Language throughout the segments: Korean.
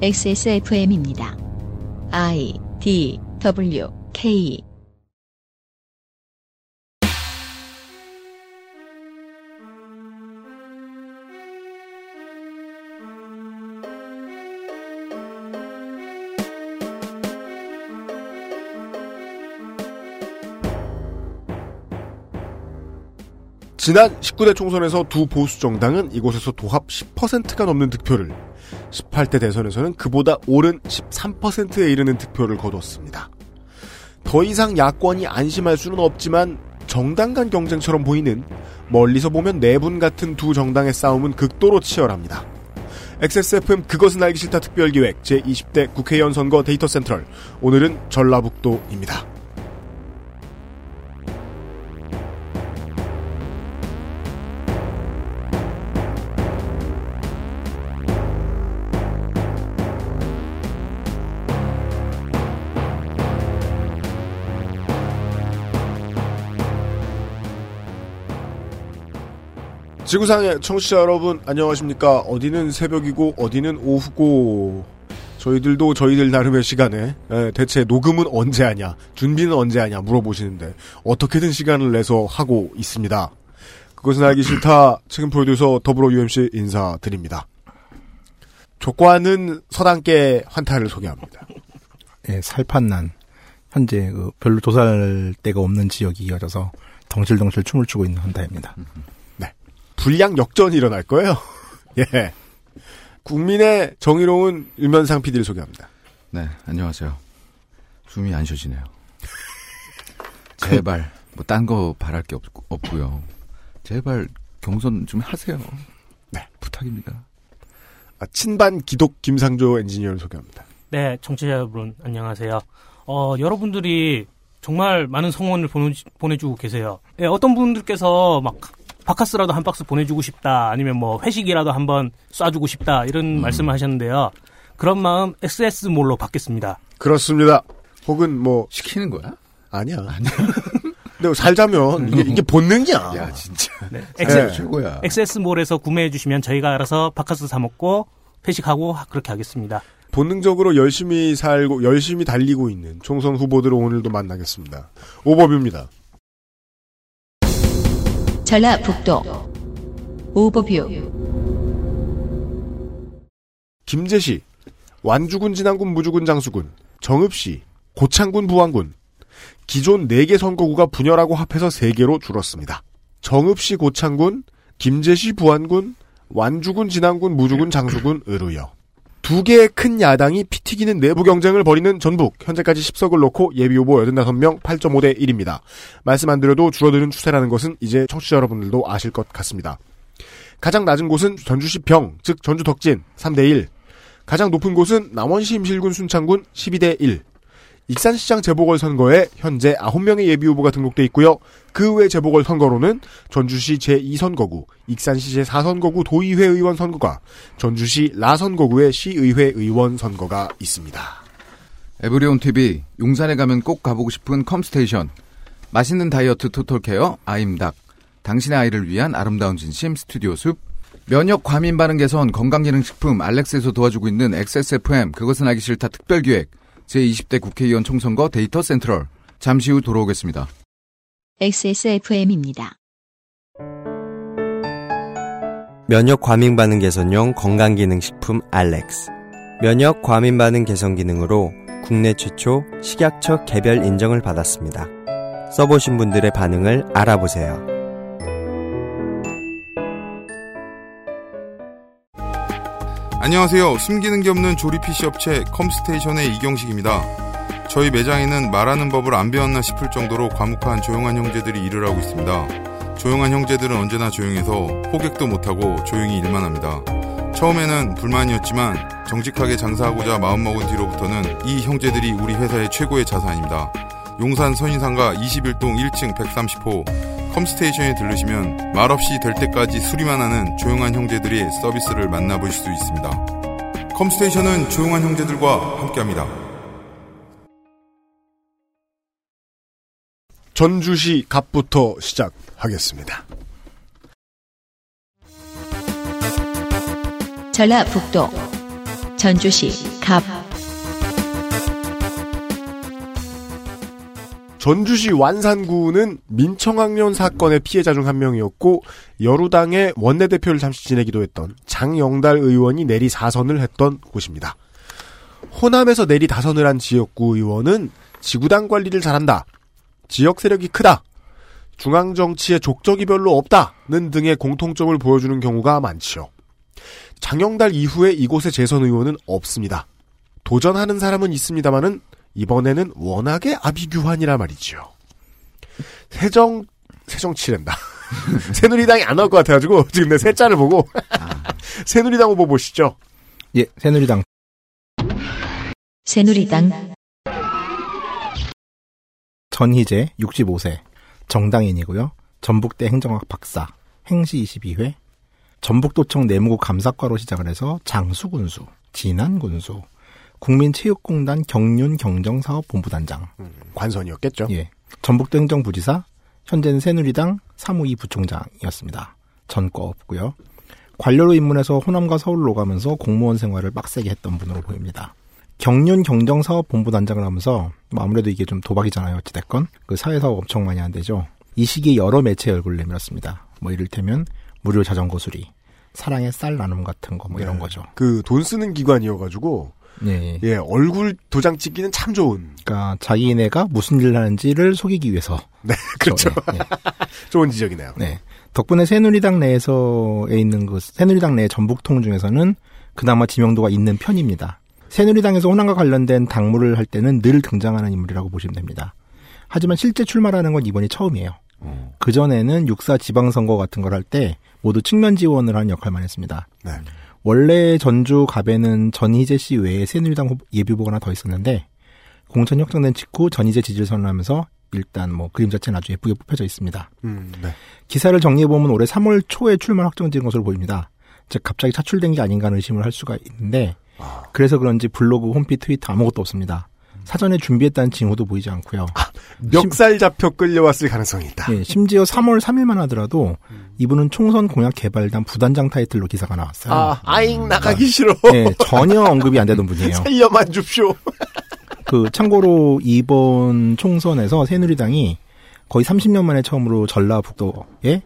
XSFM입니다. I D W K 지난 19대 총선에서 두 보수 정당은 이곳에서 도합 10%가 넘는 득표를, 18대 대선에서는 그보다 오른 13%에 이르는 득표를 거뒀습니다. 더 이상 야권이 안심할 수는 없지만 정당 간 경쟁처럼 보이는 멀리서 보면 내분 같은 두 정당의 싸움은 극도로 치열합니다. XSFM 그것은 알기 싫다 특별기획 제20대 국회의원 선거 데이터 센트럴 오늘은 전라북도입니다. 지구상의 청취자 여러분 안녕하십니까? 어디는 새벽이고 어디는 오후고. 저희들도 저희들 나름의 시간에 에, 대체 녹음은 언제 하냐 준비는 언제 하냐 물어보시는데 어떻게든 시간을 내서 하고 있습니다. 그것은 알기 싫다. 책임 프로듀서 더불어 UMC 인사드립니다. 조과는 서당계 환타를 소개합니다. 예, 살판난. 현재 그 별로 도살 데가 없는 지역이 이어져서 덩실덩실 춤을 추고 있는 환타입니다. 불량 역전이 일어날 거예요. 예. 국민의 정의로운 유면상 PD를 소개합니다. 네, 안녕하세요. 숨이 안 쉬어지네요. 제발, 뭐, 딴 거 바랄 게 없, 없고요. 제발, 경선 좀 하세요. 네. 부탁입니다. 아, 친반 기독 김상조 엔지니어를 소개합니다. 네, 청취자 여러분, 안녕하세요. 어, 여러분들이 정말 많은 성원을 보내, 보내주고 계세요. 예, 어떤 분들께서 막 바카스라도 한 박스 보내주고 싶다. 아니면 뭐 회식이라도 한번 쏴주고 싶다. 이런 말씀을 하셨는데요. 그런 마음 XS몰로 받겠습니다. 그렇습니다. 혹은 뭐 시키는 거야? 아니야. 아니야. 근데 살자면 이게, 이게 본능이야. 야, 진짜. 네, 네. 최고야. XS몰에서 구매해 주시면 저희가 알아서 바카스 사 먹고 회식하고 그렇게 하겠습니다. 본능적으로 열심히 살고 열심히 달리고 있는 총선 후보들을 오늘도 만나겠습니다. 오버뷰입니다. 전라북도 오버뷰 김제시, 완주군 진안군 무주군 장수군, 정읍시, 고창군 부안군 기존 4개 선거구가 분열하고 합해서 3개로 줄었습니다. 정읍시 고창군, 김제시 부안군, 완주군 진안군 무주군 장수군 으로요. 두 개의 큰 야당이 피 튀기는 내부 경쟁을 벌이는 전북 현재까지 10석을 놓고 예비 후보 85명 8.5대 1입니다. 말씀 안 드려도 줄어드는 추세라는 것은 이제 청취자 여러분들도 아실 것 같습니다. 가장 낮은 곳은 전주시 병, 즉 전주 덕진 3대 1. 가장 높은 곳은 남원시 임실군 순창군 12대 1. 익산시장 재보궐선거에 현재 9명의 예비후보가 등록돼 있고요. 그 외 재보궐선거로는 전주시 제2선거구, 익산시 제4선거구 도의회 의원 선거가, 전주시 라선거구의 시의회 의원 선거가 있습니다. 에브리온 TV, 용산에 가면 꼭 가보고 싶은 컴스테이션. 맛있는 다이어트 total care, 아임닭. 당신의 아이를 위한 아름다운 진심 스튜디오 숲. 면역 과민 반응 개선 건강기능식품 알렉스에서 도와주고 있는 XSFM 그것은 알기 싫다 특별기획 제20대 국회의원 총선거 데이터 센트럴 잠시 후 돌아오겠습니다. XSFM입니다. 면역 과민 반응 개선용 건강 기능 식품 알렉스. 면역 과민 반응 개선 기능으로 국내 최초 식약처 개별 인정을 받았습니다. 써보신 분들의 반응을 알아보세요. 안녕하세요. 숨기는 게 없는 조립 PC 업체 컴스테이션의 이경식입니다. 저희 매장에는 말하는 법을 안 배웠나 싶을 정도로 과묵한 조용한 형제들이 일을 하고 있습니다. 조용한 형제들은 언제나 조용해서 호객도 못하고 조용히 일만 합니다. 처음에는 불만이었지만 정직하게 장사하고자 마음먹은 뒤로부터는 이 형제들이 우리 회사의 최고의 자산입니다. 용산 선인상가 21동 1층 130호 컴스테이션에 들르시면 말없이 될 때까지 수리만 하는 조용한 형제들의 서비스를 만나보실 수 있습니다. 컴스테이션은 조용한 형제들과 함께합니다. 전주시 갑부터 시작하겠습니다. 전라북도 전주시 답. 전주시 완산구는 민청학년 사건의 피해자 중 한 명이었고 여루당의 원내대표를 잠시 지내기도 했던 장영달 의원이 내리 사선을 했던 곳입니다. 호남에서 내리 다선을 한 지역구 의원은 지구당 관리를 잘한다. 지역 세력이 크다. 중앙 정치에 족적이 별로 없다는 등의 공통점을 보여주는 경우가 많지요. 장영달 이후에 이곳의 재선 의원은 없습니다. 도전하는 사람은 있습니다만은 이번에는 워낙에 아비규환이라 말이지요. 새정 새정치랜다. 새누리당이 안 나올 것 같아가지고 지금 내 셋자를 보고 새누리당 후보 보시죠. 예, 새누리당 새누리당 전희재 65세 정당인이고요. 전북대 행정학 박사 행시 22회 전북도청 내무국 감사과로 시작을 해서 장수군수, 진안군수, 국민체육공단 경륜 경정사업본부단장, 음, 관선이었겠죠. 예, 전북도 행정부지사, 현재는 새누리당 사무위 부총장이었습니다. 전과 없고요. 관료로 입문해서 호남과 서울로 가면서 공무원 생활을 빡세게 했던 분으로 보입니다. 경륜 경정사업본부단장을 하면서 뭐 아무래도 이게 좀 도박이잖아요. 어찌됐건 그 사회사업 엄청 많이 한대죠. 이 시기에 여러 매체에 얼굴을 내밀었습니다. 뭐 이를테면 무료 자전거 수리, 사랑의 쌀 나눔 같은 거 뭐 이런 네. 거죠. 그 돈 쓰는 기관이어가지고 네. 예 얼굴 도장 찍기는 참 좋은 그러니까 자기네가 무슨 일을 하는지를 속이기 위해서 네 그렇죠 네, 네. 좋은 지적이네요. 네. 덕분에 새누리당 내에서에 있는 그 새누리당 내 전북통 중에서는 그나마 지명도가 있는 편입니다. 새누리당에서 호남과 관련된 당무를 할 때는 늘 등장하는 인물이라고 보시면 됩니다. 하지만 실제 출마라는 건 이번이 처음이에요. 어. 그전에는 육사 지방선거 같은 걸 할 때 모두 측면 지원을 하는 역할만 했습니다. 네. 원래 전주 갑에는 전희재 씨 외에 새누리당 후보- 예비후보가 하나 더 있었는데 공천이 확정된 직후 전희재 지지를 선언하면서 일단 뭐 그림 자체는 아주 예쁘게 뽑혀져 있습니다. 음, 네. 기사를 정리해보면 올해 3월 초에 출마 확정된 것으로 보입니다. 즉 갑자기 차출된 게 아닌가 하는 의심을 할 수가 있는데 그래서 그런지 블로그, 홈피, 트위터 아무것도 없습니다. 사전에 준비했다는 징후도 보이지 않고요. 멱살 잡혀 끌려왔을 가능성이 있다. 예, 심지어 3월 3일만 하더라도 이분은 총선 공약 개발단 부단장 타이틀로 기사가 나왔어요. 아, 아잉 나가기 싫어. 예, 전혀 언급이 안 되던 분이에요. 살려만 줍쇼. 그 참고로 이번 총선에서 새누리당이 거의 30년 만에 처음으로 전라북도에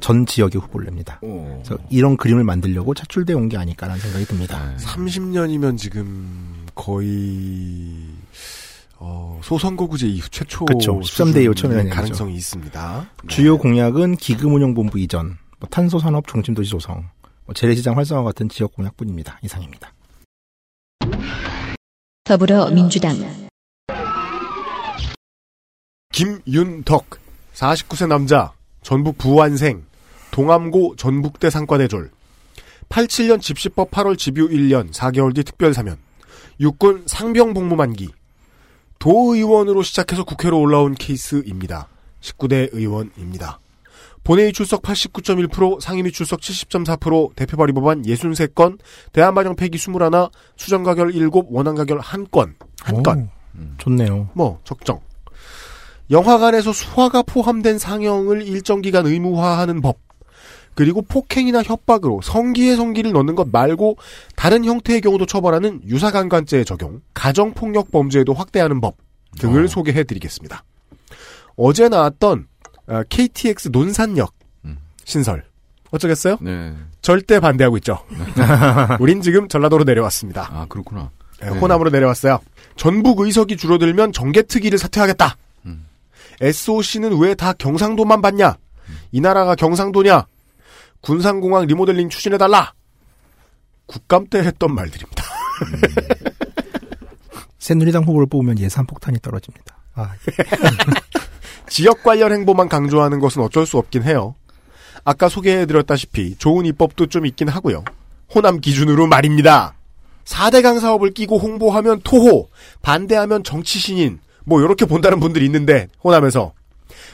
전 지역에 후보를 냅니다. 어. 그래서 이런 그림을 만들려고 차출돼 온 게 아닐까라는 생각이 듭니다. 30년이면 지금 거의 어, 소선거구제 이후 최초 그쵸. 13대 이후 처음이라는 얘기죠. 가능성이 있습니다. 주요 공약은 기금운용본부 이전, 뭐 탄소산업 중심도시 조성, 뭐 재래시장 활성화 같은 지역 공약뿐입니다. 이상입니다. 더불어민주당 김윤덕 49세 남자 전북 부안생 동암고 전북대 상과대졸 87년 집시법 8월 집유 1년 4개월 뒤 특별사면 육군 상병 복무 만기 도의원으로 시작해서 국회로 올라온 케이스입니다. 19대 의원입니다. 본회의 출석 89.1%, 상임위 출석 70.4%, 대표 발의 법안 63건, 대한반영 폐기 21, 수정 가결 7, 원안 가결 1건, 1건. 오, 좋네요. 뭐 적정. 영화관에서 수화가 포함된 상영을 일정 기간 의무화하는 법. 그리고 폭행이나 협박으로 성기의 성기를 넣는 것 말고 다른 형태의 경우도 처벌하는 유사강간죄의 적용, 가정폭력 범죄에도 확대하는 법 등을 어. 소개해드리겠습니다. 어제 나왔던 어, KTX 논산역 음. 신설 어쩌겠어요? 네. 절대 반대하고 있죠. 우린 지금 전라도로 내려왔습니다. 아, 그렇구나. 네, 네. 호남으로 내려왔어요. 전북 의석이 줄어들면 정계특위를 사퇴하겠다. 음. SOC는 왜 다 경상도만 받냐? 이 나라가 경상도냐? 군산공항 리모델링 추진해달라. 국감 때 했던 말들입니다. 새누리당 후보를 뽑으면 예산 폭탄이 떨어집니다. 아, 지역 관련 행보만 강조하는 것은 어쩔 수 없긴 해요. 아까 소개해드렸다시피 좋은 입법도 좀 있긴 하고요. 호남 기준으로 말입니다. 4대강 사업을 끼고 홍보하면 토호, 반대하면 정치신인, 뭐 이렇게 본다는 분들이 있는데 호남에서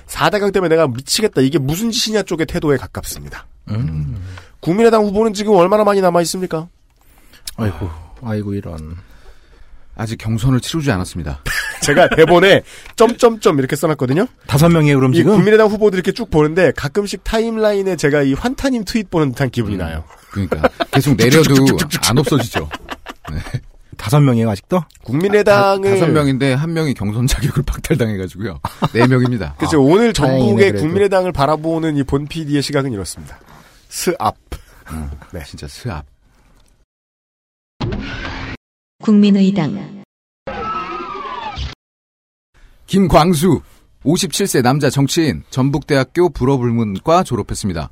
4대강 때문에 내가 미치겠다. 이게 무슨 짓이냐 쪽의 태도에 가깝습니다. 음. 국민의당 후보는 지금 얼마나 많이 남아 있습니까? 아이고, 아이고 이런. 아직 경선을 치르지 않았습니다. 제가 대본에 점점점 이렇게 써놨거든요. 다섯 명이에요, 그럼 이 지금? 국민의당 후보들 이렇게 쭉 보는데 가끔씩 타임라인에 제가 이 환타님 트윗 보는 듯한 기분이 나요. 그러니까 계속 내려도 안 없어지죠. 네. 다섯 명이에요 아직도? 국민의당을 다섯 명인데 한 명이 경선 자격을 박탈당해가지고요. 네 명입니다. 그죠 오늘 다행이네, 전국의. 국민의당을 바라보는 이 본 PD의 시각은 이렇습니다. 스압. 네, 진짜 스압. 국민의당 김광수 57세 남자 정치인 전북대학교 불어불문과 졸업했습니다.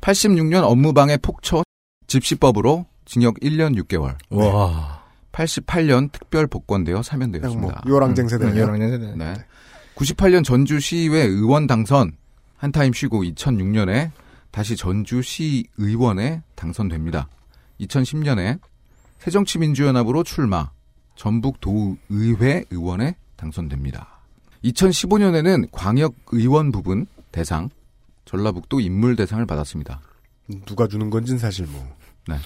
86년 업무방해 폭처 집시법으로 징역 1년 6개월. 와. 88년 특별 복권되어 그냥 뭐 사면되었습니다. 요랑쟁 세대네요. 음, 세대. 네. 98년 전주시의회 의원 당선 한 타임 쉬고 2006년에 다시 전주시 의원에 당선됩니다. 2010년에 새정치민주연합으로 출마 전북도의회 의원에 당선됩니다. 2015년에는 광역의원 부분 대상 전라북도 인물 대상을 받았습니다. 누가 주는 건진 사실 뭐 네.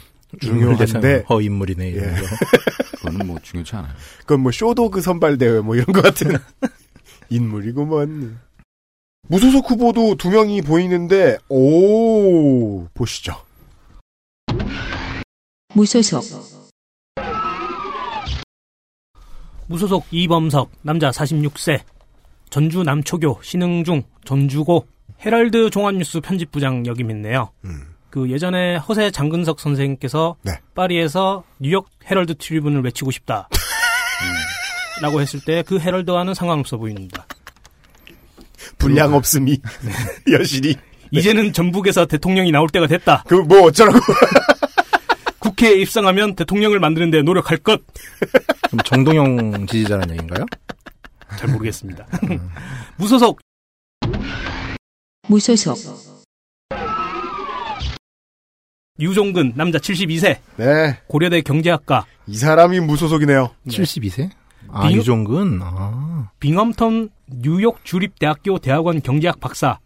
중요한데 허 인물이네 이런 예. 거. 그거는 뭐 중요치 않아요. 그건 뭐 show dog 선발 대회 뭐 이런 것 같은 인물이구먼. 무소속 후보도 두 명이 보이는데 오 보시죠. 무소속 무소속 이범석 남자 46세 전주 남초교 신흥중 전주고 헤럴드 종합뉴스 편집부장 역임했네요. 음. 그 예전에 허세 장근석 선생님께서 네. 파리에서 뉴욕 헤럴드 트리뷴을 외치고 싶다. 라고 했을 때 그 헤럴드와는 상관없어 보입니다. 분량 없음이 여실히 이제는 전북에서 대통령이 나올 때가 됐다. 그 뭐 어쩌라고 국회에 입성하면 대통령을 만드는데 노력할 것. 그럼 정동영 지지자라는 얘기인가요? 잘 모르겠습니다. 무소속 무소속 유종근 남자 72세 네. 고려대 경제학과 이 사람이 무소속이네요. 72세? 아, 빙- 유종근? 아. 빙엄턴 뉴욕 주립대학교 대학원 경제학 박사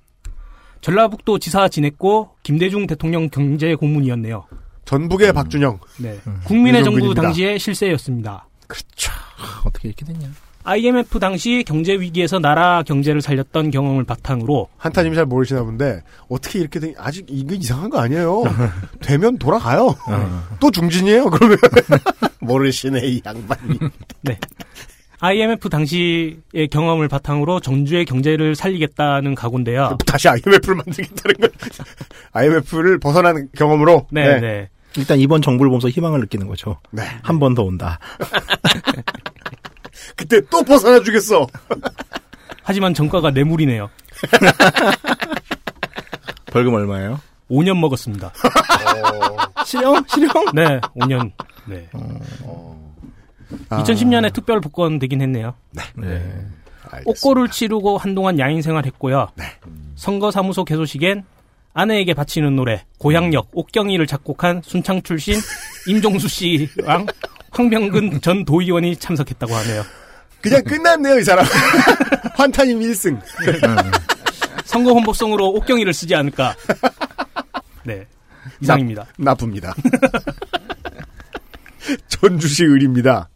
전라북도 지사 지냈고 김대중 대통령 경제 고문이었네요. 전북의 박준영. 네. 국민의 정부. 당시의 실세였습니다. 그렇죠. 아, 어떻게 이렇게 됐냐. IMF 당시 경제 위기에서 나라 경제를 살렸던 경험을 바탕으로 한타님이 잘 모르시나 본데 어떻게 이렇게 된 아직 이거 이상한 거 아니에요. 되면 돌아가요. 또 중진이에요. 그러면 모르시네 이 양반이. IMF 당시의 경험을 바탕으로 전주의 경제를 살리겠다는 각오인데요. 다시 IMF를 만들겠다는 건 IMF를 벗어난 경험으로. 네, 네. 일단 이번 정부를 보면서 희망을 느끼는 거죠. 네. 한 번 더 온다. 그때 또 벗어나 주겠어. 하지만 정가가 뇌물이네요. 벌금 얼마예요? 5년 먹었습니다. 실형? 실형? 네, 5년. 네. 아, 2010년에 특별 복권 되긴 했네요. 네. 알겠습니다. 옥고를 치르고 한동안 야인 생활했고요. 네. 선거사무소 개소식엔 아내에게 바치는 노래 고향역 옥경이를 작곡한 순창 출신 임종수 씨랑 황병근 전 도의원이 참석했다고 하네요. 그냥 끝났네요 이 사람. 환타님 1승. 선거 홍보성으로 옥경이를 쓰지 않을까. 네. 이상입니다. 나 쁩니다. 전주시 을입니다.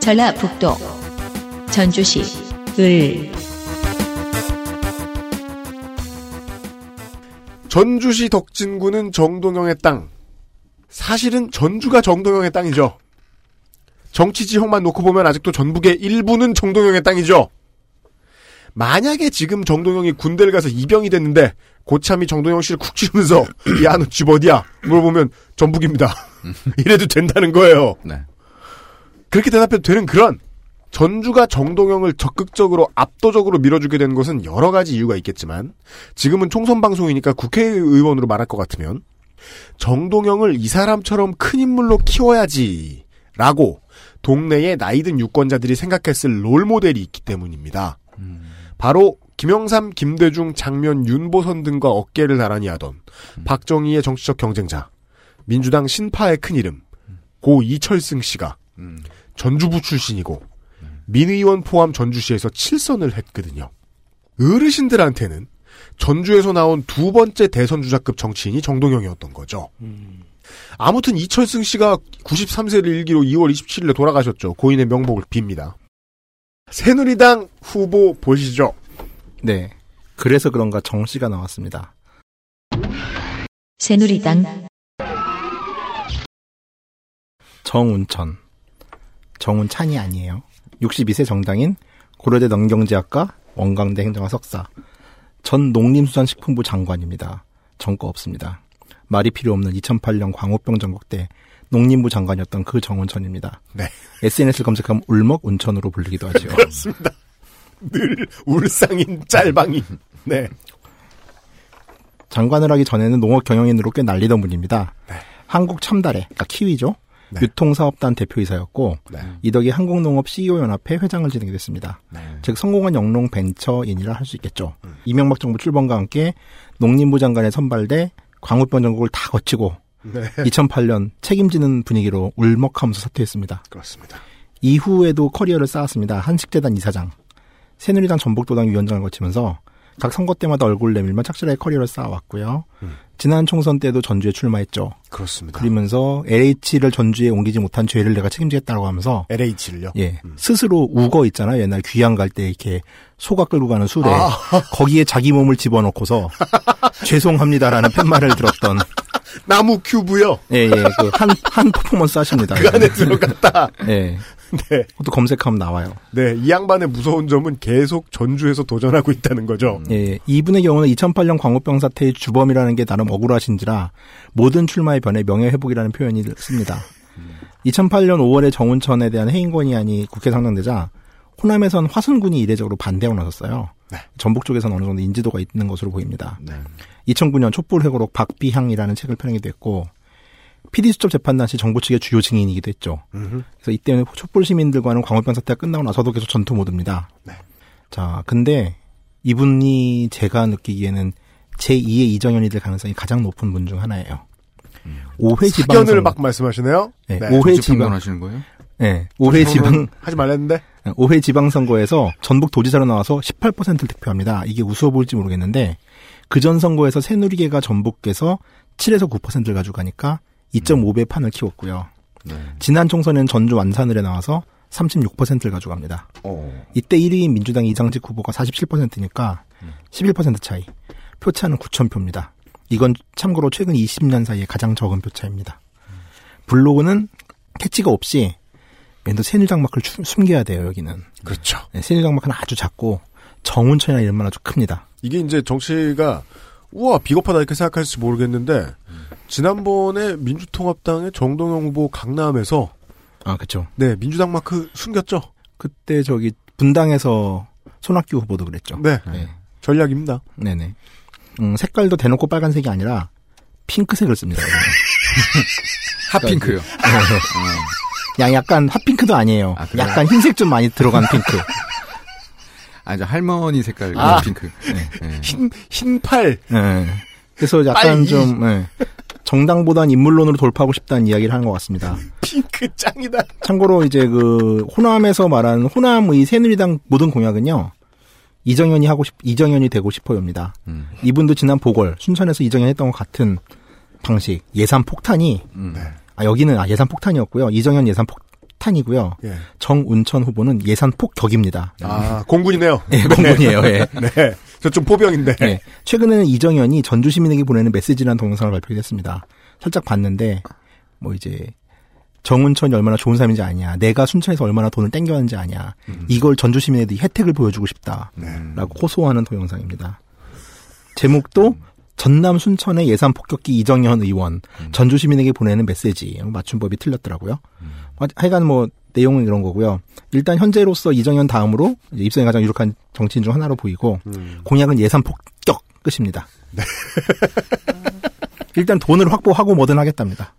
전라북도 전주시 을 전주시 덕진구는 정동영의 땅. 사실은 전주가 정동영의 땅이죠. 정치 지형만 놓고 보면 아직도 전북의 일부는 정동영의 땅이죠. 만약에 지금 정동영이 군대를 가서 이병이 됐는데 고참이 정동영 씨를 쿡 치면서 야 너 집 어디야? 물어보면 전북입니다. 이래도 된다는 거예요. 네. 그렇게 대답해도 되는 그런 전주가 정동영을 적극적으로 압도적으로 밀어주게 된 것은 여러 가지 이유가 있겠지만 지금은 총선 방송이니까 국회의원으로 말할 것 같으면 정동영을 이 사람처럼 큰 인물로 키워야지 라고 동네의 나이든 유권자들이 생각했을 롤 모델이 있기 때문입니다. 바로 김영삼, 김대중, 장면, 윤보선 등과 어깨를 나란히 하던 박정희의 정치적 경쟁자, 민주당 신파의 큰 이름, 고 이철승 씨가 음. 전주부 출신이고 민의원 포함 전주시에서 7선을 했거든요. 어르신들한테는 전주에서 나온 두 번째 대선 주자급 정치인이 정동영이었던 거죠. 아무튼 이철승 씨가 93세를 일기로 2월 27일에 돌아가셨죠. 고인의 명복을 빕니다. 새누리당 후보 보시죠. 네. 그래서 그런가 정 씨가 나왔습니다. 새누리당 정운천. 정운찬이 아니에요. 62세 정당인 고려대 농경제학과 원광대 행정학 석사. 전 농림수산식품부 장관입니다. 정거 없습니다. 말이 필요 없는 2008년 광우병 전국 때 농림부 장관이었던 그 정운천입니다. 네. SNS를 검색하면 울먹 운천으로 불리기도 하죠. 그렇습니다. 늘 울상인 짤방인. 네. 장관을 하기 전에는 농업 경영인으로 꽤 날리던 분입니다. 한국 참다래, 그러니까 키위죠. 네. 유통사업단 대표이사였고 네. 이 덕에 한국농업 CEO 연합회 회장을 지내게 됐습니다. 네. 즉 성공한 영농 벤처인이라 할 수 있겠죠. 이명박 정부 출범과 함께 농림부 장관에 선발돼 광우병 전국을 다 거치고 네. 2008년 책임지는 분위기로 울먹하면서 사퇴했습니다. 그렇습니다. 이후에도 커리어를 쌓았습니다. 한식재단 이사장, 새누리당 전북도당 위원장을 거치면서 각 선거 때마다 얼굴 내밀며 착실하게 커리어를 쌓아왔고요. 음. 지난 총선 때도 전주에 출마했죠. 그렇습니다. 그러면서 LH를 전주에 옮기지 못한 죄를 내가 책임지겠다고 하면서 LH를요. 예 스스로 우거 있잖아요. 옛날 귀양 갈때 이렇게 소가 끌고 가는 수레 아. 거기에 자기 몸을 집어넣고서 죄송합니다라는 팻말을 들었던 나무 큐브요. 예 예 그 한 한 퍼포먼스 하십니다. 그 안에 들어갔다. 예. 네. 그것도 검색하면 나와요. 네. 이 양반의 무서운 점은 계속 전주에서 도전하고 있다는 거죠. 예, 이분의 경우는 2008년 광우병 사태의 주범이라는 게 나름 억울하신지라 모든 출마의 변에 명예회복이라는 표현이 씁니다. 2008년 5월에 정운천에 대한 해임 건의안이 국회 상정되자 호남에선 화순군이 이례적으로 반대하고 나섰어요. 네. 전북 쪽에서는 어느 정도 인지도가 있는 것으로 보입니다. 네. 2009년 촛불 회고록 박비향이라는 책을 펴내기도 했고 PD수첩 재판 당시 정부 측의 주요 증인이기도 했죠. 음흠. 그래서 이때는 촛불 시민들과는 광우병 사태가 끝나고 나서도 계속 전투 모드입니다. 네. 자, 근데 이분이 제가 느끼기에는 제2의 이정현이 될 가능성이 가장 높은 분 중 하나예요. 5회 지방 사견을 선거. 막 말씀하시네요. 네, 네. 5회 정치 지방 평론하시는 거예요? 네, 5회 지방 하지 말랬는데. 5회 지방 선거에서 전북 도지사로 나와서 18%를 득표합니다. 이게 우스워 보일지 모르겠는데 그 전 선거에서 새누리개가 전북에서 7에서 9%를 가져가니까 2.5배 판을 키웠고요. 네. 지난 총선에는 전주 완산을에 나와서 36%를 가져갑니다. 어. 이때 1위인 민주당 이장직 후보가 47%니까 11% 차이. 표차는 9,000표입니다. 이건 참고로 최근 20년 사이에 가장 적은 표차입니다. 블로그는 캐치가 없이 왠도 새누리당 마크를 추- 숨겨야 돼요, 여기는. 그렇죠. 네, 새누리당 마크는 아주 작고 정운천이나 이런 말 아주 큽니다. 이게 이제 정치가 우와 비겁하다 이렇게 생각할지 모르겠는데 지난번에 민주통합당의 정동영 후보 강남에서 아, 그쵸. 네 민주당 마크 숨겼죠. 그때 저기 분당에서 손학규 후보도 그랬죠. 네 네. 전략입니다. 네네. 음, 색깔도 대놓고 빨간색이 아니라 핑크색을 씁니다. 핫핑크요. 야, 약간 핫핑크도 아니에요. 아? 약간 흰색 좀 많이 들어간 핑크. 아, 저 할머니 색깔 그 아. 핑크. 네, 네. 흰 흰팔 예. 그래서 약간 빨리. 좀 예. 정당보단 인물론으로 돌파하고 싶다는 이야기를 하는 것 같습니다. 핑크 짱이다. 참고로 이제 그 호남에서 말하는 호남의 새누리당 모든 공약은요. 이정현이 하고 싶, 이정현이 되고 싶어요입니다. 음. 이분도 지난 보궐 순천에서 이정현 했던 것 같은 방식 예산 폭탄이 음. 네. 아 여기는 아 예산 폭탄이었고요. 이정현 예산 폭 탄이고요. 예. 정운천 후보는 예산 폭격입니다. 아 공군이네요. 예, 공군이에요. 예. 네. 저 좀 포병인데. 네. 최근에는 이정현이 전주 시민에게 보내는 메시지라는 동영상을 발표했습니다. 살짝 봤는데 뭐 이제 정운천이 얼마나 좋은 사람인지 아냐, 내가 순천에서 얼마나 돈을 땡겨왔는지 아냐, 이걸 전주 시민에게 이 혜택을 보여주고 싶다라고 네. 호소하는 동영상입니다. 제목도 전남 순천의 예산 폭격기 이정현 의원 전주 시민에게 보내는 메시지 맞춤법이 틀렸더라고요. 하- 하여간 뭐 내용은 이런 거고요. 일단 현재로서 이정현 다음으로 입성이 가장 유력한 정치인 중 하나로 보이고 음. 공약은 예산 폭격 끝입니다. 일단 돈을 확보하고 뭐든 하겠답니다.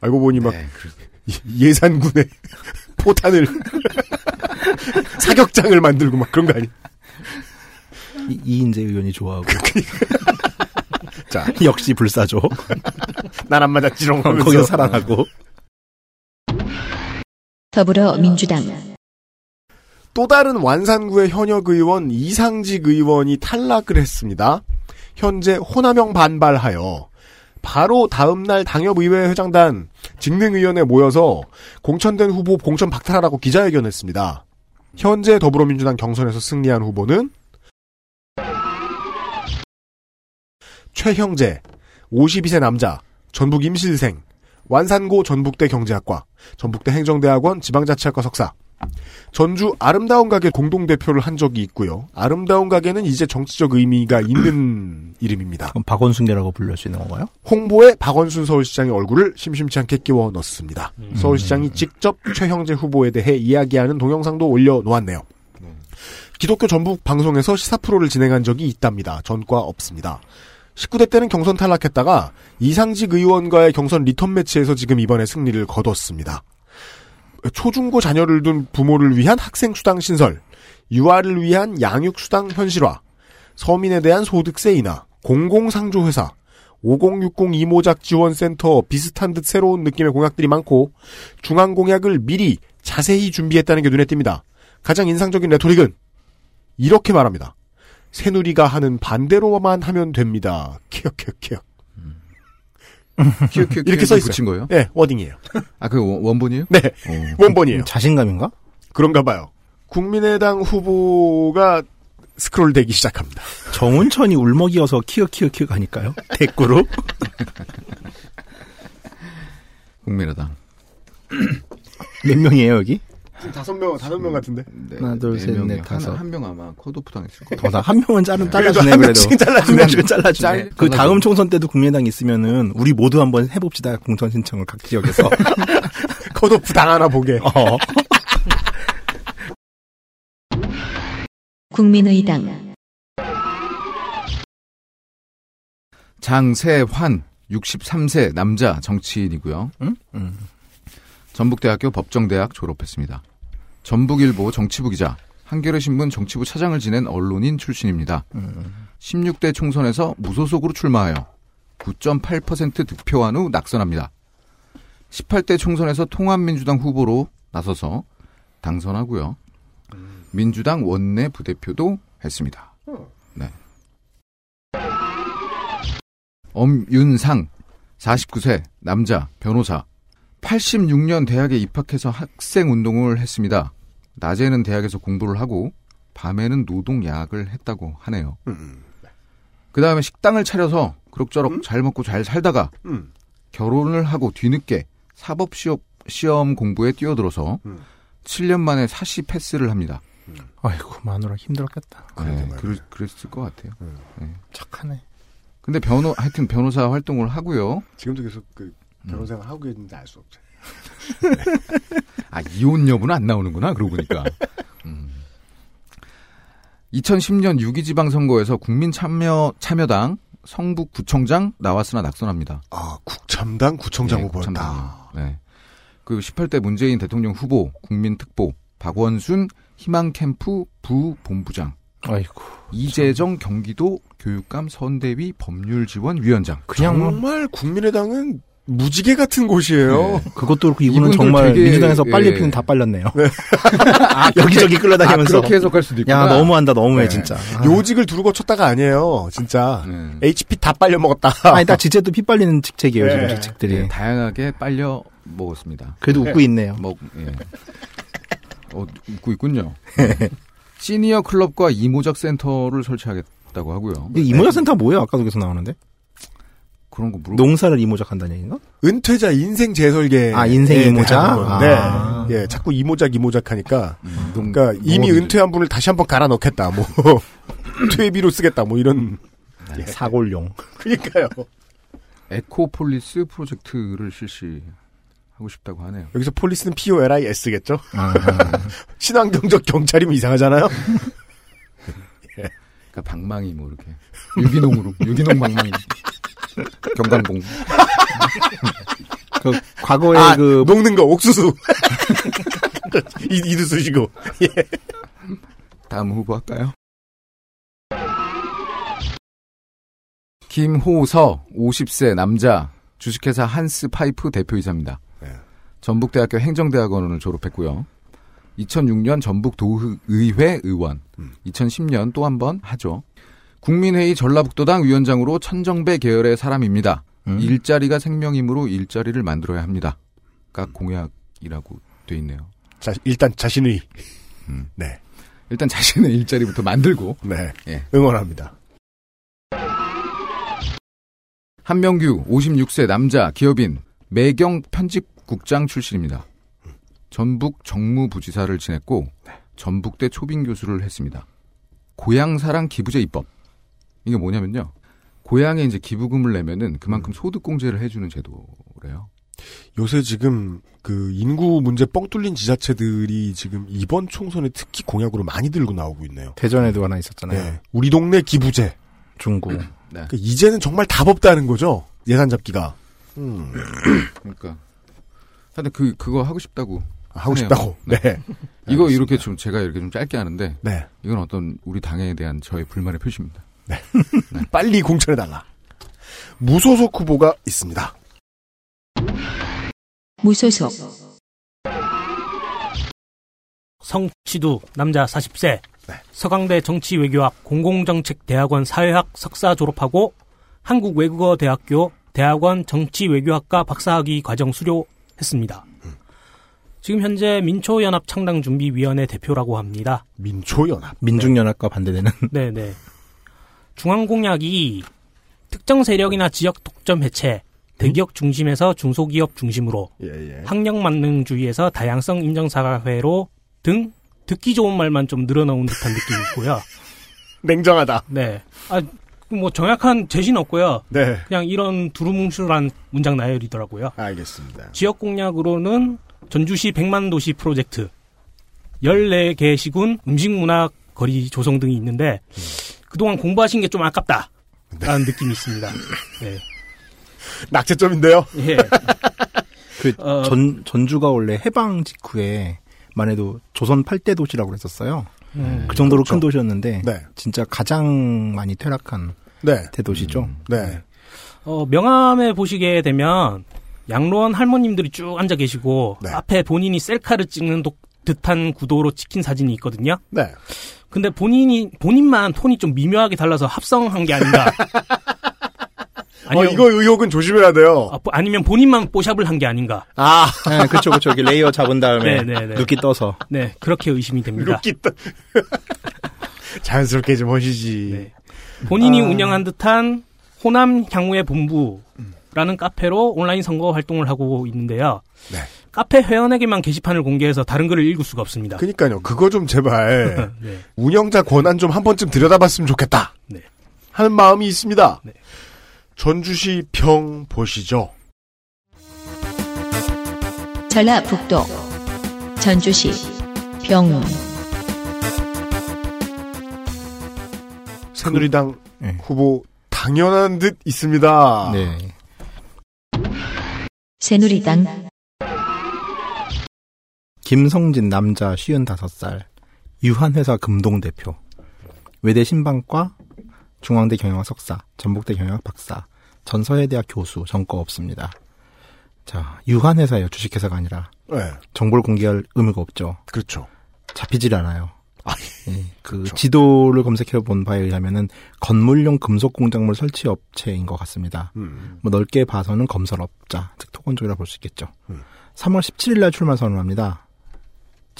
알고 보니 막 네, 그- 이- 예산군의 포탄을 사격장을 만들고 막 그런 거 아니? 이, 이인재 의원이 좋아하고 자, 역시 불사조. 난 안 맞았지롱 하면서. 거기서 살아나고. 더불어민주당. 또 다른 완산구의 현역 의원 이상직 의원이 탈락을 했습니다. 현재 호남형 반발하여 바로 다음날 당협의회 회장단 직능위원회 모여서 공천된 후보 공천 박탈하라고 기자회견했습니다. 현재 더불어민주당 경선에서 승리한 후보는 최형재, 52세 남자, 전북 임실생, 완산고 전북대 경제학과, 전북대 행정대학원 지방자치학과 석사, 전주 아름다운 가게 공동대표를 한 적이 있고요. 아름다운 가게는 이제 정치적 의미가 있는 이름입니다. 그럼 박원순계라고 불릴 수 있는 건가요? 홍보에 박원순 서울시장의 얼굴을 심심치 않게 끼워 넣습니다. 서울시장이 직접 최형재 후보에 대해 이야기하는 동영상도 올려놓았네요. 기독교 전북 방송에서 시사 프로를 진행한 적이 있답니다. 전과 없습니다. 19대 때는 경선 탈락했다가 이상직 의원과의 경선 리턴 매치에서 지금 이번에 승리를 거뒀습니다. 초중고 자녀를 둔 부모를 위한 학생 수당 신설, 유아를 위한 양육 수당 현실화, 서민에 대한 소득세 인하, 공공상조회사, 5060 이모작 지원센터 비슷한 듯 새로운 느낌의 공약들이 많고 중앙 공약을 미리 자세히 준비했다는 게 눈에 띕니다. 가장 인상적인 레토릭은 이렇게 말합니다. 새누리가 하는 반대로만 하면 됩니다. 키읔 키읔 키읔. 키읔, 키읔, 이렇게 키읔 써 있어요. 붙인 거예요? 네, wording이에요. 아, 그 원- 원본이에요? 네, 어. 원본이에요. 자신감인가? 그런가 봐요. 국민의당 후보가 스크롤 되기 시작합니다. 정운천이 울먹이어서 키읔 키읔 키읔 하니까요. 대꾸로. 국민의당. 몇 명이에요 여기? 다섯 명, 다섯 명 같은데. 네, 하나, 둘, 네 셋, 명이요. 넷, 다섯. 한 명 아마 컷오프 당했을 거예요. 어, 나한 명은 자른 잘라주네 한 그래도. 잘라주네. 한 명씩은 잘라주네. 짤- 그 잘라주네. 다음 총선 때도 국민의당 있으면은 우리 모두 한번 해봅시다 공천 신청을 각 지역에서. 컷오프 당하나 보게. 어. 국민의당 장세환 63세 남자 정치인이고요. 응? 음. 전북대학교 법정대학 졸업했습니다. 전북일보 정치부 기자, 한겨레 신문 정치부 차장을 지낸 언론인 출신입니다. 16대 총선에서 무소속으로 출마하여 9.8% 득표한 후 낙선합니다. 18대 총선에서 통합민주당 후보로 나서서 당선하고요. 민주당 원내 부대표도 했습니다. 네. 엄윤상 49세 남자 변호사 86년 대학에 입학해서 학생 운동을 했습니다. 낮에는 대학에서 공부를 하고 밤에는 노동 야학을 했다고 하네요. 음, 그 다음에 식당을 차려서 그럭저럭 잘 먹고 잘 살다가 음. 결혼을 하고 뒤늦게 사법 시험, 시험 공부에 뛰어들어서 음. 7년 만에 사시 패스를 합니다. 아이고 마누라 힘들었겠다. 네, 말이야. 그랬, 그랬을 것 같아요. 착하네. 근데 변호 하여튼 변호사 활동을 하고요. 지금도 계속 그 변호사를 하고 계는데 알 수 없죠. 아 이혼 여부는 안 나오는구나 그러고 보니까. 음. 2010년 6.2 지방선거에서 국민 참여 참여당 성북구청장 나왔으나 낙선합니다. 아, 국참당 구청장 네, 후보였다. 네. 그 18대 문재인 대통령 후보 국민특보 박원순 희망캠프 부본부장 아이고. 이재정 경기도 교육감 선대위 법률지원위원장. 그냥 뭐 정말 국민의당은 무지개 같은 곳이에요. 네. 그것도 그렇고 이분은 정말 되게, 민주당에서 빨리 예. 피는 다 빨렸네요. 여기저기 아, 끌려다니면서. 그렇게 해석할 수도 있구나. 야 너무한다 너무해 네. 진짜. 아. 요직을 두르고 쳤다가 아니에요. 진짜. 네. HP 다 빨려 먹었다. 아니 딱 지체도 피 빨리는 직책이에요 네. 지금 직책들이. 네, 다양하게 빨려 먹었습니다. 그래도 웃고 있네요. 먹, 예. 어, 웃고 있군요. 시니어 클럽과 이모작 센터를 설치하겠다고 하고요. 이 이모작 센터 뭐예요? 아까 거기서 나오는데 그런 거 물어. 농사를 이모작 한다는 얘기인가? 은퇴자 인생 재설계. 아, 인생 이모작? 네. 아. 예, 자꾸 이모작 이모작 하니까. 음, 농- 그러니까 이미 농업이죠. 은퇴한 분을 다시 한번 갈아 넣겠다. 뭐. 퇴비로 쓰겠다. 뭐 이런. 예, 사골용. 그러니까요. 에코폴리스 프로젝트를 실시하고 싶다고 하네요. 여기서 폴리스는 POLIS겠죠? 아, 친환경적 경찰이면 이상하잖아요? 그러니까 방망이 뭐 이렇게 유기농으로 유기농 방망이 경광봉 그 과거에 아, 그 녹는 거, 옥수수. 이, 이도 쓰시고. 예. 다음 후보 할까요? 김호서 50세 남자 주식회사 한스 파이프 대표이사입니다. 네. 전북대학교 행정대학원을 졸업했고요. 2006년 전북도의회 의원, 음. 2010년 또 한 번 하죠. 국민회의 전라북도당 위원장으로 천정배 계열의 사람입니다. 음. 일자리가 생명이므로 일자리를 만들어야 합니다. 각 공약이라고 돼 있네요. 자, 일단 자신의. 음. 네. 일단 자신의 일자리부터 만들고 네. 예. 응원합니다. 한명규 56세 남자 기업인 매경 편집국장 출신입니다. 전북 정무부지사를 지냈고 전북대 초빙 교수를 했습니다. 고향사랑 기부제 입법. 이게 뭐냐면요. 고향에 이제 기부금을 내면은 그만큼 소득공제를 해주는 제도래요. 요새 지금 그 인구 문제 뻥 뚫린 지자체들이 지금 이번 총선에 특히 공약으로 많이 들고 나오고 있네요. 대전에도 하나 있었잖아요. 네. 우리 동네 기부제. 중구. 네. 그러니까 이제는 정말 답 없다는 거죠. 예산 잡기가. 음, 그러니까. 하여튼 그, 그거 하고 싶다고. 하고 하네요. 싶다고. 네. 이거 알겠습니다. 이렇게 좀 제가 이렇게 좀 짧게 하는데 네. 이건 어떤 우리 당에 대한 저의 불만의 표시입니다. 빨리 공천해달라. 무소속 후보가 있습니다. 무소속, 성치두 남자 40세 네. 서강대 정치외교학 공공정책대학원 사회학 석사 졸업하고 한국외국어대학교 대학원 정치외교학과 박사학위 과정 수료했습니다. 지금 현재 민초연합 창당준비위원회 대표라고 합니다. 민초연합. 민중연합과 반대되는 네네. 중앙공약이 특정 세력이나 지역 독점 해체, 대기업 중심에서 중소기업 중심으로 예, 예. 학력 만능주의에서 다양성 인정 사회로 등 듣기 좋은 말만 좀 늘어놓은 듯한 느낌이 있고요. 냉정하다. 네. 아, 뭐 정확한 제시는 없고요. 네. 그냥 이런 두루뭉술한 문장 나열이더라고요. 알겠습니다. 지역 공약으로는 전주시 100만 도시 프로젝트, 14개 시군 음식문화 거리 조성 등이 있는데 그동안 공부하신 게 좀 아깝다. 라는 느낌이 있습니다. 네. 낙제점인데요. 예. 그 어, 전, 전주가 원래 해방 직후에 만 해도 조선 8대 도시라고 그랬었어요. 음. 그 정도로 그렇죠. 큰 도시였는데 네. 진짜 가장 많이 퇴락한 네. 대도시죠. 네. 어, 명함에 보시게 되면 양로원 할머님들이 쭉 앉아 계시고 네. 앞에 본인이 셀카를 찍는 독- 듯한 구도로 찍힌 사진이 있거든요. 네. 근데 본인이 본인만 톤이 좀 미묘하게 달라서 합성한 게 아닌가? 어, 이거 의혹은 조심해야 돼요. 아, 보- 아니면 본인만 뽀샵을 한 게 아닌가? 아, 네, 그렇죠, 그렇죠. 이렇게 layer 잡은 다음에 네, 네, 네. 누끼 떠서 네, 그렇게 의심이 됩니다. 누끼 떠. 자연스럽게 좀 하시지. 네. 본인이 아. 운영한 듯한 호남 향후의 본부라는 카페로 온라인 선거 활동을 하고 있는데요. 네. 카페 회원에게만 게시판을 공개해서 다른 글을 읽을 수가 없습니다. 그니까요. 그거 좀 제발 네. 운영자 권한 좀 한 번쯤 들여다봤으면 좋겠다. 네. 하는 마음이 있습니다. 네. 전주시 평 보시죠. 전라북도, 전주시, 병, 새누리당 네. 후보 당연한 듯 있습니다. 네. 새누리당, 김성진 남자 55살 유한회사 금동 대표 외대 신방과 중앙대 경영학 석사 전북대 경영학 박사 전서해대학 교수 전과 없습니다. 자 유한회사예요 주식회사가 아니라 네. 정보를 공개할 의무가 없죠. 그렇죠. 잡히질 않아요. 아, 예, 그 그렇죠. 지도를 검색해 본 바에 의하면은 건물용 금속 공작물 설치 업체인 것 같습니다. 음. 뭐 넓게 봐서는 검설업자, 즉 토건족이라 볼 수 있겠죠. 음. 3월 17일 날 출마 선언합니다.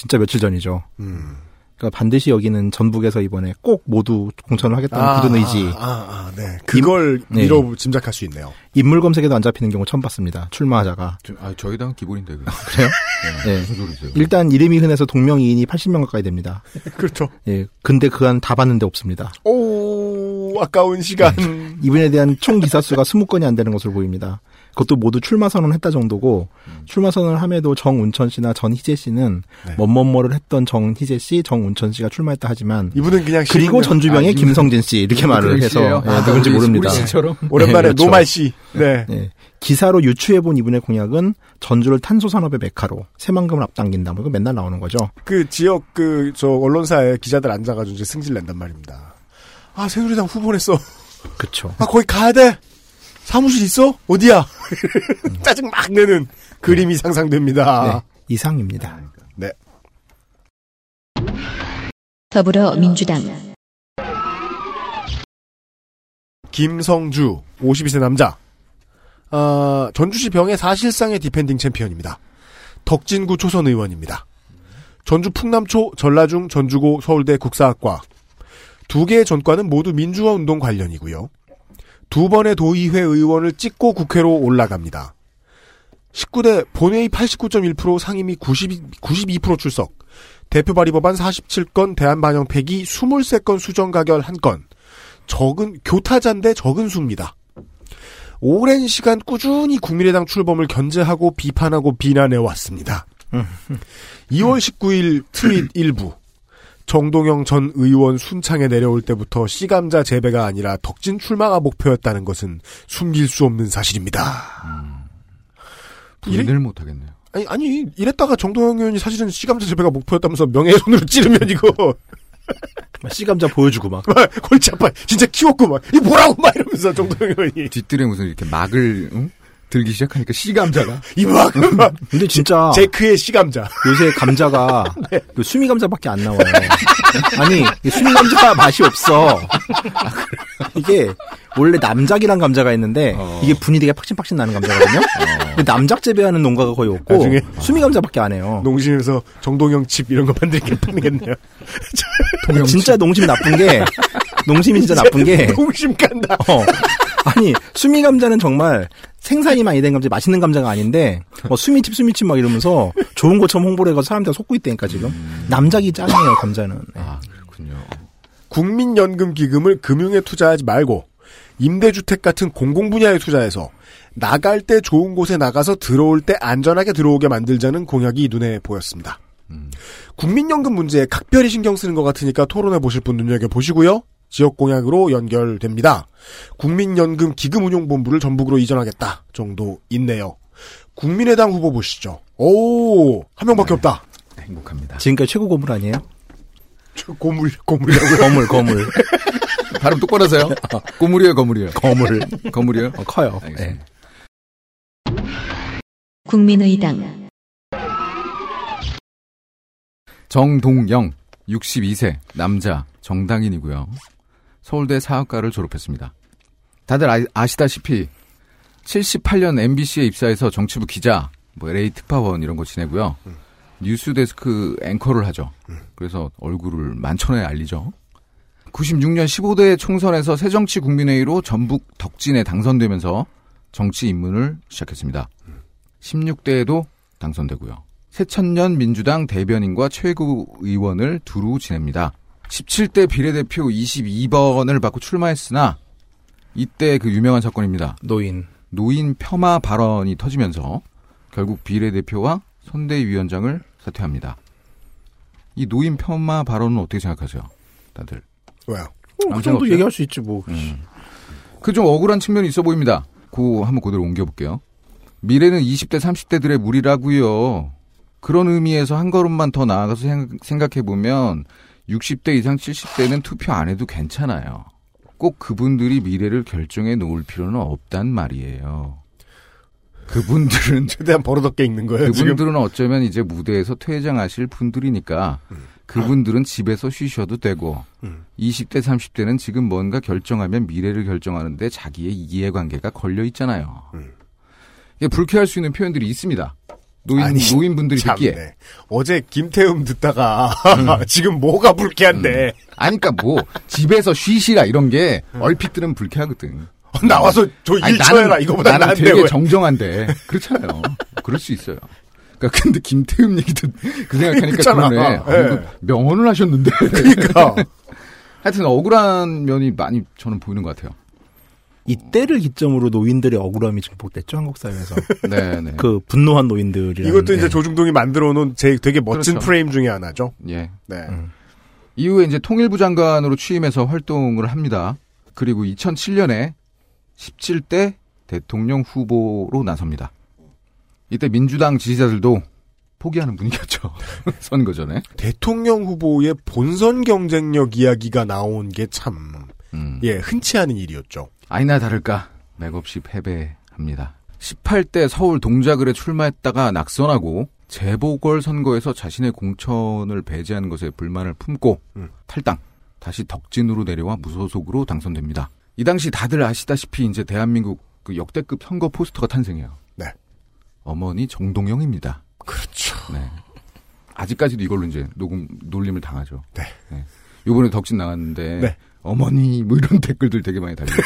진짜 며칠 전이죠. 음. 그러니까 반드시 여기는 전북에서 이번에 꼭 모두 공천을 하겠다는 굳은 의지. 아, 아, 네. 그걸 네. 미뤄 짐작할 수 있네요. 인물 검색에도 안 잡히는 경우 처음 봤습니다. 출마하자가. 저, 아, 저희 당 기본인데 그게. 그래요? 네. 네. 무슨 소리세요? 일단 이름이 흔해서 동명이인이 80명 가까이 됩니다. 그렇죠. 예. 근데 그 안 다 봤는데 없습니다. 오, 아까운 시간. 이분에 대한 총 기사 수가 20건이 안 되는 것으로 보입니다. 그것도 모두 출마 선언했다 정도고 출마 선언을 함에도 정운천 씨나 전희재 씨는 네. 뭐뭐뭐를 했던 정희재 씨, 정운천 씨가 출마했다 하지만 이분은 그냥 그리고 전주병의 아, 김성진 씨 이렇게 말을 해서 예, 누군지 우리, 모릅니다. 씨처럼. 오랜만에 네, 그렇죠. 노말 씨. 네. 예. 기사로 유추해본 이분의 공약은 전주를 탄소 산업의 메카로 새만금을 앞당긴다. 뭐 이거 맨날 나오는 거죠. 그 지역 그 저 언론사에 기자들 앉아가지고 이제 승질 낸단 말입니다. 아 새누리당 후보 냈어. 그렇죠. 아 거기 가야 돼. 사무실 있어? 어디야? 짜증 막 내는 그림이 상상됩니다. 네, 이상입니다. 네. 더불어민주당, 김성주 52세 남자. 아, 전주시 병의 사실상의 defending champion입니다. 덕진구 초선 의원입니다. 전주 풍남초, 전라중, 전주고, 서울대 국사학과. 두 개의 전과는 모두 민주화 운동 관련이고요. 두 번의 도의회 의원을 찍고 국회로 올라갑니다. 19대 본회의 89.1% 상임위 92, 92% 출석. 대표 발의 법안 47건, 대안반영 폐기 23건 수정 가결 1건. 적은 교타자인데 적은 수입니다. 오랜 시간 꾸준히 국민의당 출범을 견제하고 비판하고 비난해 왔습니다. 2월 19일 트윗 일부 정동영 전 의원 순창에 내려올 때부터 씨감자 재배가 아니라 덕진 출마가 목표였다는 것은 숨길 수 없는 사실입니다. 이래- 부인을 못하겠네요. 아니, 아니, 이랬다가 정동영 의원이 사실은 씨감자 재배가 목표였다면서 명예훼손으로 찌르면 이거, 막 씨감자 보여주고 막. 막 골치 아파. 진짜 키웠고 막, 이 뭐라고 막 이러면서 정동영 의원이. 뒷뜰에 무슨 이렇게 막을 응? 들기 시작하니까 씨 감자가 이 막, 막 근데 진짜 제크의 씨 감자. 요새 감자가 그 수미 감자밖에 안 나와요. 아니 이 수미 감자 맛이 없어. 이게 원래 남작이란 감자가 있는데 어. 이게 분이 되게 팍신팍신 나는 감자거든요. 근데 남작 재배하는 농가가 거의 없고 나중에 수미 감자밖에 안 해요. 농심에서 정동영 칩 이런 거 만들게 판겠네요. 진짜 농심 나쁜 게 농심이 진짜 나쁜 게 농심 간다. 어. 아니 수미 감자는 정말 생산이 많이 된 감자 맛있는 감자가 아닌데 뭐 수미칩 수미칩 막 이러면서 좋은 것처럼 홍보를 해서 사람들 속고 있다니까 지금 남작이 짱이에요 감자는 네. 아 그렇군요. 국민연금 기금을 금융에 투자하지 말고 임대주택 같은 공공 분야에 투자해서 나갈 때 좋은 곳에 나가서 들어올 때 안전하게 들어오게 만들자는 공약이 눈에 보였습니다. 국민연금 문제에 각별히 신경 쓰는 것 같으니까 토론해 보실 분 눈여겨 보시고요. 지역 공약으로 연결됩니다. 국민연금 기금운용본부를 전북으로 이전하겠다 정도 있네요. 국민의당 후보 보시죠. 오, 한 명밖에 없다. 행복합니다. 지금까지 최고 고물 아니에요? 저 고물, 고물이라고요? 거물 거물 발음 똑바로 하세요. 고물이에요, 거물이에요. 거물 거물이에요. 어, 커요. 네. 국민의당 정동영, 62세, 남자, 정당인이고요. 서울대 사학과를 졸업했습니다. 다들 아, 아시다시피 78년 MBC에 입사해서 정치부 기자, 뭐 LA 특파원 이런 거 지내고요. 뉴스데스크 앵커를 하죠. 그래서 얼굴을 만천에 알리죠. 96년 15대 총선에서 새정치국민회의로 전북 덕진에 당선되면서 정치 입문을 시작했습니다. 16대에도 당선되고요. 새천년 민주당 대변인과 최고 의원을 두루 지냅니다. 17대 비례대표 22번을 받고 출마했으나 이때 그 유명한 사건입니다. 노인 노인 폄하 발언이 터지면서 결국 비례대표와 선대위원장을 사퇴합니다. 이 노인 폄하 발언은 어떻게 생각하세요? 다들. 왜요? 어, 아무 그 정도 없어요? 얘기할 수 있지 뭐. 그좀 억울한 측면이 있어 보입니다. 그 한번 그대로 옮겨볼게요. 미래는 20대, 30대들의 무리라고요. 그런 의미에서 한 걸음만 더 나아가서 생각해 보면 60대 이상 70대는 투표 안 해도 괜찮아요. 꼭 그분들이 미래를 결정해 놓을 필요는 없단 말이에요. 그분들은 최대한 버릇없게 읽는 거예요, 지금. 그분들은 어쩌면 이제 무대에서 퇴장하실 분들이니까 그분들은 집에서 쉬셔도 되고 음. 20대 30대는 지금 뭔가 결정하면 미래를 결정하는데 자기의 이해관계가 걸려 있잖아요. 음. 이게 불쾌할 수 있는 표현들이 있습니다. 노인 아니, 노인분들이 듣기에 참네. 어제 김태음 듣다가 음. 지금 뭐가 불쾌한데 아니까 뭐 집에서 쉬시라 이런 게 얼핏 들으면 불쾌하거든. 나와서 저 아니, 일처해라 이거보다 나는 되게 왜? 정정한데 그렇잖아요. 그럴 수 있어요. 그러니까 근데 김태흠 얘기도 그 생각하니까. 그러네. 예. 어, 이거 명언을 하셨는데. 그러니까 하여튼 억울한 면이 많이 저는 보이는 것 같아요. 이때를 기점으로 노인들의 억울함이 증폭됐죠 한국 사회에서. 네, 네. 그 분노한 노인들이라는. 이것도 이제 게. 조중동이 만들어 놓은 제 되게 멋진 그렇죠. 프레임 중에 하나죠. 예. 네. 음. 이후에 이제 통일부 장관으로 취임해서 활동을 합니다. 그리고 2007년에 17대 대통령 후보로 나섭니다. 이때 민주당 지지자들도 포기하는 분위기였죠. 선거 전에. 대통령 후보의 본선 경쟁력 이야기가 나온 게 참 음. 예, 흔치 않은 일이었죠. 아니나 다를까 맥없이 패배합니다. 18대 서울 동작을에 출마했다가 낙선하고 재보궐 선거에서 자신의 공천을 배제하는 것에 불만을 품고 음. 탈당. 다시 덕진으로 내려와 무소속으로 당선됩니다. 이 당시 다들 아시다시피 이제 대한민국 그 역대급 선거 포스터가 탄생해요. 네. 어머니 정동영입니다. 그렇죠. 네. 아직까지도 이걸로 이제 녹음 놀림을 당하죠. 네. 요번에 덕진 나갔는데 네. 어머니 뭐 이런 댓글들 되게 많이 달리고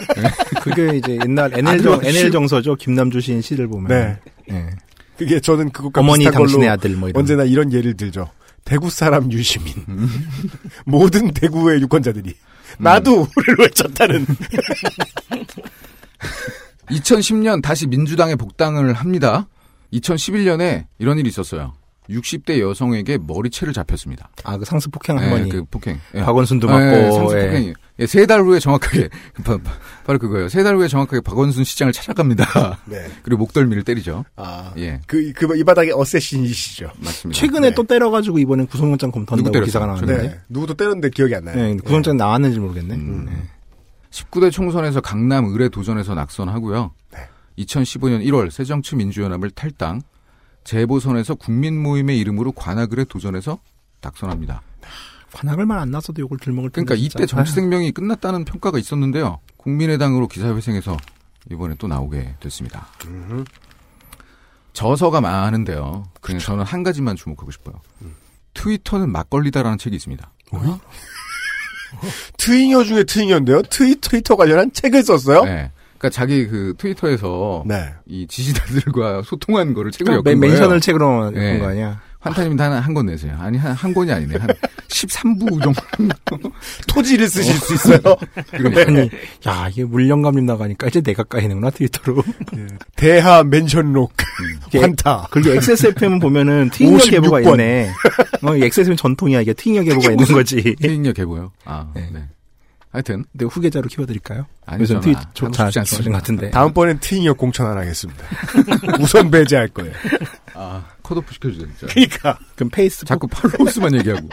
그게 이제 옛날 NL 아주 정 NL 정서죠 김남주 시인 시를 보면. 네. 예. 그게 저는 그것과 어머니 비슷한 당신의 걸로 아들 뭐 이런. 언제나 이런 예를 들죠. 대구 사람 유시민. 모든 대구의 유권자들이 나도를 외쳤다는 2010년 다시 민주당에 복당을 합니다. 2011년에 이런 일이 있었어요. 60대 여성에게 머리채를 잡혔습니다. 아, 그 상습 폭행 예, 할머니. 그 폭행. 예. 박원순도 예, 맞고. 상습 예. 폭행이. 예, 세 달 후에 정확하게 바, 바로 그거예요. 세 달 후에 정확하게 박원순 시장을 찾아갑니다. 네. 그리고 목덜미를 때리죠. 아, 예, 그, 그, 이 바닥에 어쌔신이시죠. 맞습니다. 최근에 네. 또 때려가지고 이번엔 구속영장 검토한다고 누구 기사가? 나왔는데. 네. 누구도 때렸는데 기억이 안 나요. 네, 근데 구속영장 나왔는지 모르겠네. 음. 네. 19대 총선에서 강남 의뢰 도전에서 낙선하고요. 네. 2015년 1월 새정치민주연합을 탈당, 재보선에서 국민 모임의 이름으로 관악을에 도전해서 낙선합니다. 관악을만 안 났어도 욕을 들먹을. 그러니까 진짜. 이때 정치 생명이 끝났다는 평가가 있었는데요. 국민의당으로 기사회생해서 이번에 또 나오게 됐습니다. 저서가 많은데요. 그냥 저는 한 가지만 주목하고 싶어요. 트위터는 막걸리다라는 책이 있습니다. 트윙어 중에 트윙어인데요. 트위, 트위터 관련한 책을 썼어요? 네. 그러니까 자기 그 트위터에서 네. 이 지지자들과 소통한 거를 책을 그러니까 엮은 맨- 거예요. 멘션을 책으로 네. 본거 아니야? 환타님도 한, 한권 내세요. 아니, 한, 한 권이 아니네. 한 13부 정도. 토지를 쓰실 수 있어요. 그러니까. 아니, 야, 이게 물령감님 나가니까 이제 내가 까이는구나, 트위터로. 대하 멘션록. 이게 환타. 그리고 XSFM 보면은 트윙력 56 계보가 번. 있네. 어, XSFM 전통이야. 이게 트윙력 계보가 있는 거지. 트윙력 해보요. 아, 네. 네. 하여튼. 근데 후계자로 키워드릴까요? 아니죠. 트윗 조차. 좋아진 것 같은데. 다음번엔 트윙어 공천 안 하겠습니다. 우선 배제할 거예요. 아, 컷오프 시켜주자, 진짜. 그러니까. 그럼 페이스북 자꾸 followers만 얘기하고.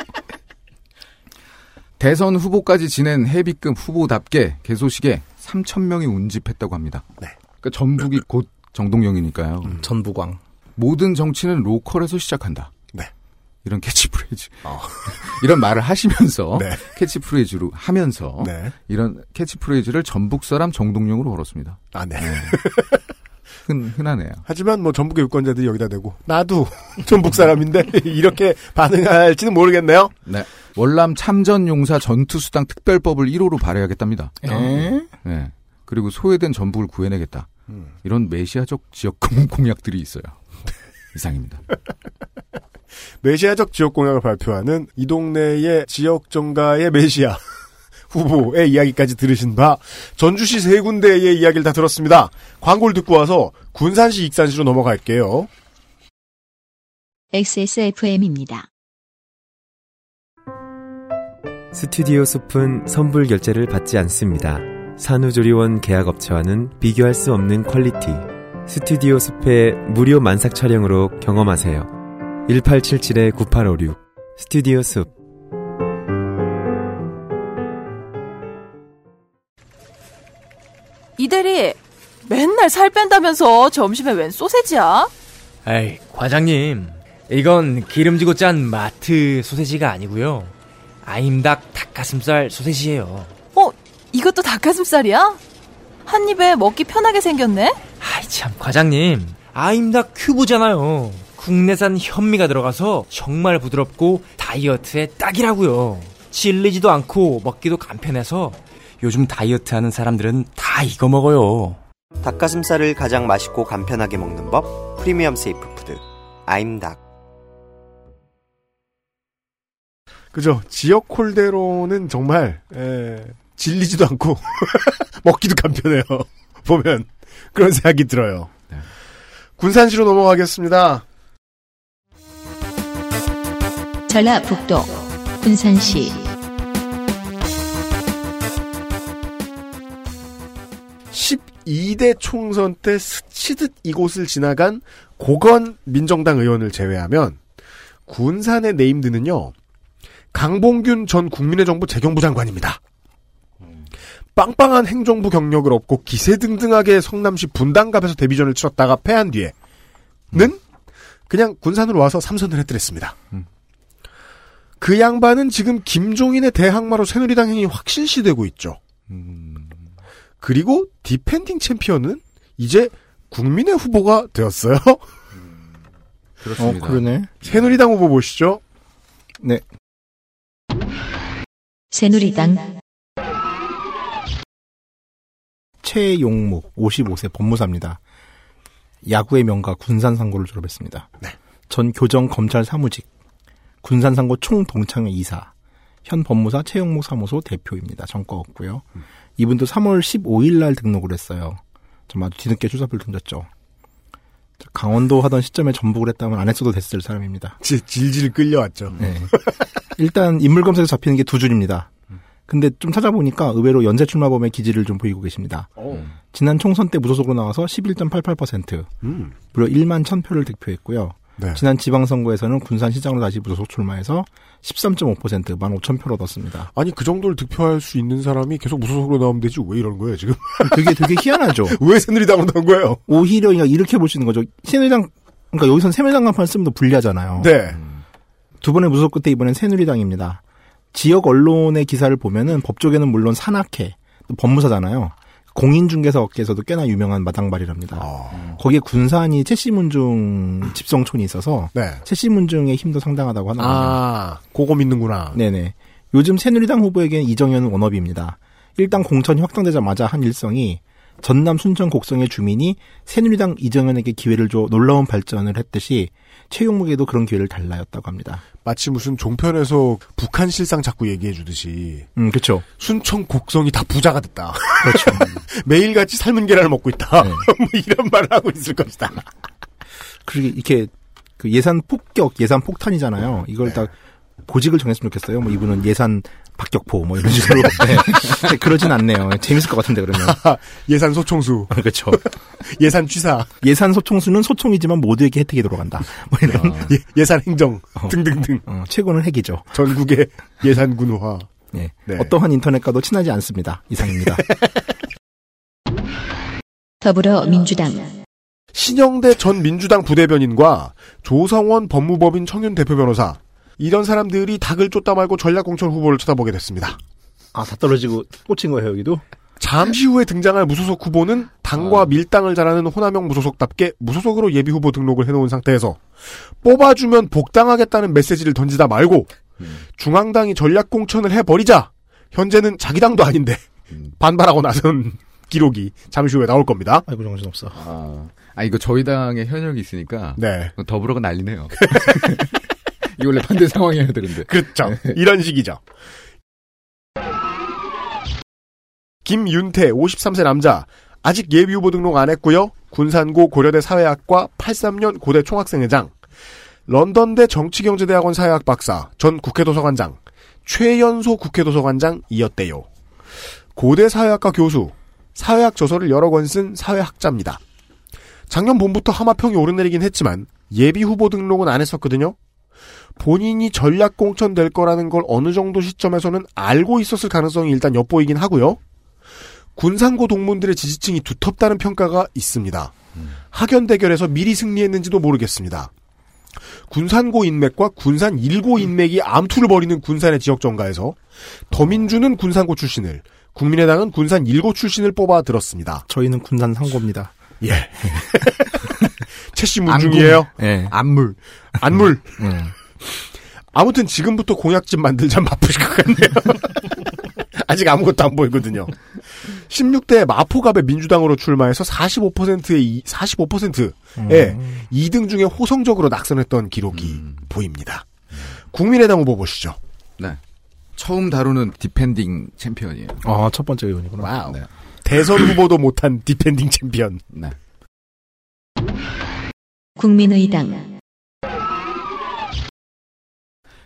대선 후보까지 지낸 헤비급 후보답게 개소식에 3천 명이 운집했다고 합니다. 네. 그러니까 전북이 곧 정동영이니까요. 전부광. 모든 정치는 local에서 시작한다. 네. 이런 캐치프레이즈. 이런 말을 하시면서 네. 캐치프레이즈로 하면서 네. 이런 캐치프레이즈를 전북 사람 정동영으로 걸었습니다. 아, 네. 흔, 흔하네요. 하지만 뭐 전북의 유권자들이 여기다 대고 나도 전북 사람인데 이렇게 반응할지는 모르겠네요. 네. 월남 참전 용사 전투 수당 특별법을 1호로 발의하겠답니다. 에? 네. 그리고 소외된 전북을 구해내겠다. 이런 메시아적 지역 공- 공약들이 있어요. 이상입니다. 메시아적 지역 공약을 발표하는 이 동네의 지역 정가의 메시아 후보의 이야기까지 들으신 바 전주시 세 군데의 이야기를 다 들었습니다. 광고를 듣고 와서 군산시 익산시로 넘어갈게요. XSFM입니다. 스튜디오 숲은 선불 결제를 받지 않습니다. 산후조리원 계약업체와는 비교할 수 없는 quality. 스튜디오 숲의 무료 만삭 촬영으로 경험하세요. 1877-9856 스튜디오 숲 이대리 맨날 살 뺀다면서 점심에 웬 소세지야? 에이, 과장님. 이건 기름지고 짠 마트 소세지가 아니고요. 아임닭 닭가슴살 소세지예요. 어, 이것도 닭가슴살이야? 한 입에 먹기 편하게 생겼네? 아이 참, 과장님. 아임닭 큐브잖아요. 국내산 현미가 들어가서 정말 부드럽고 다이어트에 딱이라고요. 질리지도 않고 먹기도 간편해서 요즘 다이어트 하는 사람들은 다 이거 먹어요. 닭가슴살을 가장 맛있고 간편하게 먹는 법 premium safe food 아임닭 그죠? 지역 콜대로는 정말 에, 질리지도 않고 먹기도 간편해요. 보면 그런 생각이 들어요. 군산시로 넘어가겠습니다. 전라북도 군산시 12대 총선 때 스치듯 이곳을 지나간 고건 민정당 의원을 제외하면 군산의 네임드는요. 강봉균 전 국민의 정부 재경부 장관입니다. 빵빵한 행정부 경력을 얻고 기세등등하게 성남시 분당갑에서 데뷔전을 치렀다가 패한 뒤에는 그냥 군산으로 와서 삼선을 했더랬습니다. 음. 그 양반은 지금 김종인의 대항마로 새누리당 행이 확실시되고 있죠. 음, 그리고 defending champion은 이제 국민의 후보가 되었어요. 어, 그렇습니다. 그러네. 새누리당 후보 보시죠. 네. 새누리당 최용목, 55세 법무사입니다. 야구의 명가 군산상고를 졸업했습니다. 네. 전 교정 검찰 사무직, 군산상고 총동창회 이사, 현 법무사 최영목 사무소 대표입니다. 전과 없고요. 이분도 3월 15일 날 등록을 했어요. 좀 아주 뒤늦게 출사표를 던졌죠. 강원도 하던 시점에 전북을 했다면 안 했어도 됐을 사람입니다. 질, 질질 끌려왔죠. 네. 일단 인물 검색에 잡히는 게 두 줄입니다. 근데 좀 찾아보니까 의외로 연쇄 출마범의 기질을 좀 보이고 계십니다. 지난 총선 때 무소속으로 나와서 11.88%, 음. 무려 1만 1000표를 득표했고요. 네. 지난 지방선거에서는 군산시장으로 다시 무소속 출마해서 13.5%, 15,000표를 얻었습니다. 아니 그 정도를 득표할 수 있는 사람이 계속 무소속으로 나오면 되지 왜 이러는 거예요 지금? 그게 되게 희한하죠. 왜 새누리당으로 나온 거예요? 오히려 그러니까 이렇게 볼 수 있는 거죠. 새누리당, 그러니까 여기선 새누리당 간판 쓰면 더 불리하잖아요. 네. 두 번의 무소속 끝에 이번엔 새누리당입니다. 지역 언론의 기사를 보면은 법조계는 물론 산악회, 또 법무사잖아요. 공인중개사 업계에서도 꽤나 유명한 마당발이랍니다. 아. 거기에 군산이 최씨문중 집성촌이 있어서 네. 최씨문중의 힘도 상당하다고 하더라고요. 아, 그거 믿는구나. 네네. 요즘 새누리당 후보에게는 이정현은 원업입니다. 일당 공천이 확정되자마자 한 일성이 전남 순천 곡성의 주민이 새누리당 이정현에게 기회를 줘 놀라운 발전을 했듯이 최용목에도 그런 기회를 달라였다고 합니다. 마치 무슨 종편에서 북한 실상 자꾸 얘기해 주듯이 음, 그렇죠. 순천 곡성이 다 부자가 됐다. 그렇죠. 매일같이 삶은 계란을 먹고 있다. 네. 뭐 이런 말을 하고 있을 것이다. 그리고 이렇게 그 예산 폭격, 예산 폭탄이잖아요. 이걸 딱 보직을 정했으면 좋겠어요. 뭐 이분은 예산 박격포 뭐 이런 식으로. 네. 그러진 않네요. 재밌을 것 같은데 그러면. 예산 소총수, 그렇죠. 예산 취사, 예산 소총수는 소총이지만 모두에게 혜택이 돌아간다. 뭐 이런. 예, 산 행정 어. 등등등. 어, 최고는 핵이죠. 전국의 예산 군화. 네. 네. 어떠한 인터넷과도 친하지 않습니다. 이상입니다. 더불어민주당 신영대 전 민주당 부대변인과 조성원 법무법인 청윤 대표 변호사 이런 사람들이 닭을 쫓다 말고 전략공천 후보를 쳐다보게 됐습니다. 아, 다 떨어지고 꽂힌 거예요, 여기도? 잠시 후에 등장할 무소속 후보는 당과 밀당을 잘하는 호남형 무소속답게 무소속으로 예비 후보 등록을 해놓은 상태에서 뽑아주면 복당하겠다는 메시지를 던지다 말고 중앙당이 전략 공천을 해버리자 현재는 자기 당도 아닌데 반발하고 나선 기록이 잠시 후에 나올 겁니다. 아이고, 정신없어. 아, 아, 이거 저희 당에 현역이 있으니까 네. 더불어가 난리네요. 이 원래 반대 상황이어야 되는데. 그렇죠. 이런 식이죠. 김윤태 53세 남자 아직 예비 후보 등록 안 했고요. 군산고 고려대 사회학과 83년 고대 총학생회장 런던대 정치경제대학원 사회학 박사 전 국회도서관장 최연소 국회도서관장이었대요. 고대 사회학과 교수 사회학 저서를 여러 권 쓴 사회학자입니다. 작년 봄부터 하마평이 오르내리긴 했지만 예비 후보 등록은 안 했었거든요. 본인이 전략 공천될 거라는 걸 어느 정도 시점에서는 알고 있었을 가능성이 일단 엿보이긴 하고요. 군산고 동문들의 지지층이 두텁다는 평가가 있습니다. 학연 대결에서 미리 승리했는지도 모르겠습니다. 군산고 인맥과 군산 일고 인맥이 암투를 벌이는 군산의 지역 정가에서 더민주는 군산고 출신을 국민의당은 군산 일고 출신을 뽑아 들었습니다. 저희는 군산 상고입니다. 예. 채씨 문중이에요. 예. 안물. 안물. 예. 아무튼 지금부터 공약집 만들자 바쁘실 것 같네요. 아직 아무것도 안 보이거든요. 16대 마포갑의 민주당으로 출마해서 45%의 45%의 2등 중에 호성적으로 낙선했던 기록이 보입니다. 국민의당 후보 보시죠. 네. 처음 다루는 defending champion이에요. 아, 첫 번째 의원이구나. wow. 네. 대선 후보도 못한 defending champion. 네. 국민의당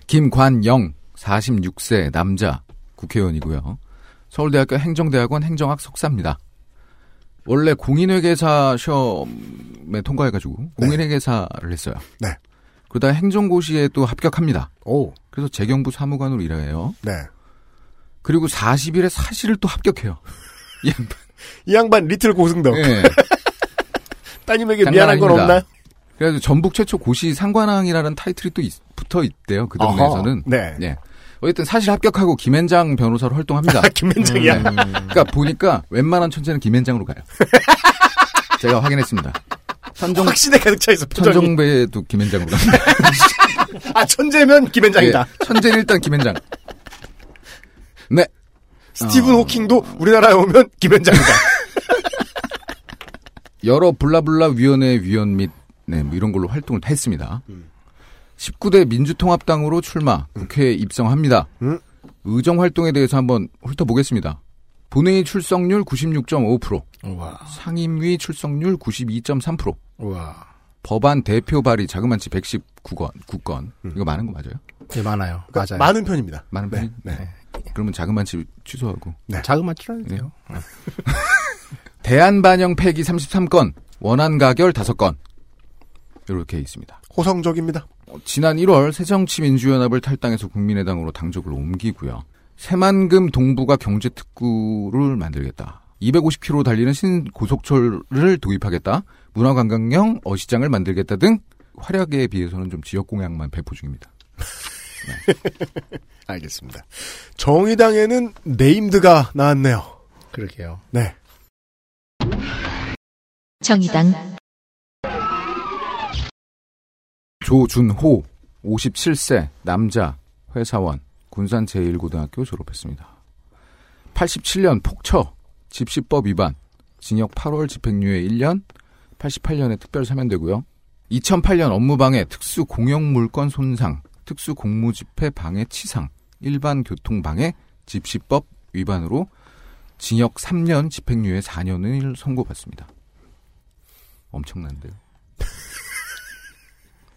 김관영 46세 남자 국회의원이고요. 서울대학교 행정대학원 행정학 석사입니다. 원래 공인회계사 시험에 통과해가지고 공인회계사를 했어요. 네. 그러다 행정고시에도 합격합니다. 오. 그래서 재경부 사무관으로 일해요. 네. 그리고 40일에 사실을 또 합격해요. 이 양반. 이 양반 리틀 고승덕. 예. 따님에게 미안한 건. 없나요? 그래서 전북 최초 고시 상관왕이라는 타이틀이 또 있- 붙어 있대요. 그 동네에서는. 네. 예. 어쨌든 사실 합격하고 김현장 변호사로 활동합니다. 아, 김현장이야. 네. 그러니까 보니까 웬만한 천재는 김현장으로 가요. 제가 확인했습니다. 천정 확신에 가득 차 있어. 표정이. 천정배도 김현장으로 갑니다. 아 천재면 김현장이다. 예, 천재는 일단 김현장. 네. 스티븐 어. 호킹도 우리나라에 오면 김현장이다. 여러 블라블라 위원회 위원 및 네, 뭐 이런 걸로 활동을 다 했습니다. 19대 민주통합당으로 출마, 국회에 입성합니다. 음. 의정 활동에 대해서 한번 훑어보겠습니다. 본회의 출석률 96.5%, 우와. 상임위 출석률 92.3%, 우와. 법안 대표 발의 자그만치 119건, 9건. 이거 많은 거 맞아요? 네, 많아요. 그러니까 맞아요. 많은 편입니다. 많은 네, 편이? 네. 그러면 자그만치 취소하고. 네. 자그만 치러야 돼요. 대한 반영 폐기 33건, 원안 가결 5건. 이렇게 있습니다. 호성적입니다. 어, 지난 1월 새정치민주연합을 탈당해서 국민의당으로 당적을 옮기고요. 새만금 동부가 경제특구를 만들겠다. 250km 달리는 신고속철을 도입하겠다. 문화관광형 어시장을 만들겠다 등 활약에 비해서는 좀 지역 공약만 배포 중입니다. 알겠습니다. 정의당에는 네임드가 나왔네요. 그러게요. 네. 정의당, 조준호 57세 남자 회사원 군산 제1고등학교 졸업했습니다. 87년 폭처 집시법 위반 징역 8월 집행유예 1년 88년에 특별 사면되고요. 2008년 업무방해 특수 공영물권 손상 특수 공무집회 방해 치상 일반 교통방해 집시법 위반으로 징역 3년 집행유예 4년을 선고받습니다. 엄청난데요.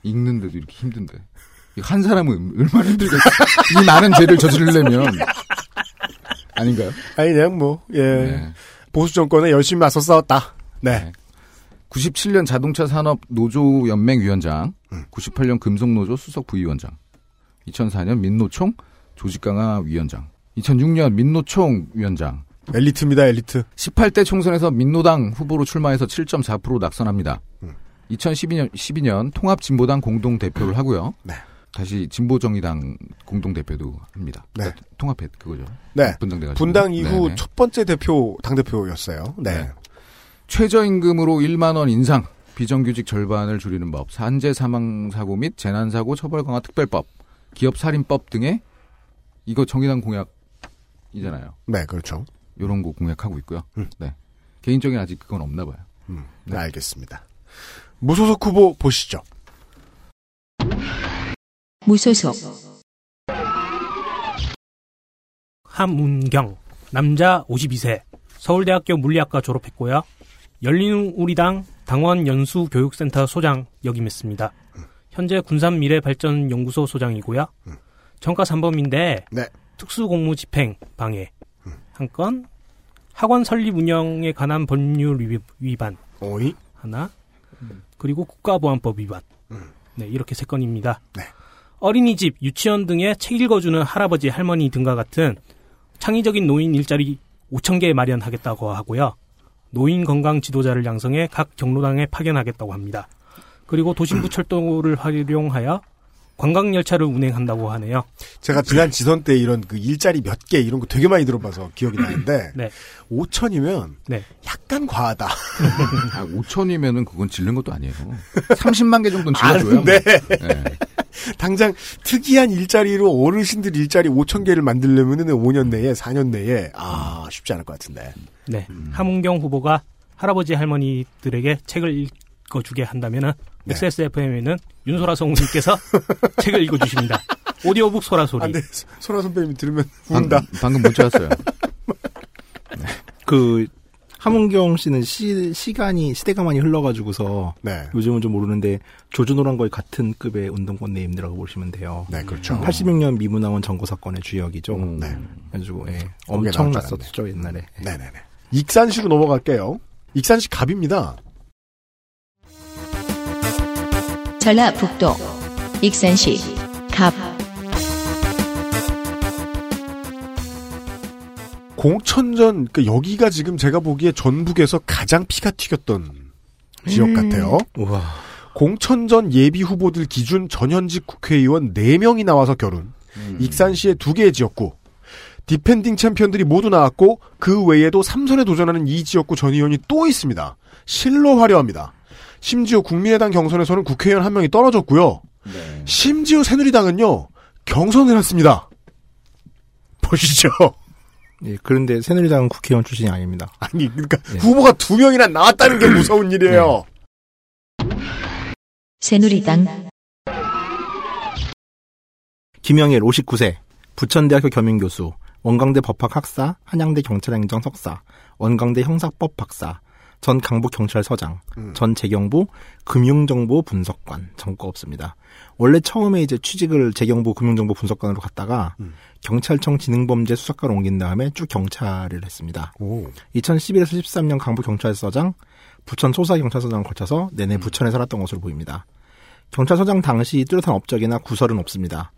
읽는데도 이렇게 힘든데. 한 사람은 얼마나 힘들겠어. 이 많은 죄를 저지르려면. 아닌가요? 아니 그냥 뭐 예. 네. 보수 정권에 열심히 맞서 싸웠다. 네. 네. 97년 자동차 산업 노조 연맹 위원장, 98년 금속노조 수석 부위원장, 2004년 민노총 조직 강화 위원장, 2006년 민노총 위원장, 엘리트입니다, 엘리트. 18대 총선에서 민노당 후보로 출마해서 7.4% 낙선합니다. 2012년 12년 통합진보당 공동 대표를 하고요. 네. 다시 진보정의당 공동 대표도 합니다. 네. 통합해 그거죠. 네. 분당돼가지고. 분당 이후 네네. 첫 번째 대표 당 대표였어요. 네. 네. 최저임금으로 1만 원 인상, 비정규직 절반을 줄이는 법, 산재 사망 사고 및 재난 사고 처벌 강화 특별법, 기업 살인법 등의 이거 정의당 공약이잖아요. 네, 그렇죠. 요런 거 공약하고 있고요. 음. 네. 개인적인 아직 그건 없나 봐요. 음, 네, 알겠습니다. 무소속 후보 보시죠. 무소속, 함운경 남자 52세 서울대학교 물리학과 졸업했고요. 열린우리당 당원 연수 교육센터 소장 역임했습니다. 현재 군산 미래발전 연구소 소장이고요. 정가 3범인데 네. 특수공무 집행 방해 한 건, 학원 설립 운영에 관한 법률 위- 위반 오이. 하나, 그리고 국가보안법 위반. 네, 이렇게 세 건입니다. 네. 어린이집, 유치원 등에 책 읽어주는 할아버지, 할머니 등과 같은 창의적인 노인 일자리 5천 개 마련하겠다고 하고요. 노인 건강 지도자를 양성해 각 경로당에 파견하겠다고 합니다. 그리고 도심부 철도를 활용하여 관광열차를 운행한다고 하네요. 제가 지난 지선 때 이런 그 일자리 몇 개 이런 거 되게 많이 들어봐서 기억이 나는데 네. 5천이면 네. 약간 과하다. 아, 5천이면은 그건 질른 것도 아니에요. 30만 개 정도는 질러줘요. 네. 네. 당장 특이한 일자리로 어르신들 일자리 5천 개를 만들려면은 5년 내에 4년 내에 아 쉽지 않을 것 같은데. 네. 함은경 후보가 할아버지 할머니들에게 책을 읽어주게 한다면은 네. XSFM에는 윤소라 성우님께서 책을 읽어주십니다. 오디오북 소라 소리. 안 돼 소라 선배님이 들으면 방, 운다. 방금 문자 왔어요. 그 함은경 씨는 시, 시간이 시대가 많이 흘러가지고서 네. 요즘은 좀 모르는데 조준호랑 거의 같은 급의 운동권 named라고 보시면 돼요. 네 그렇죠. 86년 미문화원 점거 사건의 주역이죠. 음. 네. 그래가지고 예, 엄청 났었죠 옛날에. 네 네 네. 익산시로 넘어갈게요. 익산시 갑입니다. 전라북도, 익산시, 갑, 공천전 그 여기가 지금 제가 보기에 전북에서 가장 피가 튀겼던 지역 같아요. 우와. 공천전 예비 후보들 기준 전현직 국회의원 4명이 나와서 격돌. 익산시에 2개의 지역구. defending champion들이 모두 나왔고 그 외에도 삼선에 도전하는 이 지역구 전 의원이 또 있습니다. 실로 화려합니다. 심지어 국민의당 경선에서는 국회의원 한 명이 떨어졌고요. 심지어 새누리당은요 경선을 했습니다. 보시죠. 예, 그런데 새누리당은 국회의원 출신이 아닙니다. 아니, 그러니까 네. 후보가 두 명이나 나왔다는 게 무서운 일이에요. 새누리당 김영일 59세, 부천대학교 겸임교수, 원광대 법학 학사, 한양대 경찰행정 석사, 원광대 형사법 박사, 전 강북경찰서장, 음. 전 재경부 금융정보 분석관 전과 없습니다. 원래 처음에 이제 취직을 재경부 금융정보 분석관으로 갔다가 음. 경찰청 지능범죄 수사과로 옮긴 다음에 쭉 경찰을 했습니다. 오. 2011에서 13년 강북경찰서장, 부천 소사경찰서장을 거쳐서 내내 부천에 살았던 것으로 보입니다. 경찰서장 당시 뚜렷한 업적이나 구설은 없습니다.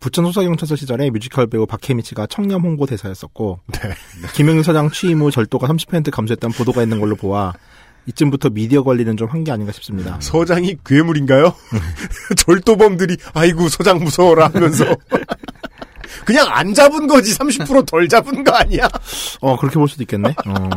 부천 소사경찰서 시절에 뮤지컬 배우 박해미 씨가 청렴 홍보 대사였었고 네. 김영일 서장 취임 후 절도가 30% 감소했다는 보도가 있는 걸로 보아 이쯤부터 미디어 관리는 좀 한 게 아닌가 싶습니다. 서장이 괴물인가요? 절도범들이 아이고 서장 무서워라 하면서 그냥 안 잡은 거지 30%덜 잡은 거 아니야? 어, 그렇게 볼 수도 있겠네. 어.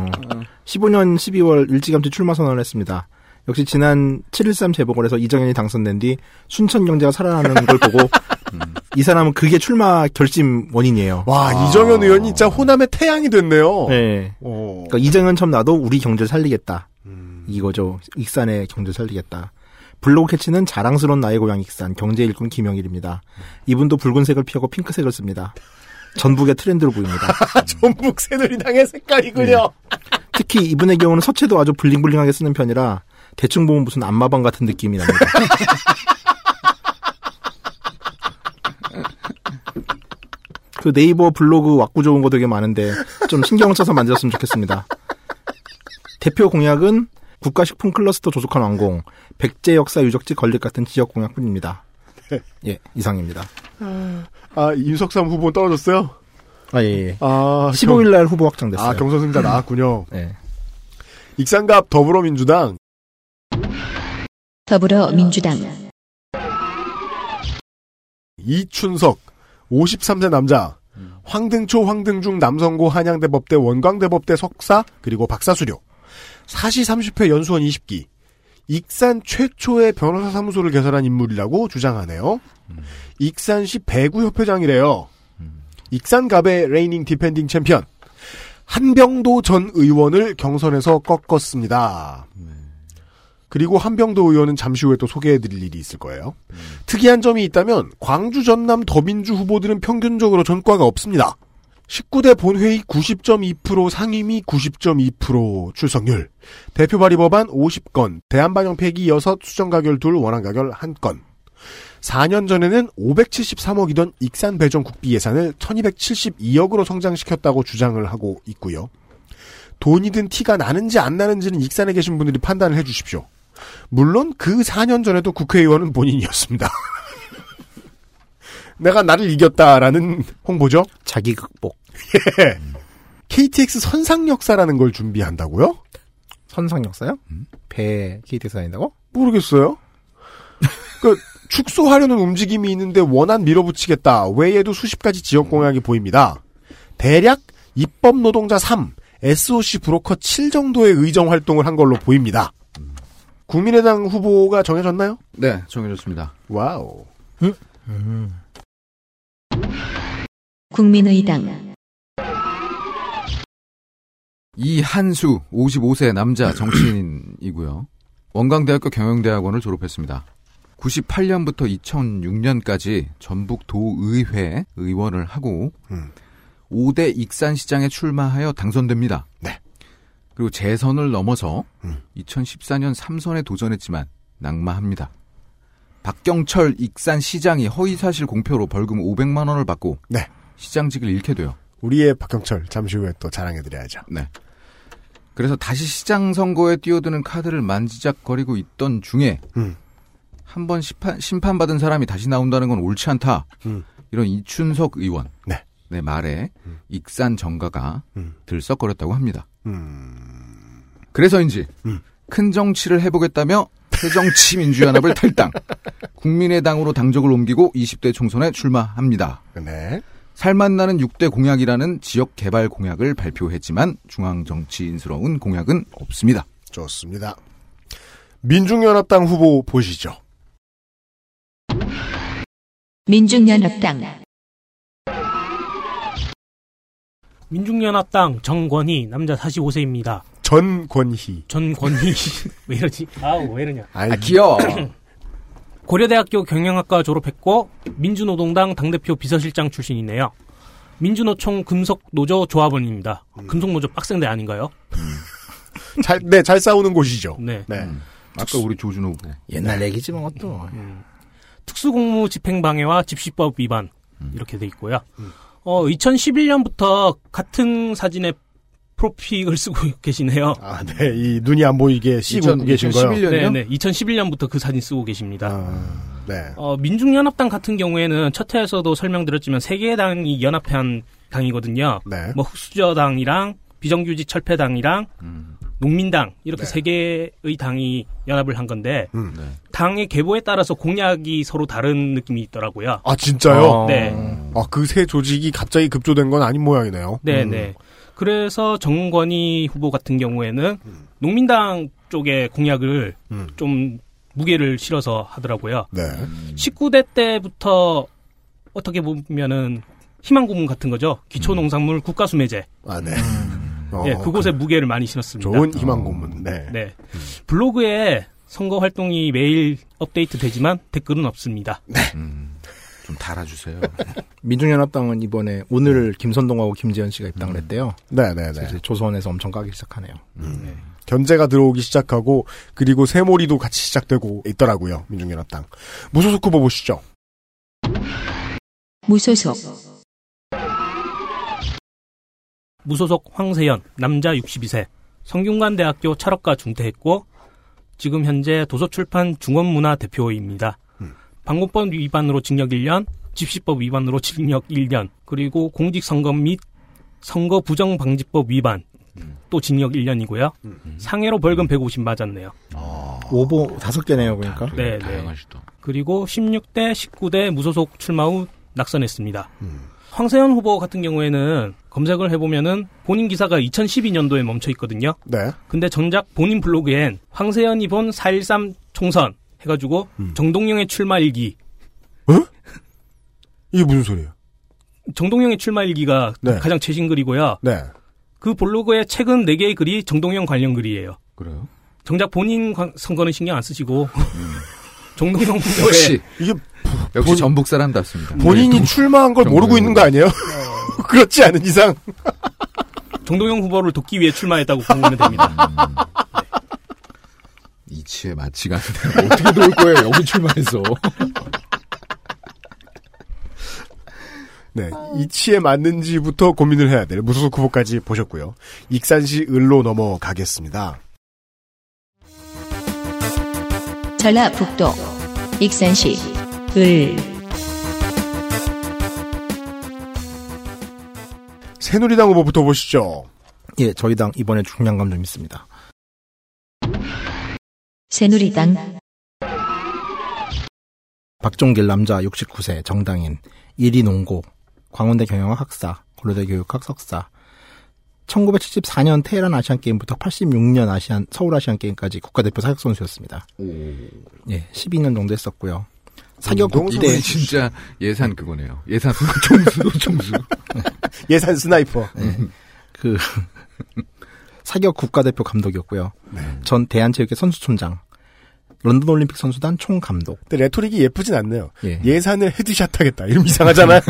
15년 12월 일찌감치 출마 선언을 했습니다. 역시 지난 7.13 재보궐에서 이정현이 당선된 뒤 순천 경제가 살아나는 걸 보고 이 사람은 그게 출마 결심 원인이에요. 와 이정현 의원이 진짜 호남의 태양이 됐네요. 네. 어. 그러니까 이정현 처음 나도 우리 경제를 살리겠다. 음. 이거죠. 익산의 경제를 살리겠다. 블로그 캐치는 자랑스러운 나의 고향 익산 경제 일꾼 김영일입니다. 이분도 붉은색을 피하고 핑크색을 씁니다. 전북의 트렌드로 보입니다. 전북 새누리당의 색깔이군요. 특히 이분의 경우는 서체도 아주 블링블링하게 쓰는 편이라 대충 보면 무슨 안마방 같은 느낌이 납니다. 그 네이버 블로그 왁구 좋은 거 되게 많은데 좀 신경을 써서 만들었으면 좋겠습니다. 대표 공약은 국가식품 클러스터 조속한 완공, 백제 역사 유적지 건립 같은 지역 공약뿐입니다. 예, 이상입니다. 아 윤석삼 후보 떨어졌어요? 아, 예, 예. 아 15일 날 후보 확정됐어요. 아 경선 승자 나왔군요. 네. 익산갑 더불어민주당 더불어민주당 이춘석 53세 남자 황등초 황등중 남성고 한양대법대 원광대법대 석사 그리고 박사 수료 사시 30회 연수원 20기 익산 최초의 변호사 사무소를 개설한 인물이라고 주장하네요. 익산시 배구협회장이래요. 익산갑의 reigning defending champion 한병도 전 의원을 경선에서 꺾었습니다. 그리고 한병도 의원은 잠시 후에 또 소개해드릴 일이 있을 거예요. 특이한 점이 있다면 광주 전남 더민주 후보들은 평균적으로 전과가 없습니다. 19대 본회의 90.2% 상임위 90.2% 출석률 대표 발의 법안 50건 대한반영 폐기 6 수정 가결 둘 원안 가결 1건 4년 전에는 573억이던 익산 배정 국비 예산을 1272억으로 성장시켰다고 주장을 하고 있고요. 돈이 든 티가 나는지 안 나는지는 익산에 계신 분들이 판단을 해주십시오. 물론 그 4년 전에도 국회의원은 본인이었습니다. 내가 나를 이겼다라는 홍보죠. 자기 극복. 예. KTX 선상 역사라는 걸 준비한다고요? 선상 역사요? 배 KTX 다닌다고? 모르겠어요. 그 축소하려는 움직임이 있는데 원안 밀어붙이겠다 외에도 수십 가지 지역 공약이 보입니다. 대략 입법 노동자 3, SOC 브로커 7 정도의 의정 활동을 한 걸로 보입니다. 국민의당 후보가 정해졌나요? 네, 정해졌습니다. wow. 국민의당 이한수 55세 남자 정치인이고요. 원광대학교 경영대학원을 졸업했습니다. 98년부터 2006년까지 전북 도의회 의원을 하고 음. 5대 익산시장에 출마하여 당선됩니다. 네. 그리고 재선을 넘어서 음. 2014년 3선에 도전했지만 낙마합니다. 박경철 익산 시장이 허위사실 공표로 벌금 500만 원을 받고 네. 시장직을 잃게 돼요. 우리의 박경철 잠시 후에 또 자랑해드려야죠. 네. 그래서 다시 시장 선거에 뛰어드는 카드를 만지작거리고 있던 중에 음. 한번 심판, 받은 사람이 다시 나온다는 건 옳지 않다. 음. 이런 이춘석 의원 네. 네 말에 익산 정가가 음. 들썩거렸다고 합니다. 음. 그래서인지 음. 큰 정치를 해보겠다며 새정치민주연합을 탈당, 국민의당으로 당적을 옮기고 20대 총선에 출마합니다. 네. 살맛나는 6대 공약이라는 지역 개발 공약을 발표했지만 중앙 정치인스러운 공약은 없습니다. 좋습니다. 민중연합당 후보 보시죠. 민중연합당 민중연합당 정권희 남자 45세입니다. 전권희. 전권희 왜 이러지? 아우 왜 이러냐? 아, 귀여워. 고려대학교 경영학과 졸업했고 민주노동당 당대표 비서실장 출신이네요. 민주노총 금속노조 조합원입니다. 금속노조 빡센데 아닌가요? 잘, 네, 잘 싸우는 곳이죠. 네. 네. 아까 우리 조준 후보. 옛날 얘기지 뭐 또. 특수공무 집행방해와 집시법 위반 이렇게 돼 있고요. 어 2011년부터 같은 사진에 프로픽을 쓰고 계시네요. 아, 네. 이 눈이 안 보이게 씌고 2000 계신 거요. 2011 년이요? 네, 네. 2011년부터 그 사진 쓰고 계십니다. 아, 네. 어, 민중연합당 같은 경우에는 첫 회에서도 설명드렸지만 세 개의 당이 연합한 당이거든요. 네. 뭐 흑수저당이랑 비정규직 철폐당이랑 음. 농민당 이렇게 네. 세 개의 당이 연합을 한 건데 음. 네. 당의 계보에 따라서 공약이 서로 다른 느낌이 있더라고요. 아, 진짜요? 어. 네. 아, 그새 조직이 갑자기 급조된 건 아닌 모양이네요. 네, 음. 네. 그래서 정권희 후보 같은 경우에는 농민당 쪽의 공약을 음. 좀 무게를 실어서 하더라고요. 네. 19대 때부터 어떻게 보면은 희망 고문 같은 거죠. 기초농산물 국가수매제. 아, 네. 어, 예, 그곳에 무게를 많이 실었습니다. 좋은 희망 고문. 네. 네. 블로그에 선거 활동이 매일 업데이트 되지만 댓글은 없습니다. 음, 좀 달아주세요. 민중연합당은 이번에 오늘 김선동하고 김재현 씨가 입당을 했대요. 네, 네, 네. 이제 조선에서 엄청 까기 시작하네요. 견제가 들어오기 시작하고 그리고 새몰이도 같이 시작되고 있더라고요. 민중연합당. 무소속 후보 보시죠. 무소속, 무소속 황세연, 남자 62세, 성균관대학교 철학과 중퇴했고, 지금 현재 도서출판 중원문화 대표입니다. 방공법 위반으로 징역 1년, 집시법 위반으로 징역 1년, 그리고 공직선거 및 선거 부정방지법 위반, 또 징역 1년이고요. 상해로 벌금 150 맞았네요. 오보 다섯 개네요, 그러니까. 네, 네. 다양하시다. 그리고 16대, 19대 무소속 출마 후 낙선했습니다. 황세현 후보 같은 경우에는 검색을 해보면은 본인 기사가 2012년도에 멈춰 있거든요. 네. 근데 정작 본인 블로그엔 황세현이 본 4.13 총선 해가지고 정동영의 출마 일기, 이게 무슨 소리예요? 정동영의 출마 일기가 네. 가장 최신 글이고요. 네. 그 블로그에 최근 4개의 글이 정동영 관련 글이에요. 그래요? 정작 본인 관- 선거는 신경 안 쓰시고 정 동영 후보의 역시 이게 역시 본- 전북 사람답습니다. 본인이 출마한 걸 모르고 있는 거 아니에요? 그렇지 않은 이상. 정동영 후보를 돕기 위해 출마했다고 보면 됩니다. 이치에 맞지가 않는데 어떻게 놓을 거예요? 여기 출마해서. 네. 이치에 맞는지부터 고민을 해야 될 무소속 후보까지 보셨고요. 익산시 을로 넘어가겠습니다. 전라북도, 익산시, 을, 새누리당 후보부터 보시죠. 예, 저희 당 이번에 중량감 좀 있습니다. 새누리당, 박종길 남자 69세 정당인 이리 농고 광운대 경영학 학사 고려대 교육학 석사 1974년 테헤란 아시안 게임부터 86년 아시안 서울 아시안 게임까지 국가대표 사격 선수였습니다. 예, 12년 정도 했었고요. 사격 국대 이게 진짜 예산 그거네요. 예산 총수 총수. 예산 sniper. 그 사격 국가대표 감독이었고요. 네. 전 대한체육회 선수촌장, 런던 올림픽 선수단 총감독, 근데 rhetoric이 예쁘진 않네요. 예. 예산을 headshot 하겠다. 이름 이상하잖아요.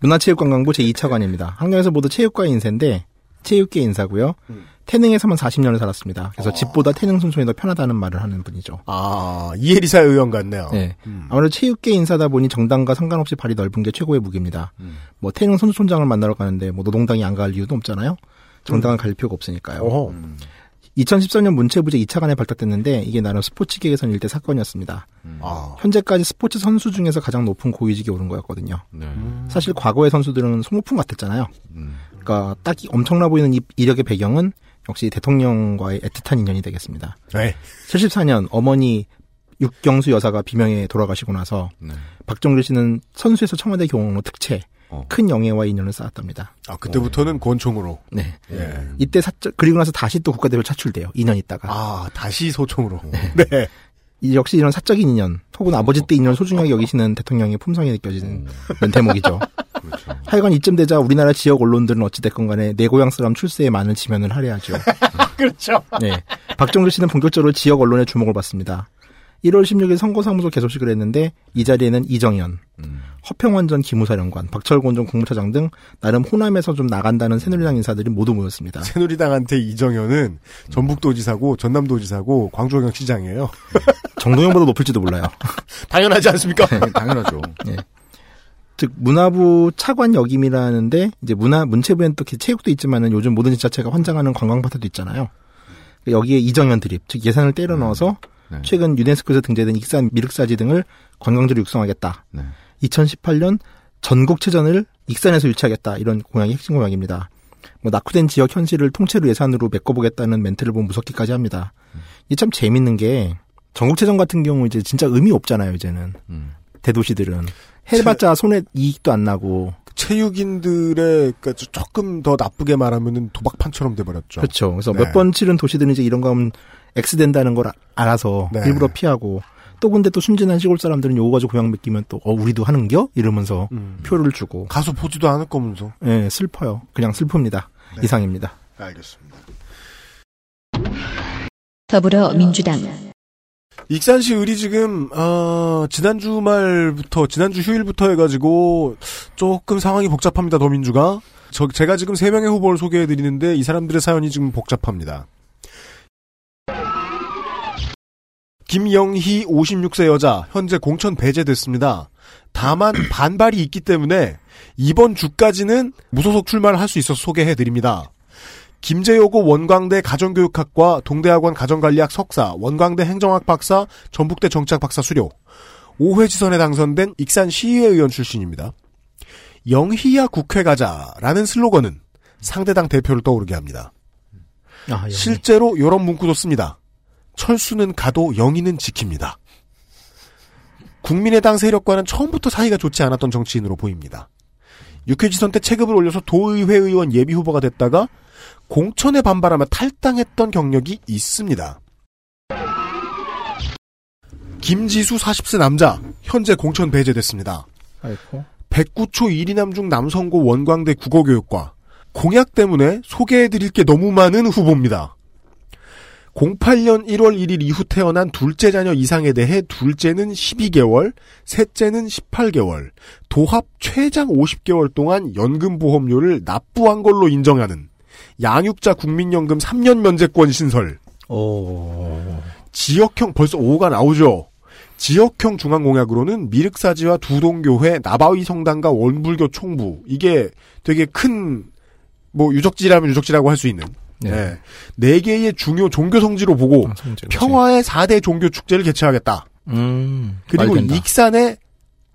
문화체육관광부 제2차관입니다. 학년에서 모두 체육과 인사인데 체육계 인사고요. 음. 태능에서만 40년을 살았습니다. 어. 그래서 집보다 태능 선수촌이 더 편하다는 말을 하는 분이죠. 아, 이에리사 의원 같네요. 네. 음. 아무래도 체육계 인사다 보니 정당과 상관없이 발이 넓은 게 최고의 무기입니다. 음. 뭐 태능 선수촌장을 만나러 가는데 뭐 노동당이 안 갈 이유도 없잖아요. 정당을 가릴 필요가 없으니까요. 어허. 2014년 문체부제 2차관에 발탁됐는데 이게 나름 스포츠계에선 일대 사건이었습니다. 아, 현재까지 스포츠 선수 중에서 가장 높은 고위직에 오른 거였거든요. 네. 사실 과거의 선수들은 소모품 같았잖아요. 음. 그러니까 딱 엄청나 보이는 이 이력의 배경은 역시 대통령과의 애틋한 인연이 되겠습니다. 네. 74년 어머니 육경수 여사가 비명에 돌아가시고 나서 네. 박정길 씨는 선수에서 청와대 경호로 특채 어. 큰 영예와 인연을 쌓았답니다. 아, 그때부터는 권총으로. 네. 예. 이때 사적 그리고 나서 다시 또 국가대표 차출돼요. 2년 있다가. 아, 다시 소총으로. 네. 이 역시 이런 사적인 인연 혹은 아버지 때 인연 소중하게 여기시는 대통령의 품성이 느껴지는 이런 대목이죠. 그렇죠. 하여간 이쯤 되자 우리나라 지역 언론들은 어찌됐건 간에 내 고향 사람 출세에 많은 지면을 할애하죠. 그렇죠. 네. 박정주 씨는 본격적으로 지역 언론의 주목을 받습니다. 1월 16일 선거사무소 개소식을 했는데 이 자리에는 이정현, 음. 허평원 전 기무사령관, 박철곤 전 국무차장 등 나름 호남에서 좀 나간다는 새누리당 인사들이 모두 모였습니다. 새누리당한테 이정현은 전북도지사고 전남도지사고 광주경시장이에요. 정동영보다 높을지도 몰라요. 당연하지 않습니까? 네, 당연하죠. 즉 문화부 차관 역임이라는데 이제 문화 문체부엔 또 체육도 있지만은 요즘 모든 지자체가 환장하는 관광파트도 있잖아요. 여기에 이정현 드립, 즉 예산을 때려 넣어서 네. 최근 유네스코에서 등재된 익산 미륵사지 등을 관광지로 육성하겠다. 네. 2018년 전국체전을 익산에서 유치하겠다. 이런 공약이 핵심 공약입니다. 뭐 낙후된 지역 현실을 통째로 예산으로 메꿔보겠다는 멘트를 보면 무섭기까지 합니다. 이게 참 재밌는 게 전국체전 같은 경우 이제 진짜 의미 없잖아요. 이제는 음. 대도시들은 해봤자 손에 이익도 안 나고 체육인들의 그러니까 조금 더 나쁘게 말하면은 도박판처럼 돼버렸죠. 그렇죠. 그래서 네. 몇번 치른 도시들은 이제 이런 거 하면 X 된다는 걸 아- 알아서 네. 일부러 피하고 또 근데 또 순진한 시골 사람들은 요거 가지고 고향 맡기면 또 어 우리도 하는겨 이러면서 음. 표를 주고 가서 보지도 않을 거면서. 예 슬퍼요. 그냥 슬픕니다. 네. 이상입니다. 알겠습니다. 더불어민주당 익산시 을이 지금 어, 지난주 말부터 지난주 휴일부터 해가지고 조금 상황이 복잡합니다. 더민주가 저 제가 지금 세 명의 후보를 소개해 드리는데 이 사람들의 사연이 지금 복잡합니다. 김영희 56세 여자 현재 공천 배제됐습니다. 다만 반발이 있기 때문에 이번 주까지는 무소속 출마를 할 수 있어서 소개해 드립니다. 김재효고 원광대 가정교육학과 동대학원 가정관리학 석사, 원광대 행정학 박사, 전북대 정치학 박사 수료. 5회 지선에 당선된 익산 시의회 의원 출신입니다. 영희야 국회 가자라는 슬로건은 상대당 대표를 떠오르게 합니다. 아, 예. 실제로 이런 문구도 씁니다. 철수는 가도 영희는 지킵니다. 국민의당 세력과는 처음부터 사이가 좋지 않았던 정치인으로 보입니다. 6회 지선 때 체급을 올려서 도의회 의원 예비 후보가 됐다가 공천에 반발하며 탈당했던 경력이 있습니다. 김지수 40세 남자 현재 공천 배제됐습니다. 아이고. 109초 1위남 중 남성고 원광대 국어교육과 공약 때문에 소개해드릴 게 너무 많은 후보입니다. 08년 1월 1일 이후 태어난 둘째 자녀 이상에 대해 둘째는 12개월, 셋째는 18개월, 도합 최장 50개월 동안 연금보험료를 납부한 걸로 인정하는 양육자 국민연금 3년 면제권 신설. 오. 지역형 벌써 5가 나오죠. 지역형 중앙공약으로는 미륵사지와 두동교회, 나바위 성당과 원불교 총부 이게 되게 큰 뭐 유적지라면 유적지라고 할 수 있는 네. 네. 네 개의 중요 종교 성지로 보고 아. 평화의 4대 종교 축제를 개최하겠다. 음. 그리고. 익산에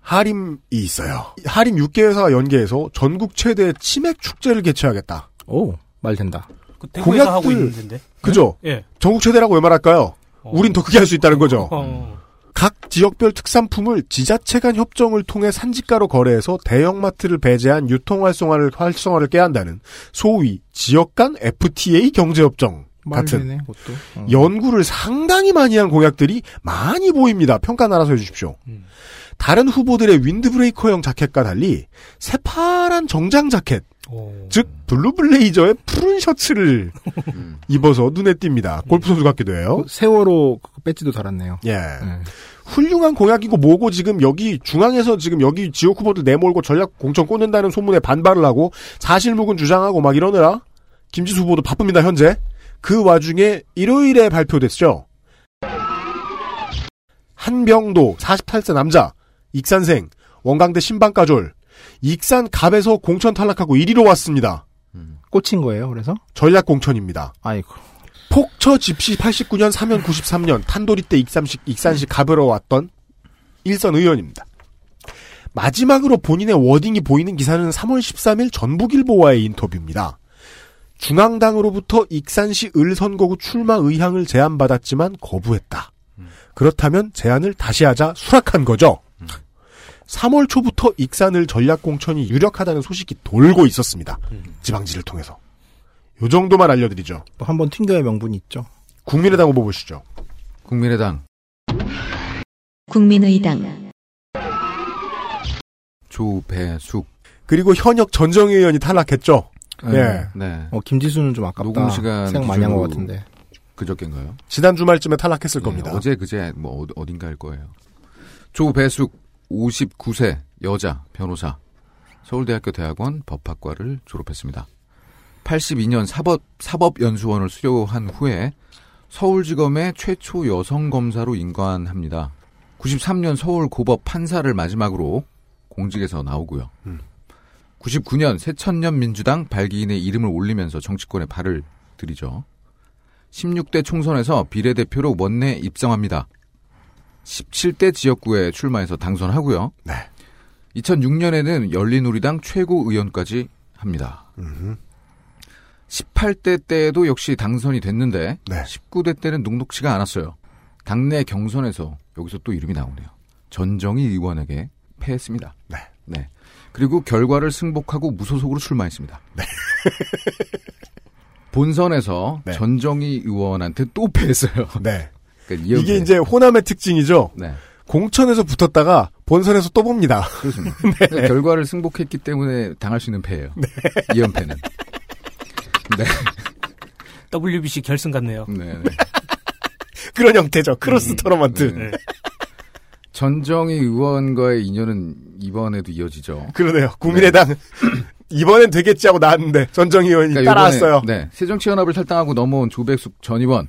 하림이 있어요. 하림 6개 회사가 연계해서 전국 최대 치맥 축제를 개최하겠다. 오, 말 된다. 그 공약들- 하고 있는데. 그죠? 예. 전국 최대라고 왜 말할까요? 어. 우린 더 크게 할 수 있다는 거죠. 어. 각 지역별 특산품을 지자체 간 협정을 통해 산지가로 거래해서 대형마트를 배제한 유통 활성화를 활성화를 깨한다는 소위 지역 간 FTA 경제협정 같은 그것도. 어. 연구를 상당히 많이 한 공약들이 많이 보입니다. 평가 알아서 해주십시오. 음. 다른 후보들의 windbreaker형 자켓과 달리 새파란 정장 자켓, 오. 즉 blue blazer의 푸른 셔츠를 음. 입어서 눈에 띕니다. 골프 선수 같기도 해요. 그 세월호 그 배지도 달았네요. 예. 네. 훌륭한 공약이고 뭐고 지금 여기 중앙에서 지금 여기 지역 후보들 내몰고 전략 공천 꽂는다는 소문에 반발을 하고 사실무근 주장하고 막 이러느라 김지수 후보도 바쁩니다 현재 그 와중에 일요일에 발표됐죠 한병도 48세 남자 익산생 원광대 신방가졸 익산 갑에서 공천 탈락하고 1위로 왔습니다 꽂힌 거예요, 그래서? 전략 공천입니다 아이고. 폭처 집시 89년, 3년 93년 탄도리 때 익산시, 익산시 가으러 왔던 일선 의원입니다. 마지막으로 본인의 워딩이 보이는 기사는 3월 13일 전북일보와의 인터뷰입니다. 중앙당으로부터 익산시 을 선거구 출마 의향을 제안받았지만 거부했다. 그렇다면 제안을 다시 하자 수락한 거죠. 3월 초부터 익산을 전략공천이 유력하다는 소식이 돌고 있었습니다. 지방지를 통해서. 요 정도만 알려드리죠. 또 한 번 튕겨야 명분이 있죠. 국민의당 후보 보시죠. 국민의당 국민의당 조배숙 그리고 현역 전정희 의원이 탈락했죠. 예. 네. 어, 김지수는 좀 아깝다. 녹음 시간 생각 많이 한 것 같은데. 그저께인가요? 지난 주말쯤에 탈락했을 네, 겁니다. 어제 그제 뭐 어- 어딘가일 거예요. 조배숙 59세 여자 변호사 서울대학교 대학원 법학과를 졸업했습니다. 82년 사법 사법연수원을 수료한 후에 서울지검의 최초 여성 검사로 임관합니다. 93년 서울 고법 판사를 마지막으로 공직에서 나오고요. 99년 새천년 민주당 발기인의 이름을 올리면서 정치권에 발을 들이죠. 16대 총선에서 비례대표로 원내 입성합니다. 17대 지역구에 출마해서 당선하고요. 네. 2006년에는 열린우리당 최고의원까지 합니다. 18대 때에도 역시 당선이 됐는데 네. 19대 때는 녹록치가 않았어요. 당내 경선에서 여기서 또 이름이 나오네요. 전정희 의원에게 패했습니다. 네. 네. 그리고 결과를 승복하고 무소속으로 출마했습니다. 본선에서 네. 전정희 의원한테 또 패했어요. 네. 그러니까. 이게 이제 호남의 특징이죠. 네. 공천에서 붙었다가 본선에서 또 봅니다. 그렇습니다. 네. 그러니까 결과를 승복했기 때문에 당할 수 있는 패예요. 이연패는. 네. WBC 결승 같네요. 네. 네. 그런 형태죠. 크로스 음, 토너먼트. 네. 전정희 의원과의 인연은 이번에도 이어지죠. 그러네요. 국민의당 이번엔 되겠지 하고 나왔는데 전정희 의원이 그러니까 따라왔어요. 이번에, 네. 새정치연합을 탈당하고 넘어온 조배숙 전 의원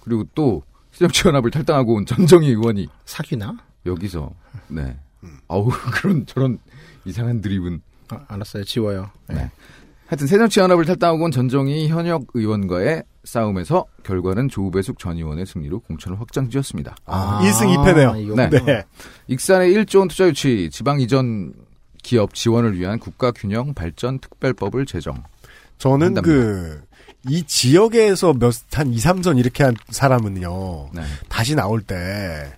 그리고 또 새정치연합을 탈당하고 온 전정희 의원이 사귀나? 여기서 네. 아우 그런 저런 이상한 드립은 아, 알았어요. 지워요. 네. 하여튼 새정치연합을 탈당하고 온 전정희 현역 의원과의 싸움에서 결과는 조배숙 전 의원의 승리로 공천을 확정지었습니다. 아, 1승 2패네요. 이거 네. 네. 익산의 1조 원 투자 유치 지방 이전 기업 지원을 위한 국가 균형 발전 특별법을 제정. 저는 한답니다. 그, 이 지역에서 몇, 한 2, 3선 이렇게 한 사람은요, 네. 다시 나올 때,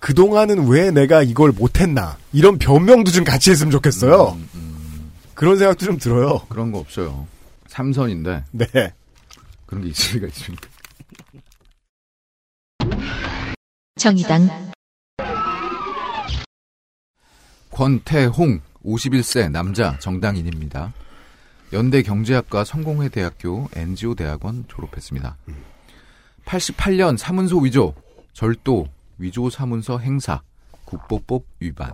그동안은 왜 내가 이걸 못했나, 이런 변명도 좀 같이 했으면 좋겠어요. 음, 음, 그런 생각도 좀 들어요. 그런 거 없어요. 삼선인데 네. 그런 게 있을 리가 있습니까? 정의당 권태홍 51세 남자 정당인입니다. 연대 경제학과 성공회대학교 NGO 대학원 졸업했습니다. 88년 사문서 위조, 절도, 위조 사문서 행사, 국보법 위반,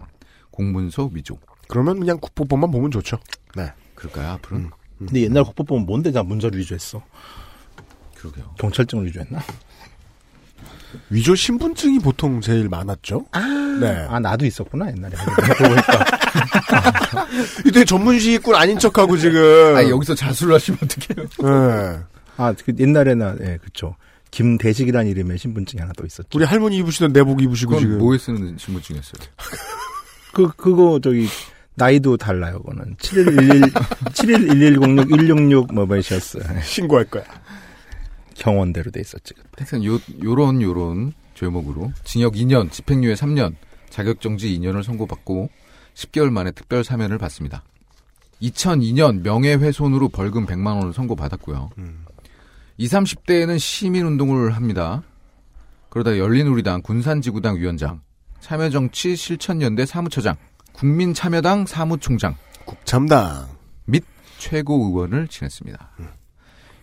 공문서 위조. 그러면 그냥 국보법만 보면 좋죠. 네. 그럴까요, 앞으로는? 근데 옛날 국보법은 뭔데 다 문자를 위조했어? 그러게요. 경찰증을 위조했나? 위조 신분증이 보통 제일 많았죠. 네. 아 나도 있었구나 옛날에. 보니까 이때 전문시군 아닌 척하고 지금. 아 여기서 자수를 하시면 어떡해요? 네. 아 그 옛날에는 예 그쵸. 김대식이라는 이름의 신분증이 하나 또 있었죠. 우리 할머니 입으시던 내복 입으시고 그건 지금. 뭐에 쓰는 신분증이었어요? 그 그거 저기 나이도 달라요. 그거는 7111 711106 166뭐 뭐이셨어요. 신고할 거야. 경원대로 돼 있었지. 그때. 하여튼 요, 요런 요런 죄목으로 징역 2년, 집행유예 3년, 자격정지 2년을 선고받고 10개월 만에 특별 사면을 받습니다. 2002년 명예훼손으로 벌금 100만 원을 선고받았고요. 20, 30대에는 시민운동을 합니다. 그러다 열린우리당 군산지구당 위원장, 참여정치 실천연대 사무처장, 국민참여당 사무총장, 국참당. 및 최고의원을 지냈습니다.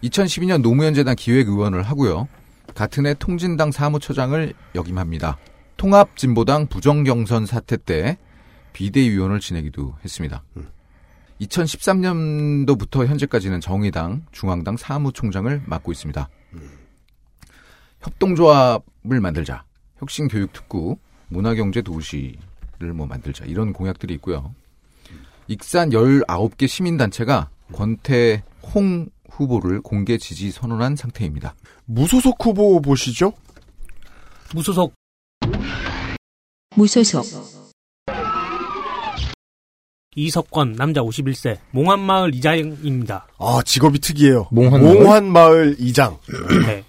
2012년 노무현재단 기획의원을 하고요. 같은 해 통진당 사무처장을 역임합니다. 통합진보당 부정경선 사태 때 비대위원을 지내기도 했습니다. 2013년도부터 현재까지는 정의당, 중앙당 사무총장을 맡고 있습니다. 협동조합을 만들자, 혁신교육특구, 문화경제도시를 뭐 만들자 이런 공약들이 있고요. 익산 19개 시민단체가 권태 홍 후보를 공개 지지 선언한 상태입니다. 무소속 후보 보시죠? 무소속 무소속 이석권 남자 51세 몽환마을 이장입니다. 아, 직업이 특이해요. 몽환 몽환마을 이장. 네.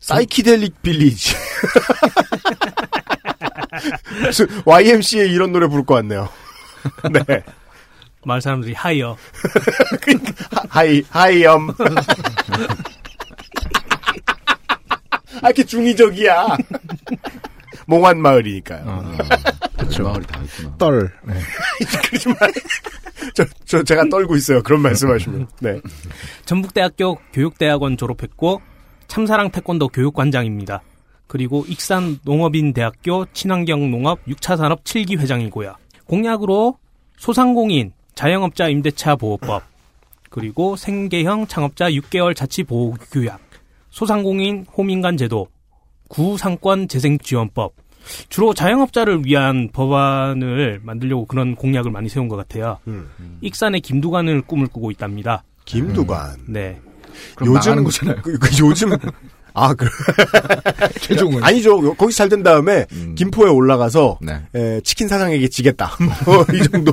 psychedelic village. YMCA 이런 노래 부를 것 같네요. 네. 마을 사람들이 high여. 하이, 하이엄. 아, 이렇게 중의적이야. 몽환 마을이니까요. 아, 그렇죠. 마을이 다 있구나. 떨. 네. 그러지 말. 저, 저 제가 떨고 있어요. 그런 말씀하시면. 네. 전북대학교 교육대학원 졸업했고 참사랑 태권도 교육관장입니다. 그리고 익산 농업인대학교 친환경 농업 6차 산업 7기 회장이고요. 공약으로 소상공인 자영업자 임대차 보호법 그리고 생계형 창업자 6개월 자치 보호 규약 소상공인 호민간 제도 구상권 재생 지원법 주로 자영업자를 위한 법안을 만들려고 그런 공약을 많이 세운 것 같아요. 음. 익산의 김두관을 꿈을 꾸고 있답니다. 김두관. 네. 그럼 나가는 거잖아요. 그, 그 요즘 아, 그 최종은 아니죠. 거기 잘된 다음에 음. 김포에 올라가서 네. 에, 치킨 사장에게 지겠다. 뭐, 이 정도.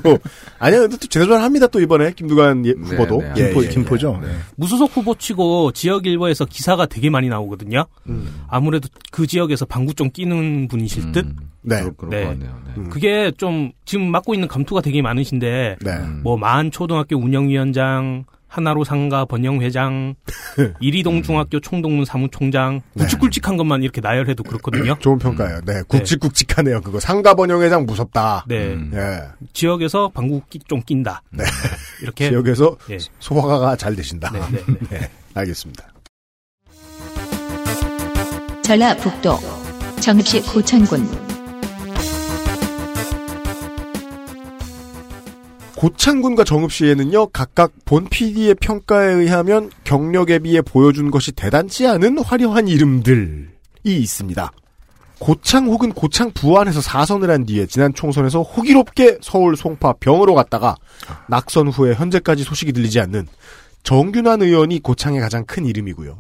아니야, 근데 또 제대로 합니다. 또 이번에 김두관 예- 후보도. 네, 예, 김포, 예, 예. 김포죠. 네. 무소속 후보 치고 지역 일보에서 기사가 되게 많이 나오거든요. 음. 아무래도 그 지역에서 방구 좀 끼는 분이실 듯. 음, 네. 그럴, 그럴 네. 것 같네요. 네. 음. 그게 좀 지금 맡고 있는 감투가 되게 많으신데 네. 음. 뭐 마한 초등학교 운영위원장, 하나로 상가 번영회장, 이리동 중학교 총동문 사무총장 네. 굵직굵직한 것만 이렇게 나열해도 그렇거든요. 좋은 평가예요. 네. 굵직굵직하네요. 그거. 상가 번영회장 무섭다. 네, 음. 예. 지역에서 방구 끼- 좀 낀다. 네. 이렇게. 지역에서 예. 소화가 잘 되신다. 네, 네, 네. 네. 알겠습니다. 전라북도 정읍시 고창군 고창군과 정읍시에는요, 각각 본 PD의 평가에 의하면 경력에 비해 보여준 것이 대단치 않은 화려한 이름들이 있습니다. 고창 혹은 고창 부안에서 사선을 한 뒤에 지난 총선에서 호기롭게 서울 송파 병으로 갔다가 낙선 후에 현재까지 소식이 들리지 않는 정균환 의원이 고창의 가장 큰 이름이고요.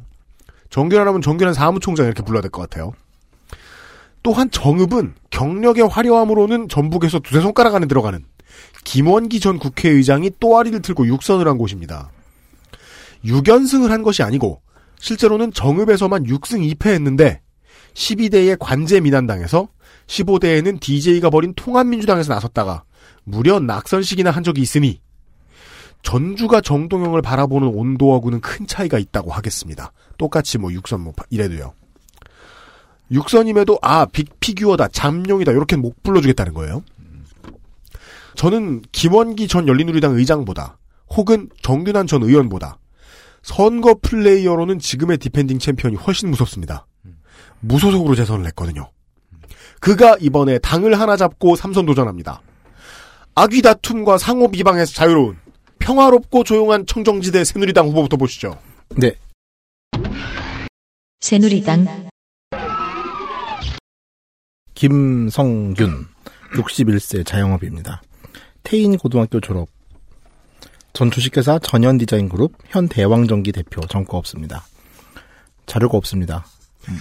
정균환 하면 정균환 사무총장 이렇게 불러야 될 것 같아요. 또한 정읍은 경력의 화려함으로는 전북에서 두세 손가락 안에 들어가는 김원기 전 국회의장이 또아리를 틀고 육선을 한 곳입니다. 6연승을 한 것이 아니고 실제로는 정읍에서만 6승 2패했는데 12대에 관제 민한당에서 15대에는 DJ가 벌인 통합민주당에서 나섰다가 무려 낙선식이나 한 적이 있으니 전주가 정동영을 바라보는 온도하고는 큰 차이가 있다고 하겠습니다. 똑같이 뭐 육선 뭐 이래도요. 육선임에도 아 빅피규어다 잠룡이다 이렇게 못 불러주겠다는 거예요. 저는 김원기 전 열린우리당 의장보다 혹은 정균환 전 의원보다 선거 플레이어로는 지금의 defending 챔피언이 훨씬 무섭습니다. 무소속으로 재선을 했거든요. 그가 이번에 당을 하나 잡고 삼선 도전합니다. 아귀다툼과 상호 비방에서 자유로운 평화롭고 조용한 청정지대 새누리당 후보부터 보시죠. 네. 새누리당 김성균, 61세 자영업입니다. 태인 고등학교 졸업. 전 주식회사 전현 디자인 그룹 현 대왕전기 대표 전과 없습니다. 자료가 없습니다. 음.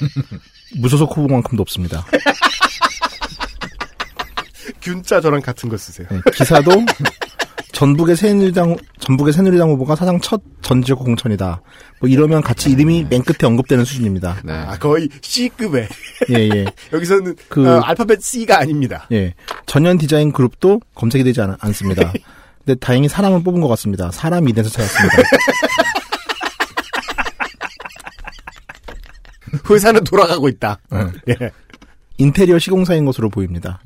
무소속 후보만큼도 없습니다. 균자 저랑 같은 거 쓰세요. 네, 기사도 전북의 새누리당 전북의 새누리당 후보가 사상 첫 전지역 공천이다. 뭐 이러면 같이 이름이 맨 끝에 언급되는 수준입니다. 네. 아, 거의 C급에. 예, 예. 여기서는 그- 어, 알파벳 C가 아닙니다. 예. 전현 디자인 그룹도 검색이 되지 않, 않습니다. 근데 다행히 사람을 뽑은 것 같습니다. 사람 이내서 찾았습니다. 회사는 돌아가고 있다. 응. 예. 인테리어 시공사인 것으로 보입니다.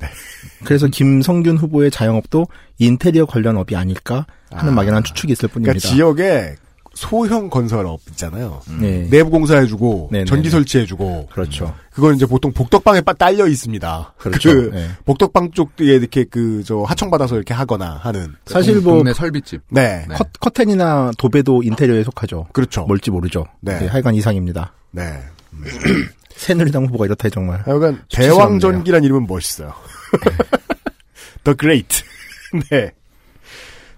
그래서 김성균 후보의 자영업도 인테리어 관련 업이 아닐까 하는 아. 막연한 추측이 있을 그러니까 뿐입니다. 지역에 소형 건설업 있잖아요. 네. 내부 공사해주고 네, 네, 전기 네. 설치해주고 그렇죠. 그건 이제 보통 복덕방에 빠- 딸려 있습니다. 그렇죠. 그 네. 복덕방 쪽에 이렇게 그 저 하청 받아서 이렇게 하거나 하는 사실 뭐 동네 설비집. 네, 네. 커, 커튼이나 도배도 인테리어에 속하죠. 그렇죠. 뭘지 모르죠. 네. 네, 하여간 이상입니다. 네. 새누리당 후보가 이렇다 정말. 하여간. 대왕전기란 이름은 멋있어요. The Great. 네.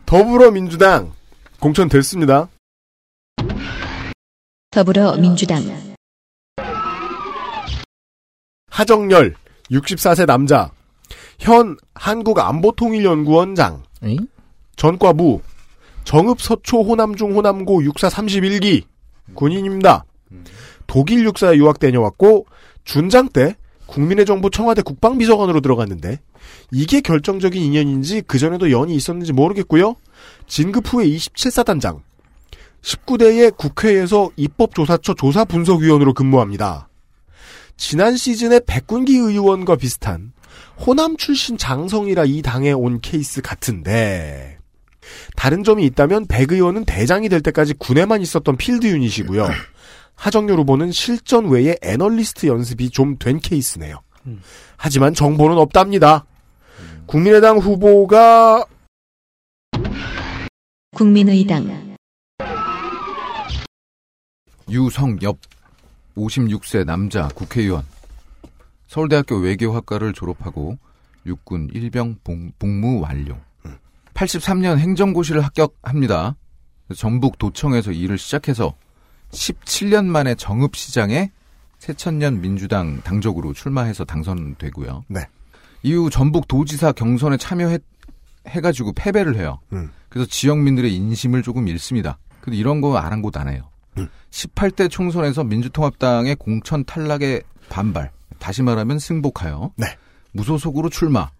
더불어민주당 공천 됐습니다. 더불어민주당 하정열 64세 남자 현 한국안보통일연구원장 에이? 전과부 정읍 서초 호남중 호남고 육사 31기 군인입니다. 독일 육사에 유학 다녀왔고 준장 때 국민의 정부 청와대 국방비서관으로 들어갔는데 이게 결정적인 인연인지 그전에도 연이 있었는지 모르겠고요. 진급 후에 27사단장 19대의 국회에서 입법조사처 조사분석위원으로 근무합니다. 지난 시즌에 백군기 의원과 비슷한 호남 출신 장성이라 이 당에 온 케이스 같은데 다른 점이 있다면 백 의원은 대장이 될 때까지 군에만 있었던 필드 유닛이고요. 하정열 후보는 실전 외에 애널리스트 연습이 좀 된 케이스네요. 음. 하지만 정보는 없답니다. 국민의당 후보가 국민의당 유성엽 56세 남자 국회의원 서울대학교 외교학과를 졸업하고 육군 일병 복- 복무 완료 83년 행정고시를 합격합니다 전북 도청에서 일을 시작해서 17년 만에 정읍시장에 새천년 민주당 당적으로 출마해서 당선되고요 네. 이후 전북 도지사 경선에 참여해 해가지고 패배를 해요 음. 그래서 지역민들의 인심을 조금 잃습니다. 근데 이런 거 아랑곳 안 해요. 음. 18대 총선에서 민주통합당의 공천 탈락에 반발, 다시 말하면 승복하여 네. 무소속으로 출마,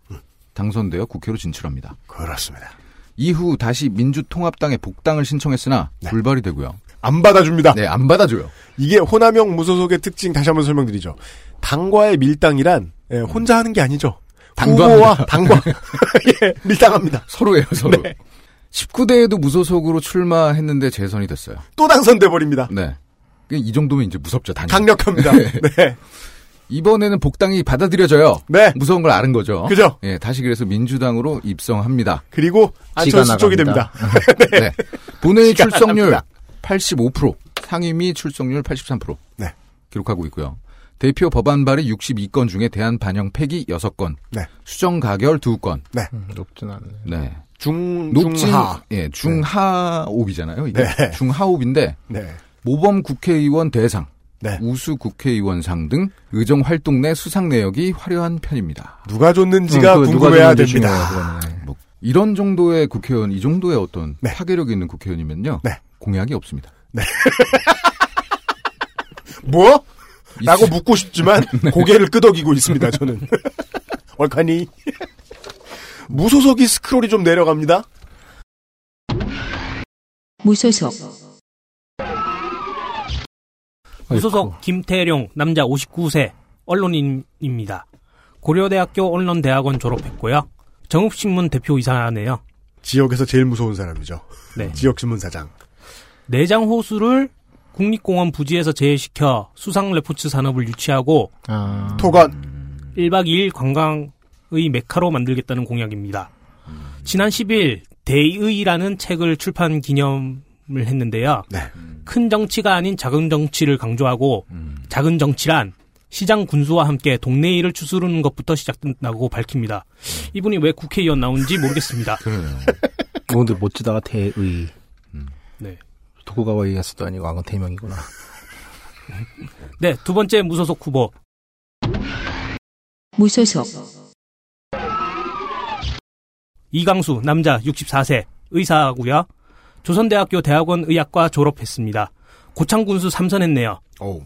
당선되어 국회로 진출합니다. 그렇습니다. 이후 다시 민주통합당에 복당을 신청했으나 네. 불발이 되고요. 안 받아줍니다. 네, 안 받아줘요. 이게 호남형 무소속의 특징 다시 한번 설명드리죠. 당과의 밀당이란 예, 혼자 하는 게 아니죠. 후보와 당과 예, 밀당합니다. 서로예요, 서로. 네. 19대에도 무소속으로 출마했는데 재선이 됐어요. 또 당선돼 버립니다. 네. 이 정도면 이제 무섭죠, 단위. 강력합니다. 네. 이번에는 복당이 받아들여져요. 네. 무서운 걸 아는 거죠. 그죠? 예, 다시 그래서 민주당으로 입성합니다. 그리고 안철수 쪽이 됩니다. 네. 본회의 시간 출석률 납니다. 85%, 상임위 출석률 83% 네. 기록하고 있고요. 대표 법안 발의 62건 중에 대한 반영 폐기 6건, 네. 수정 가결 2건. 음, 높진 않네. 네. 중 높진 중하. 예, 중하옵이잖아요. 이게 네. 중하옵인데 네. 모범 국회의원 대상, 네. 우수 국회의원상 등 의정 활동 내 수상 내역이 화려한 편입니다. 누가 줬는지가 음, 그거 누가 궁금해야 줬는지 됩니다. 중요해요, 그거는. 뭐 이런 정도의 국회의원, 이 정도의 어떤 네. 파괴력 있는 국회의원이면요. 네. 공약이 없습니다. 뭐? 라고 있- 묻고 싶지만 고개를 끄덕이고 있습니다. 저는. 얼카니 무소속이 스크롤이 좀 내려갑니다. 무소속 무소속 김태룡 남자 59세 언론인입니다. 고려대학교 언론대학원 졸업했고요. 정읍신문 대표이사네요. 지역에서 제일 무서운 사람이죠. 네. 지역신문 사장. 내장 호수를 국립공원 부지에서 제외시켜 수상 레포츠 산업을 유치하고 아, 토건. 1박 2일 관광의 메카로 만들겠다는 공약입니다. 지난 10일 대의라는 책을 출판 기념을 했는데요. 네. 큰 정치가 아닌 작은 정치를 강조하고 작은 정치란 시장 군수와 함께 동네 일을 추스르는 것부터 시작된다고 밝힙니다. 이분이 왜 국회의원 나온지 모르겠습니다. 그러네요. 오늘 멋지다가 대의. 네. 도쿠가와 이에스도 아니고 아건 대명이구나. 네, 두 번째 무소속 후보 무소속 이강수 남자 64세 의사고요. 조선대학교 대학원 의학과 졸업했습니다. 고창군수 3선했네요. 오.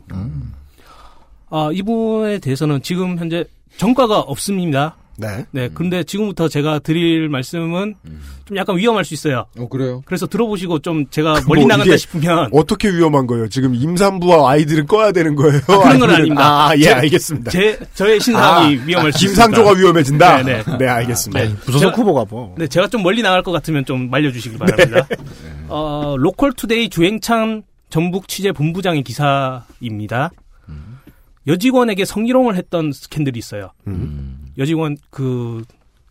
아, 이분에 대해서는 지금 현재 전과가 없습니다. 네. 네, 근데 지금부터 제가 드릴 말씀은 좀 약간 위험할 수 있어요. 어, 그래요? 그래서 들어보시고 좀 제가 멀리 뭐 나간다 싶으면 어떻게 위험한 거예요? 지금 임산부와 아이들은 꺼야 되는 거예요? 아, 그런 건 아니면- 아닙니다. 아, 예, 제- 알겠습니다. 제 저의 신상이 아, 위험할 수 김상조가 있습니다. 위험해진다? 네, 네. 알겠습니다. 네. 무소속 제가- 후보가 뭐. 네, 제가 좀 멀리 나갈 것 같으면 좀 말려주시기 바랍니다. 어, 로컬투데이 주행창 전북 취재 본부장의 기사입니다. 여직원에게 성희롱을 했던 스캔들이 있어요. 음. 여직원 그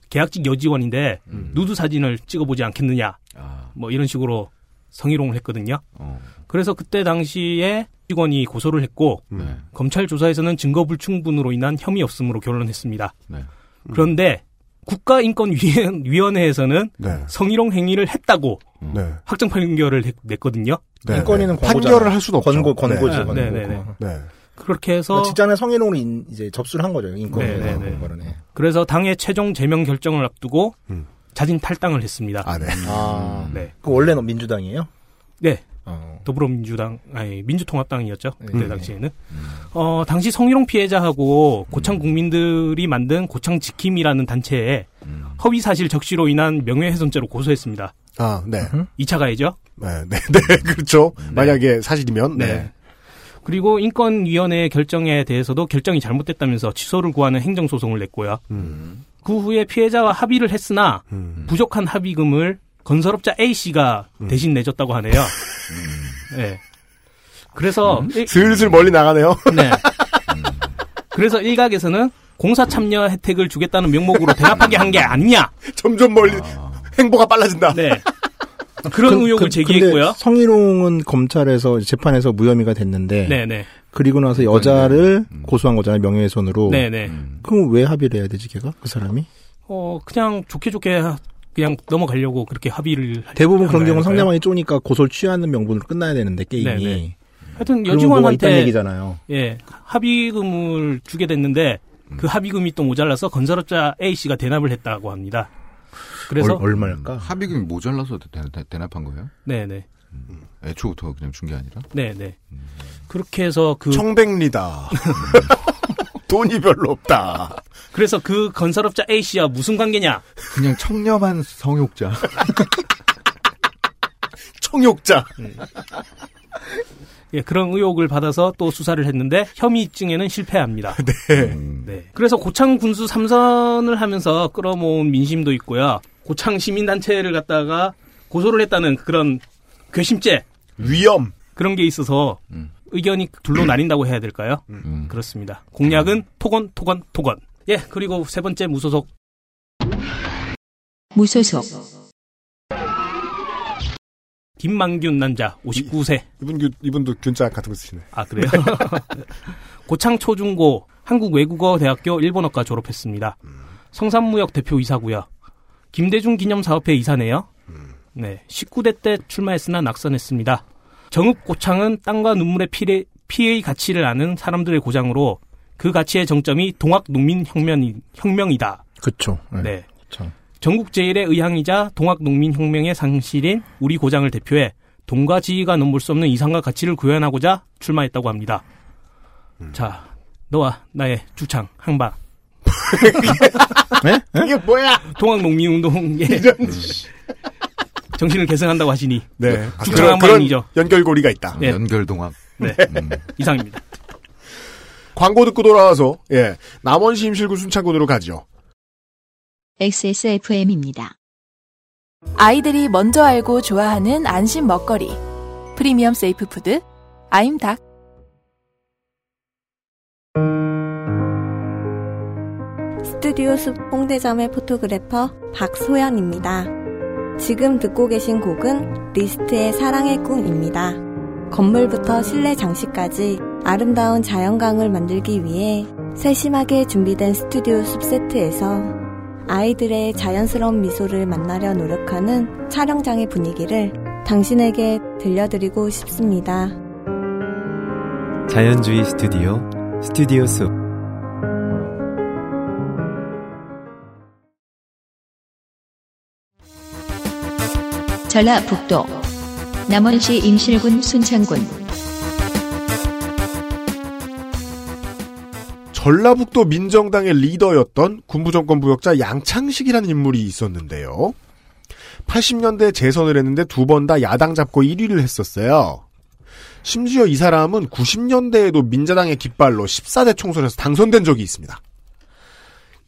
계약직 여직원인데 누드 사진을 찍어보지 않겠느냐, 아, 뭐 이런 식으로 성희롱을 했거든요. 어, 그래서 그때 당시에 직원이 고소를 했고 음. 네, 검찰 조사에서는 증거 불충분으로 인한 혐의 없음으로 결론했습니다. 네. 그런데 국가인권위원회에서는 네. 성희롱 행위를 했다고 네. 확정 판결을 했- 냈거든요. 네. 인권위는 네. 판결을 할 수는 없죠. 권고, 권고지, 네. 권고. 네, 네, 네. 네. 그렇게 해서 그러니까 직장내 성희롱으로 인- 이제 접수를 한 거죠. 인권위에서. 네, 네, 네. 네. 그래서 당의 최종 제명 결정을 앞두고 음. 자진 탈당을 했습니다. 아, 네. 아, 네, 그 원래는 민주당이에요? 네. 어. 더불어민주당 아니 민주통합당이었죠 그때 음. 당시에는 어 당시 성희롱 피해자하고 고창 국민들이 만든 고창 지킴이라는 단체에 허위 사실 적시로 인한 명예훼손죄로 고소했습니다. 아, 네. 2차 가해죠. 네, 네, 네, 그렇죠. 만약에 사실이면, 네. 네. 그리고 인권위원회 결정에 대해서도 결정이 잘못됐다면서 취소를 구하는 행정소송을 냈고요. 음. 그 후에 피해자와 합의를 했으나 음. 부족한 합의금을 건설업자 A 씨가 대신 내줬다고 하네요. 네. 그래서 일- 슬슬 멀리 나가네요. 네. 그래서 일각에서는 공사 참여 혜택을 주겠다는 명목으로 대납하게 한 게 아니냐. 점점 멀리 행보가 빨라진다. 네. 그런 그- 의혹을 그- 제기했고요. 근데 성희롱은 검찰에서 재판에서 무혐의가 됐는데 네, 네. 그리고 나서 여자를 고소한 거잖아요 명예훼손으로. 네, 네. 그럼 왜 합의를 해야 되지 걔가 그 사람이? 어, 그냥 좋게 좋게 그냥 넘어가려고 그렇게 합의를 할- 대부분 한 그런 경우는. 상대방이 쪼니까 고소를 취하는 명분으로 끝나야 되는데 게임이. 네, 네. 하여튼 있다는 여직원한테 얘기잖아요. 예, 합의금을 주게 됐는데 그 합의금이 또 모자라서 건설업자 A 씨가 대납을 했다고 합니다. 그래서 얼, 얼마일까? 합의금이 모자라서 대, 대, 대납한 거예요? 네, 네. 애초부터 그냥 준 게 아니라? 네, 네. 그렇게 해서 그 청백리다. 돈이 별로 없다. 그래서 그 건설업자 A 씨와 무슨 관계냐? 그냥 청렴한 성욕자. 청욕자. 예, 그런 의혹을 받아서 또 수사를 했는데 혐의 입증에는 실패합니다. 네. 네. 그래서 고창 군수 삼선을 하면서 끌어모은 민심도 있고요. 고창 시민단체를 갖다가 고소를 했다는 그런 괘씸죄 위험. 그런 게 있어서 음. 의견이 둘로 나뉜다고 해야 될까요? 음. 그렇습니다. 공약은 토건, 토건, 토건. 예, 그리고 세 번째 무소속. 무소속, 김만균 남자, 59세. 이분 그 이분도 균자 같은 거 쓰시네. 아, 그래요? 고창 초중고 한국 외국어 대학교 일본어과 졸업했습니다. 성산무역 대표 이사고요. 김대중 기념사업회 이사네요. 네, 19대 때 출마했으나 낙선했습니다. 정읍 고창은 땅과 눈물의 피의, 피의 가치를 아는 사람들의 고장으로 그 가치의 정점이 동학 농민 혁명이, 혁명이다. 그쵸. 네. 네. 전국 제1의 의향이자 동학 농민 혁명의 상실인 우리 고장을 대표해 돈과 지위가 넘볼 수 없는 이상과 가치를 구현하고자 출마했다고 합니다. 자, 너와 나의 주창 항방 네? 이게 뭐야? 동학 농민 운동의 정신을 계승한다고 하시니 네. 아, 주창 항방이죠. 연결고리가 있다. 네. 연결동학. 네, 음. 이상입니다. 광고 듣고 돌아와서 예 남원시 임실구 순창군으로 가죠. XSFM입니다. 아이들이 먼저 알고 좋아하는 안심 먹거리. premium safe food 아임닭. 스튜디오 숲 홍대점의 photographer 박소연입니다. 지금 듣고 계신 곡은 리스트의 사랑의 꿈입니다. 건물부터 실내 장식까지 아름다운 자연광을 만들기 위해 세심하게 준비된 스튜디오 숲 세트에서 아이들의 자연스러운 미소를 만나려 노력하는 촬영장의 분위기를 당신에게 들려드리고 싶습니다. 자연주의 스튜디오 스튜디오 숲 전라북도 남원시 임실군 순창군 전라북도 민정당의 리더였던 군부정권 부역자 양창식이라는 인물이 있었는데요. 80년대 재선을 했는데 두 번 다 야당 잡고 1위를 했었어요. 심지어 이 사람은 90년대에도 민자당의 깃발로 14대 총선에서 당선된 적이 있습니다.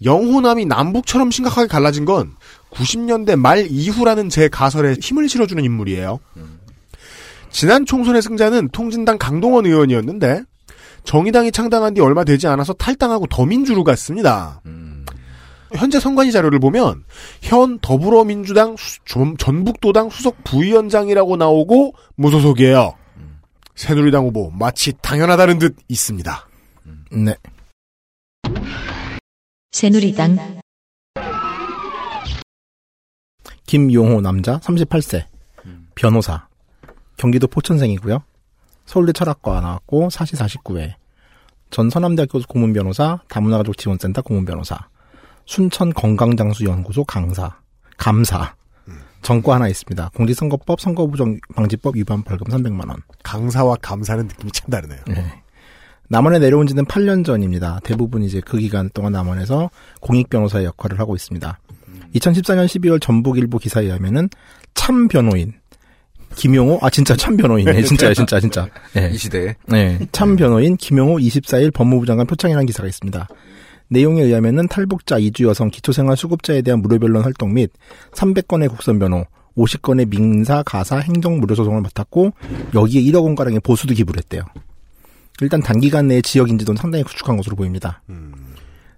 영호남이 남북처럼 심각하게 갈라진 건 90년대 말 이후라는 제 가설에 힘을 실어주는 인물이에요. 지난 총선의 승자는 통진당 강동원 의원이었는데 정의당이 창당한 뒤 얼마 되지 않아서 탈당하고 더민주로 갔습니다. 현재 선관위 자료를 보면 현 더불어민주당 수- 전- 전북도당 수석 부위원장이라고 나오고 무소속이에요. 새누리당 후보 마치 당연하다는 듯 있습니다. 네. 새누리당 김용호 남자 38세 변호사 경기도 포천생이고요. 서울대 철학과 나왔고 사시 49회 전 서남대학교 고문 변호사 다문화가족 지원센터 고문 변호사 순천 건강장수연구소 강사 감사 전과 하나 있습니다. 공직선거법 선거부정방지법 위반 벌금 300만 원. 강사와 감사는 느낌이 참 다르네요. 네. 남원에 내려온 지는 8년 전입니다. 대부분 이제 그 기간 동안 남원에서 공익 변호사의 역할을 하고 있습니다. 2014년 12월 전북일보 기사에 의하면은 참 변호인 김용호, 아, 진짜 참 변호인이네. 진짜요, 진짜, 진짜. 네. 이 시대에. 네. 참 변호인 김용호 24일 법무부 장관 표창이라는 기사가 있습니다. 내용에 의하면은 탈북자, 이주 여성, 기초생활 수급자에 대한 무료 변론 활동 및 300건의 국선 변호, 50건의 민사, 가사, 행정 무료 소송을 맡았고 여기에 1억 원 가량의 보수도 기부를 했대요. 일단 단기간 내에 지역 인지도는 상당히 구축한 것으로 보입니다.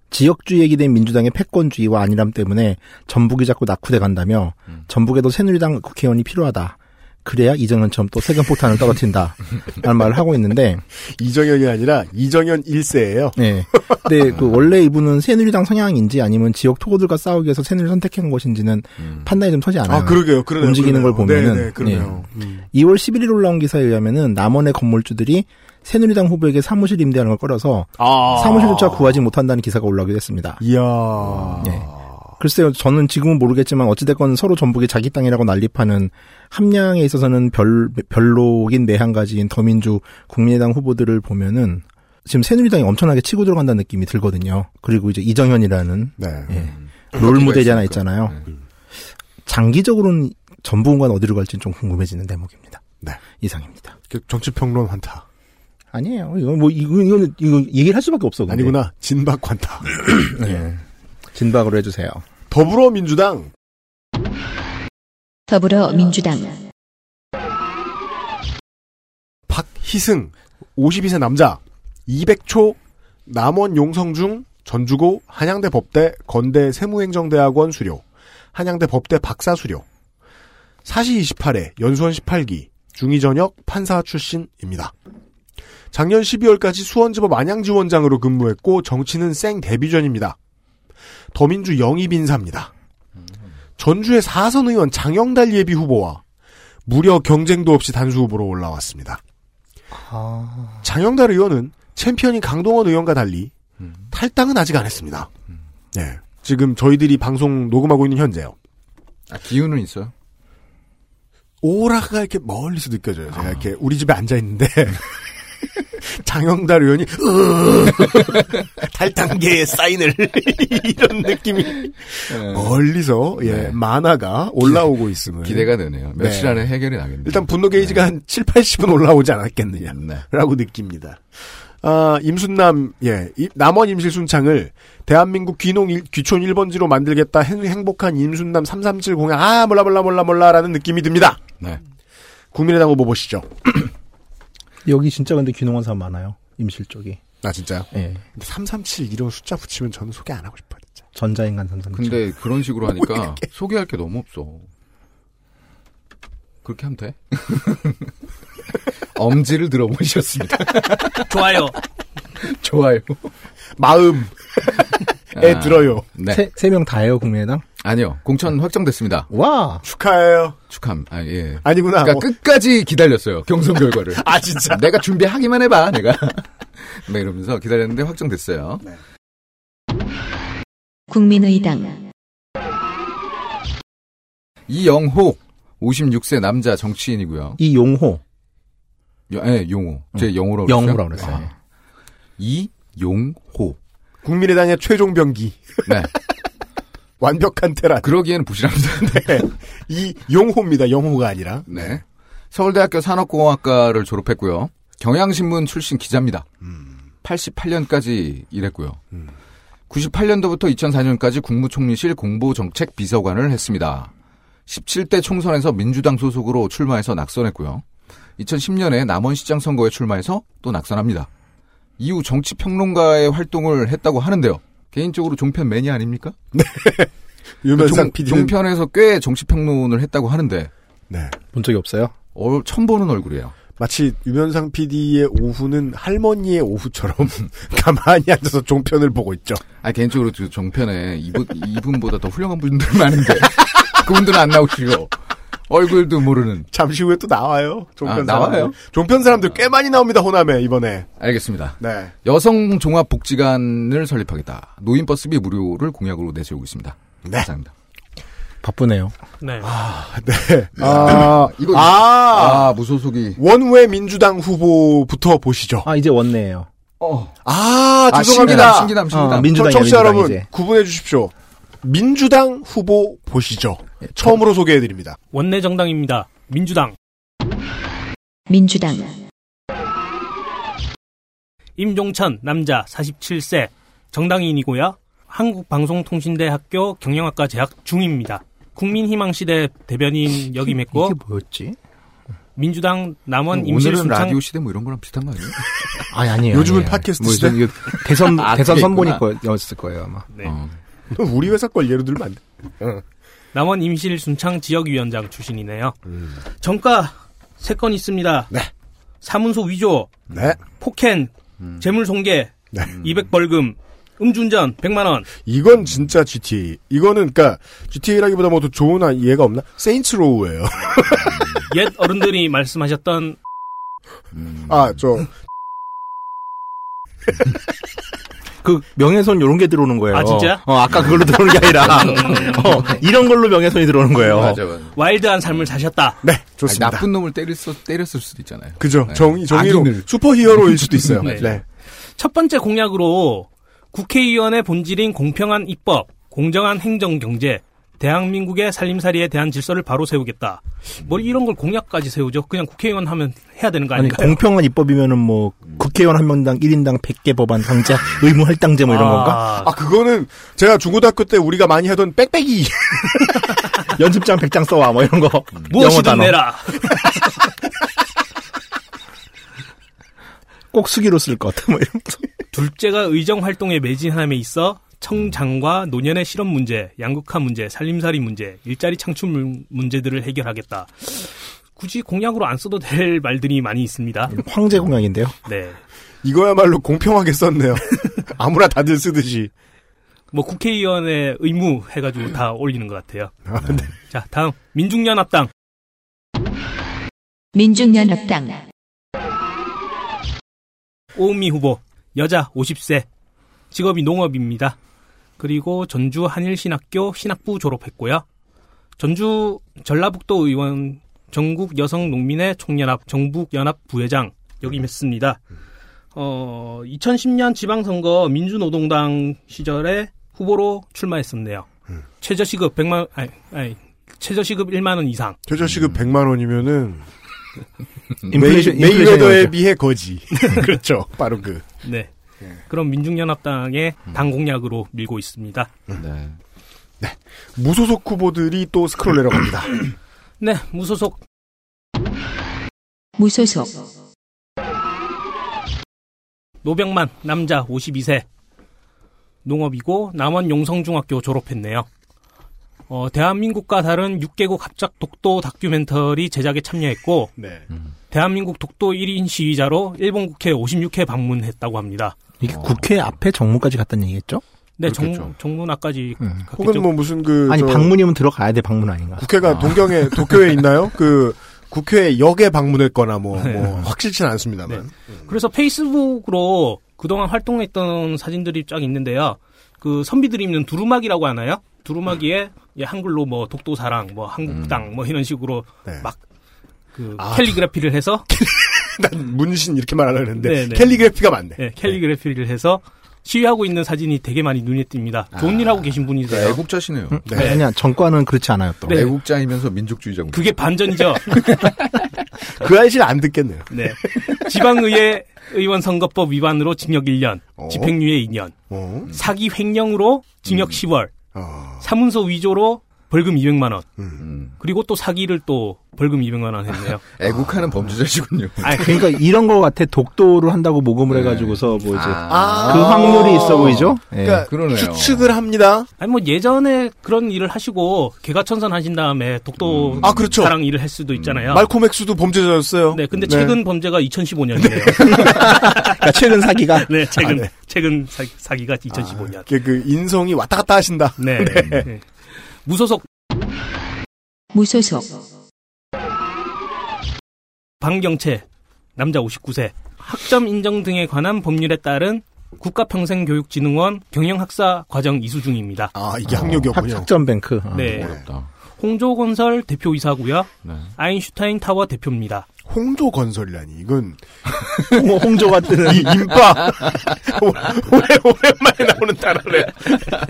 지역주의에 기댄 민주당의 패권주의와 안일함 때문에 전북이 자꾸 낙후돼 간다며 전북에도 새누리당 국회의원이 필요하다. 그래야 이정현처럼 또 세금 폭탄을 떨어뜨린다. 라는 말을 하고 있는데 이정현이 아니라 이정현 1세예요. 네. 근데 그 원래 이분은 새누리당 성향인지 아니면 지역 토고들과 싸우기 위해서 새누리 선택한 것인지는 판단이 좀 서지 않아요. 아, 그러게요. 그러네요. 움직이는 걸 그러네요. 보면은 네, 네, 그러네요. 음. 2월 11일 올라온 기사에 의하면은 남원의 건물주들이 새누리당 후보에게 사무실 임대하는 걸 꺼려서 아. 사무실조차 구하지 못한다는 기사가 올라오게 됐습니다. 이야. 네. 글쎄요, 저는 지금은 모르겠지만 어찌됐건 서로 전북이 자기 땅이라고 난립하는 함량에 있어서는 별, 별로긴 내한 가지인 더민주 국민의당 후보들을 보면은 지금 새누리당이 엄청나게 치고 들어간다는 느낌이 들거든요. 그리고 이제 이정현이라는 네. 예, 롤 모델이 하나 있잖아요. 장기적으로는 전북과 어디로 갈지는 좀 궁금해지는 대목입니다. 네. 이상입니다. 그 정치평론 환타. 아니에요. 이거 뭐 이거 이거는 이거 얘기를 할 수밖에 없어. 근데. 아니구나. 진박 환타. 네. 진박으로 해주세요. 더불어민주당. 더불어민주당 박희승 52세 남자 200초 남원 용성중 전주고 한양대 법대 건대 세무행정대학원 수료 한양대 법대 박사 수료 사시 28회 연수원 18기 중위전역 판사 출신입니다. 작년 12월까지 수원지법 안양지원장으로 근무했고 정치는 생 데뷔전입니다. 더민주 영입 인사입니다. 전주의 사선 의원 장영달 예비 후보와 무려 경쟁도 없이 단수 후보로 올라왔습니다. 장영달 의원은 챔피언인 강동원 의원과 달리 탈당은 아직 안 했습니다. 네. 지금 저희들이 방송 녹음하고 있는 현재요. 아, 기운은 있어요? 오라가 이렇게 멀리서 느껴져요. 제가 이렇게 우리 집에 앉아 있는데 장영달 의원이 탈당계의 사인을 이런 느낌이 멀리서 예, 만화가 올라오고 있음을 기대가 되네요. 며칠 네. 안에 해결이 나겠네요. 일단 분노 게이지가 한 7, 80은 올라오지 않았겠느냐라고 느낍니다. 아, 임순남, 예, 이- 남원 임실순창을 대한민국 귀농 일- 귀촌 1번지로 만들겠다 행, 행복한 임순남 337 공약, 아, 몰라, 몰라, 몰라, 몰라, 라는 느낌이 듭니다. 네. 국민의당 후보 보시죠. 여기 진짜 근데 귀농한 사람 많아요. 임실 쪽이. 아, 진짜요? 예. 근데 337 이런 숫자 붙이면 저는 소개 안 하고 싶어요, 진짜. 전자인간 삼삼. 근데 그런 식으로 하니까 소개할 게 너무 없어. 그렇게 하면 돼? 엄지를 들어보셨습니다. 좋아요. 좋아요. 마음. 에 들어요. 네. 세명 다예요 국민의당? 아니요. 공천 확정됐습니다. 와. 축하해요. 축함. 아, 예. 아니구나. 그러니까 어. 끝까지 기다렸어요. 경선 결과를. 아, 진짜? 내가 준비하기만 해봐, 내가. 네, 이러면서 기다렸는데 확정됐어요. 국민의당 이영호, 56세 남자 정치인이고요. 이용호. 여- 예, 용호. 제 영호라고 그랬어요. 영호라고 그랬어요. 아. 이용호. 국민의당의 최종 병기. 네. 완벽한 테란. 그러기에는 부실합니다. 네. 이 용호입니다. 영호가 아니라. 네. 서울대학교 산업공학과를 졸업했고요. 경향신문 출신 기자입니다. 88년까지 일했고요. 98년도부터 2004년까지 국무총리실 공보정책 비서관을 했습니다. 17대 총선에서 민주당 소속으로 출마해서 낙선했고요. 2010년에 남원시장 선거에 출마해서 또 낙선합니다. 이후 정치평론가의 활동을 했다고 하는데요. 개인적으로 종편 매니아 아닙니까? 유면상 종, PD는 종편에서 꽤 정치 평론을 했다고 하는데 네. 본 적이 없어요? 어, 처음 보는 얼굴이에요. 마치 유면상 PD의 오후는 할머니의 오후처럼 가만히 앉아서 종편을 보고 있죠. 아 개인적으로 그 종편에 이분 이분보다 더 훌륭한 분들 많은데 그분들은 안 나오시고 얼굴도 모르는. 잠시 후에 또 나와요. 종편 아, 나와요? 종편 사람들 꽤 많이 나옵니다. 호남에 이번에. 알겠습니다. 네. 여성 종합 복지관을 설립하겠다. 노인 버스비 무료를 공약으로 내세우고 있습니다. 네. 감사합니다. 바쁘네요. 네. 네. 아, 이거 아, 아 무소속이 원외 민주당 후보부터 보시죠. 아 이제 원내예요. 어. 아, 아, 죄송합니다. 신기남, 신기남, 신기남. 어, 민주당이야, 청취자 민주당 여러분 이제. 구분해 주십시오. 민주당 후보 보시죠. 예, 처음으로 소개해 드립니다. 원내 정당입니다. 민주당. 민주당 임종천 남자 47세 정당인이고요. 한국방송통신대 학교 경영학과 재학 중입니다. 국민희망시대 대변인 역임했고 이게 뭐였지? 민주당 남원 임실 오늘은 라디오 시대 뭐 이런 거랑 비슷한 거 아니에요? 아니 아니에요. 요즘은 아니에요. 팟캐스트 뭐 시대? 이거 대선 아, 대선 있구나. 거였을 거예요 아마. 네. 어. 우리 회사 걸 예로 들면 안 돼. 어. 남원 임실 순창 지역위원장 출신이네요. 정가 세 건 있습니다. 네. 사문서 위조, 네. 폭행, 재물손괴, 네. 200 벌금, 음주운전 100만 원. 이건 진짜 GTA. 이거는 그니까 GTA라기보다 뭐 더 좋은 아- 예가 없나? Saints Row예요. 옛 어른들이 말씀하셨던 아, 저 그 명예훼손 요런 게 들어오는 거예요. 아, 진짜? 어 아까 그걸로 들어오는 게 아니라 어, 이런 걸로 명예훼손이 들어오는 거예요. 맞아, 맞아. 와일드한 삶을 사셨다. 네, 아니, 좋습니다. 나쁜 놈을 때렸어, 때렸을 수도 있잖아요. 그죠. 네. 정의, 정의로. 악인을. superhero일 수도 있어요. 네. 네. 첫 번째 공약으로 국회의원의 본질인 공평한 입법, 공정한 행정 경제, 대한민국의 살림살이에 대한 질서를 바로 세우겠다. 뭐 이런 걸 공약까지 세우죠. 그냥 국회의원 하면 해야 되는 거 아니 아닌가요? 공평한 입법이면은 뭐 국회의원 한 명당 1인당 100개 법안 상자 의무 할당제 뭐 이런 건가? 아, 그거는 제가 중고등학교 때 우리가 많이 하던 빽빽이. 연습장 100장 써와 뭐 이런 거. 영어 무엇이든 단어. 내라. 꼭 수기로 쓸 것 같아 뭐 이러면서. 둘째가 의정 활동에 매진함에 있어 청장과 노년의 실업 문제, 양극화 문제, 살림살이 문제, 일자리 창출 문- 문제들을 해결하겠다. 굳이 공약으로 안 써도 될 말들이 많이 있습니다. 황제 공약인데요. 네. 이거야말로 공평하게 썼네요. 아무나 다들 쓰듯이. 뭐 국회의원의 의무 해가지고 다 올리는 것 같아요. 아, 네. 자, 다음 민중연합당 민중연합당 오은미 후보 여자 50세 직업이 농업입니다. 그리고 전주 한일신학교 신학부 졸업했고요. 전주 전라북도 의원 전국 여성 농민의 총연합 정북 연합 부회장 역임했습니다. 어, 2010년 지방선거 민주노동당 시절에 후보로 출마했었네요. 최저시급 100만 아니, 아니 최저시급 1만 원 이상. 최저시급 100만 원이면은 인플레이션- 메이, 인플레이션이 메이웨더에 오죠. 비해 거지. 그렇죠. 바로 그. 네. 그럼 민중연합당의 당 공약으로 밀고 있습니다. 네. 무소속 후보들이 또 스크롤 내려갑니다. 네, 무소속 무소속 노병만 남자 52세 농업이고 남원 용성중학교 졸업했네요. 어, 대한민국과 다른 6개국 합작 독도 다큐멘터리 제작에 참여했고 네. 대한민국 독도 1인 시위자로 일본 국회 56회 방문했다고 합니다. 이게 국회 앞에 정문까지 갔다는 얘기겠죠? 네, 그렇겠죠. 정, 정문앞까지 음. 갔겠죠. 혹은 뭐 무슨 그 아니 저 방문이면 들어가야 돼 방문 아닌가? 국회가 동경에 도쿄에 있나요? 그 국회 역에 방문했거나 뭐, 네. 뭐 확실치는 않습니다만. 그래서 페이스북으로 그동안 활동했던 사진들이 쫙 있는데요. 그 선비들이 입는 두루마기라고 하나요? 두루마기에 예, 한글로 뭐 독도사랑, 뭐 한국당, 뭐 이런 식으로 네. 막그 아, 캘리그래피를 해서 난 문신 이렇게 말하려고 했는데 네, 네. 캘리그래피가 맞네. 예, 캘리그래피를 해서 시위하고 있는 사진이 되게 많이 눈에 띕니다. 좋은 일 하고 계신 분이세요. 애국자시네요. 네. 아니야 정과는 그렇지 않아요 또. 네. 애국자이면서 민족주의자고. 그게 반전이죠. 그 아이실 안 듣겠네요. 네. 지방의회 의원 선거법 위반으로 징역 1년, 어? 집행유예 2년, 어? 사기 횡령으로 징역 10월, 어. 사문서 위조로 벌금 200만 원. 음. 그리고 또 사기를 또 벌금 200만 원 했네요. 애국하는 범죄자시군요. 아, 그러니까 이런 거 같아 독도를 한다고 모금을 네. 해가지고서 뭐 이제 아. 그 확률이 있어 보이죠? 예. 그러니까 그러네요. 추측을 합니다. 아니 뭐 예전에 그런 일을 하시고 개가천선 하신 다음에 독도 아, 그렇죠. 사랑 일을 할 수도 있잖아요. 말콤 엑스도 범죄자였어요. 네, 근데 최근 범죄가 2015년이에요. 그러니까 최근 사기가 네, 최근 아, 네. 최근 사, 사기가 2015년. 그, 그 인성이 왔다 갔다 하신다. 네. 네. 무소속 무소속 방경채 남자 59세 학점 인정 등에 관한 법률에 따른 국가평생교육진흥원 경영학사 과정 이수 중입니다. 아 이게 학력이었군요. 학점 뱅크. 어. 네. 어렵다. 홍조건설 대표이사고요. 네. 아인슈타인 타워 대표입니다. 홍조 건설이라니 이건 홍- 홍조가 뜨는 이 인파 오래 오랜만에 나오는 단어래.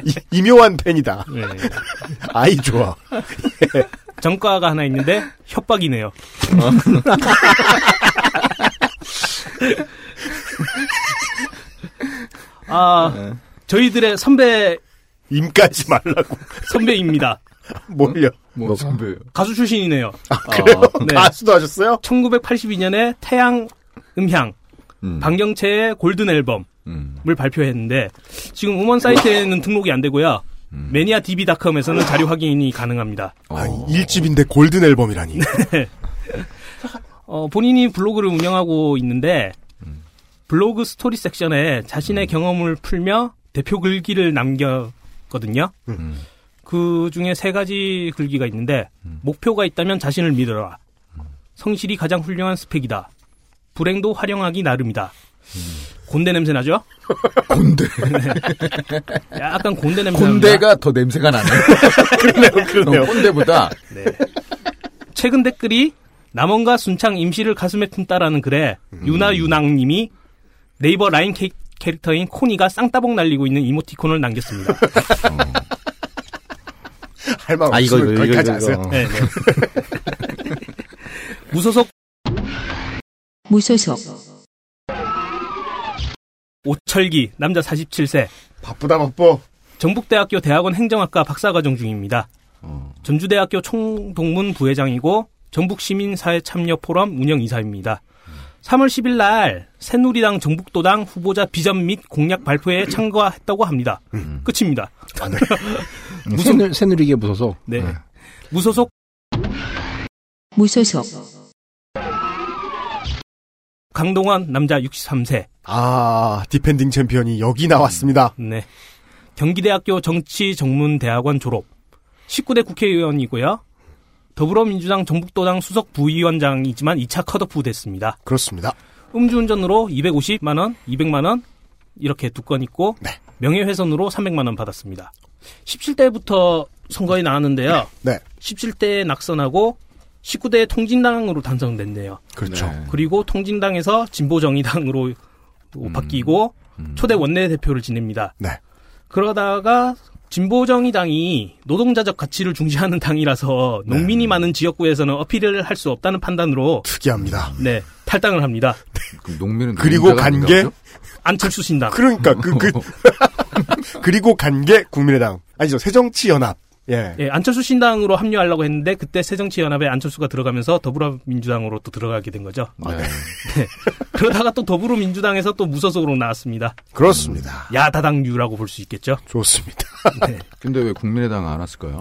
이- 이묘한 팬이다. 네. 아이 좋아. 전과가 하나 있는데 협박이네요. 아, 저희들의 선배 임까지 말라고. 선배입니다. 뭘요? 뭐 선배. 가수 출신이네요. 아, 그래요? 네. 가수도 하셨어요? 1982년에 태양 음향 음. 방경채의 골든 앨범을 음. 발표했는데 지금 음원 사이트에는 등록이 안 되고요. 음. 매니아 DB.com에서는 자료 확인이 가능합니다. 아, 1집인데 골든 앨범이라니. 어, 본인이 블로그를 운영하고 있는데 블로그 스토리 섹션에 자신의 경험을 풀며 대표 글귀를 남겼거든요. 음. 그 중에 세 가지 글귀가 있는데 목표가 있다면 자신을 믿어라. 성실이 가장 훌륭한 스펙이다. 불행도 활용하기 나름이다. 곤대 냄새 나죠? 곤대. 약간 곤대 냄새 납니다. 곤대가 더 냄새가 나네. 그러네요, 그러네요. 어, 꼰대보다. 최근 댓글이 남원과 순창 임시를 가슴에 품다라는 글에 유나 유낭님이 네이버 라인 캐, 캐릭터인 코니가 쌍따봉 날리고 있는 이모티콘을 남겼습니다. 할말 아, 이거, 이거, 거기까지 이거, 하세요. 이거. 네, 네. 무소속 무소속 오철기 남자 47세 바쁘다 바빠. 전북대학교 대학원 행정학과 박사과정 중입니다. 어. 전주대학교 총동문 부회장이고 전북시민사회참여포럼 운영이사입니다. 3월 10일 날 새누리당 전북도당 후보자 비전 및 공약 발표에 참가했다고 합니다. 끝입니다. 새누, 새누리게 무서서. 네. 무소속 무소속 강동원 남자 63세. 아, defending 챔피언이 여기 나왔습니다. 네. 경기대학교 정치전문대학원 졸업. 19대 국회의원이고요. 더불어민주당 전북도당 수석 부위원장이지만 2차 컷오프 됐습니다. 그렇습니다. 음주운전으로 250만 원, 200만 원, 이렇게 두 건 있고, 네. 명예훼손으로 300만 원 받았습니다. 17대부터 선거에 나왔는데요. 네. 17대에 낙선하고, 19대 통진당으로 당선됐네요. 그렇죠. 네. 그리고 통진당에서 진보정의당으로 바뀌고, 초대 원내대표를 지냅니다. 네. 그러다가 진보정의당이 노동자적 가치를 중시하는 당이라서 농민이 많은 지역구에서는 어필을 할 수 없다는 판단으로 특이합니다. 네 탈당을 합니다. 그럼 농민은 그리고 간 게? 안철수 신당. 그러니까 그 그 그리고 간 게 국민의당 아니죠 새정치연합. 예. 예, 안철수 신당으로 합류하려고 했는데 그때 새정치연합에 안철수가 들어가면서 더불어민주당으로 또 들어가게 된 거죠. 아, 네. 그러다가 또 더불어민주당에서 또 무소속으로 나왔습니다. 그렇습니다. 야다당류라고 볼 수 있겠죠. 좋습니다. 네. 근데 왜 국민의당 안 왔을까요?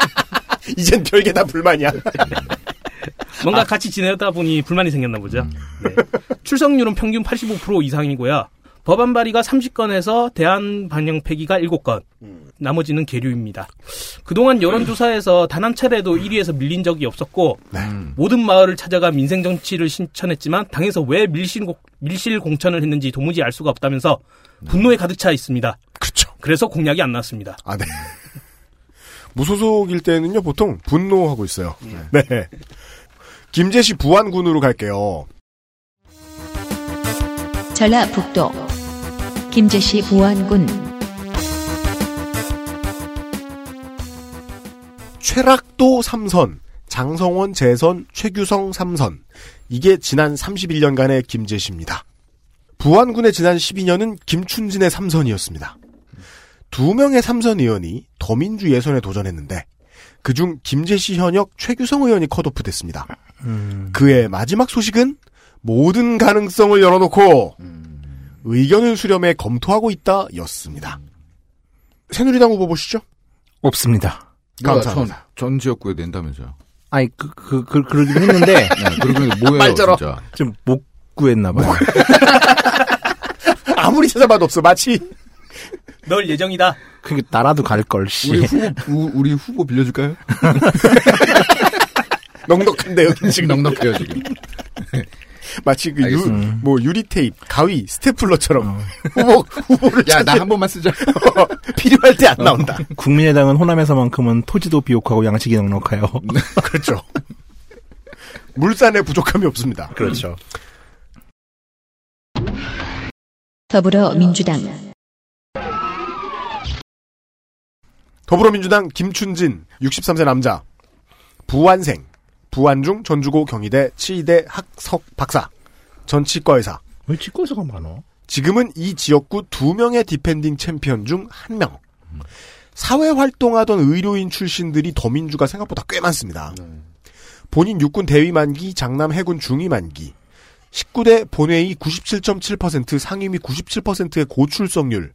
이젠 별게 다 불만이야. 뭔가 같이 지내다 보니 불만이 생겼나 보죠. 음. 네. 출석률은 평균 85% 이상이고요. 법안 발의가 30건에서 대안 반영 폐기가 7건. 나머지는 계류입니다. 그동안 여론조사에서 단 한 차례도 1위에서 밀린 적이 없었고 음. 모든 마을을 찾아가 민생 정치를 신천했지만 당에서 왜 밀실, 공- 밀실 공천을 했는지 도무지 알 수가 없다면서 분노에 가득 차 있습니다. 그렇죠. 그래서 공약이 안 나왔습니다. 아, 네. 무소속일 때는요, 보통 분노하고 있어요. 네. 김제시 부안군으로 갈게요. 전라북도 김제시 보안군 최락도 3선, 장성원 재선, 최규성 3선. 이게 지난 31년간의 김제시입니다. 부안군의 지난 12년은 김춘진의 3선이었습니다. 두 명의 3선 의원이 더민주 예선에 도전했는데 그중 김제시 현역 최규성 의원이 컷오프 됐습니다. 그의 마지막 소식은 모든 가능성을 열어놓고 의견을 수렴해 검토하고 있다 였습니다. 새누리당 후보 보시죠. 없습니다. 누가 전, 감사합니다. 전 지역구에 낸다면서요. 아니, 그, 그, 그, 그 러긴 했는데, 네, 그러면 뭐예요, 말처럼. 진짜. 좀못 구했나 봐요. 아무리 찾아봐도 없어. 마치 널 예정이다. 그게 나라도 갈 걸, 씨. 우리 후보, 우- 우리 후보 빌려줄까요? 넉넉한데 여기 지금 넉넉해요, 지금. 마치 그 유. 뭐 유리 테이프, 가위, 스테플러처럼 후보 후보를 야, 나 한 번만 쓰자. 필요할 때 안 나온다. 국민의당은 호남에서만큼은 토지도 비옥하고 양식이 넉넉해요. 그렇죠. 물산에 부족함이 없습니다. 그렇죠. 더불어민주당 더불어민주당 김춘진 63세 남자 부완생, 부완중 전주고 경희대 치의대 학석 박사, 전 치과의사. 왜 치과의사가 많아? 지금은 이 지역구 두 명의 defending 챔피언 중 한 명. 사회 활동하던 의료인 출신들이 더민주가 생각보다 꽤 많습니다. 본인 육군 대위 만기, 장남 해군 중위 만기. 19대 본회의 97.7% 상임위 97%의 고출석률.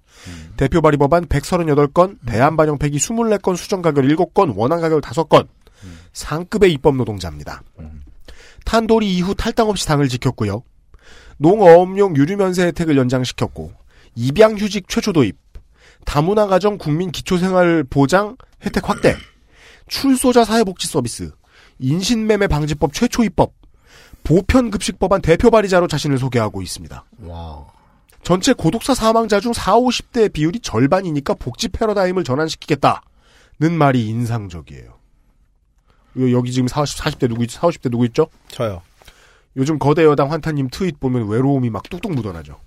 대표 발의 법안 138건, 대안 반영 폐기 24건, 수정 가결 7건, 원안 가결 5건. 상급의 입법 노동자입니다. 탄도리 이후 탈당 없이 당을 지켰고요. 농어업용 유류면세 혜택을 연장시켰고 입양휴직 최초 도입, 다문화 가정 국민 기초생활 보장 혜택 확대, 출소자 사회복지 서비스, 인신매매 방지법 최초 입법, 보편급식법안 대표 발의자로 자신을 소개하고 있습니다. 와. 전체 고독사 사망자 중 4, 50대 비율이 절반이니까 복지 패러다임을 전환시키겠다는 말이 인상적이에요. 요- 여기 지금 40, 40대 누구 있죠? 40, 50대 누구 있죠? 저요. 요즘 거대 여당 환타님 트윗 보면 외로움이 막 뚝뚝 묻어나죠.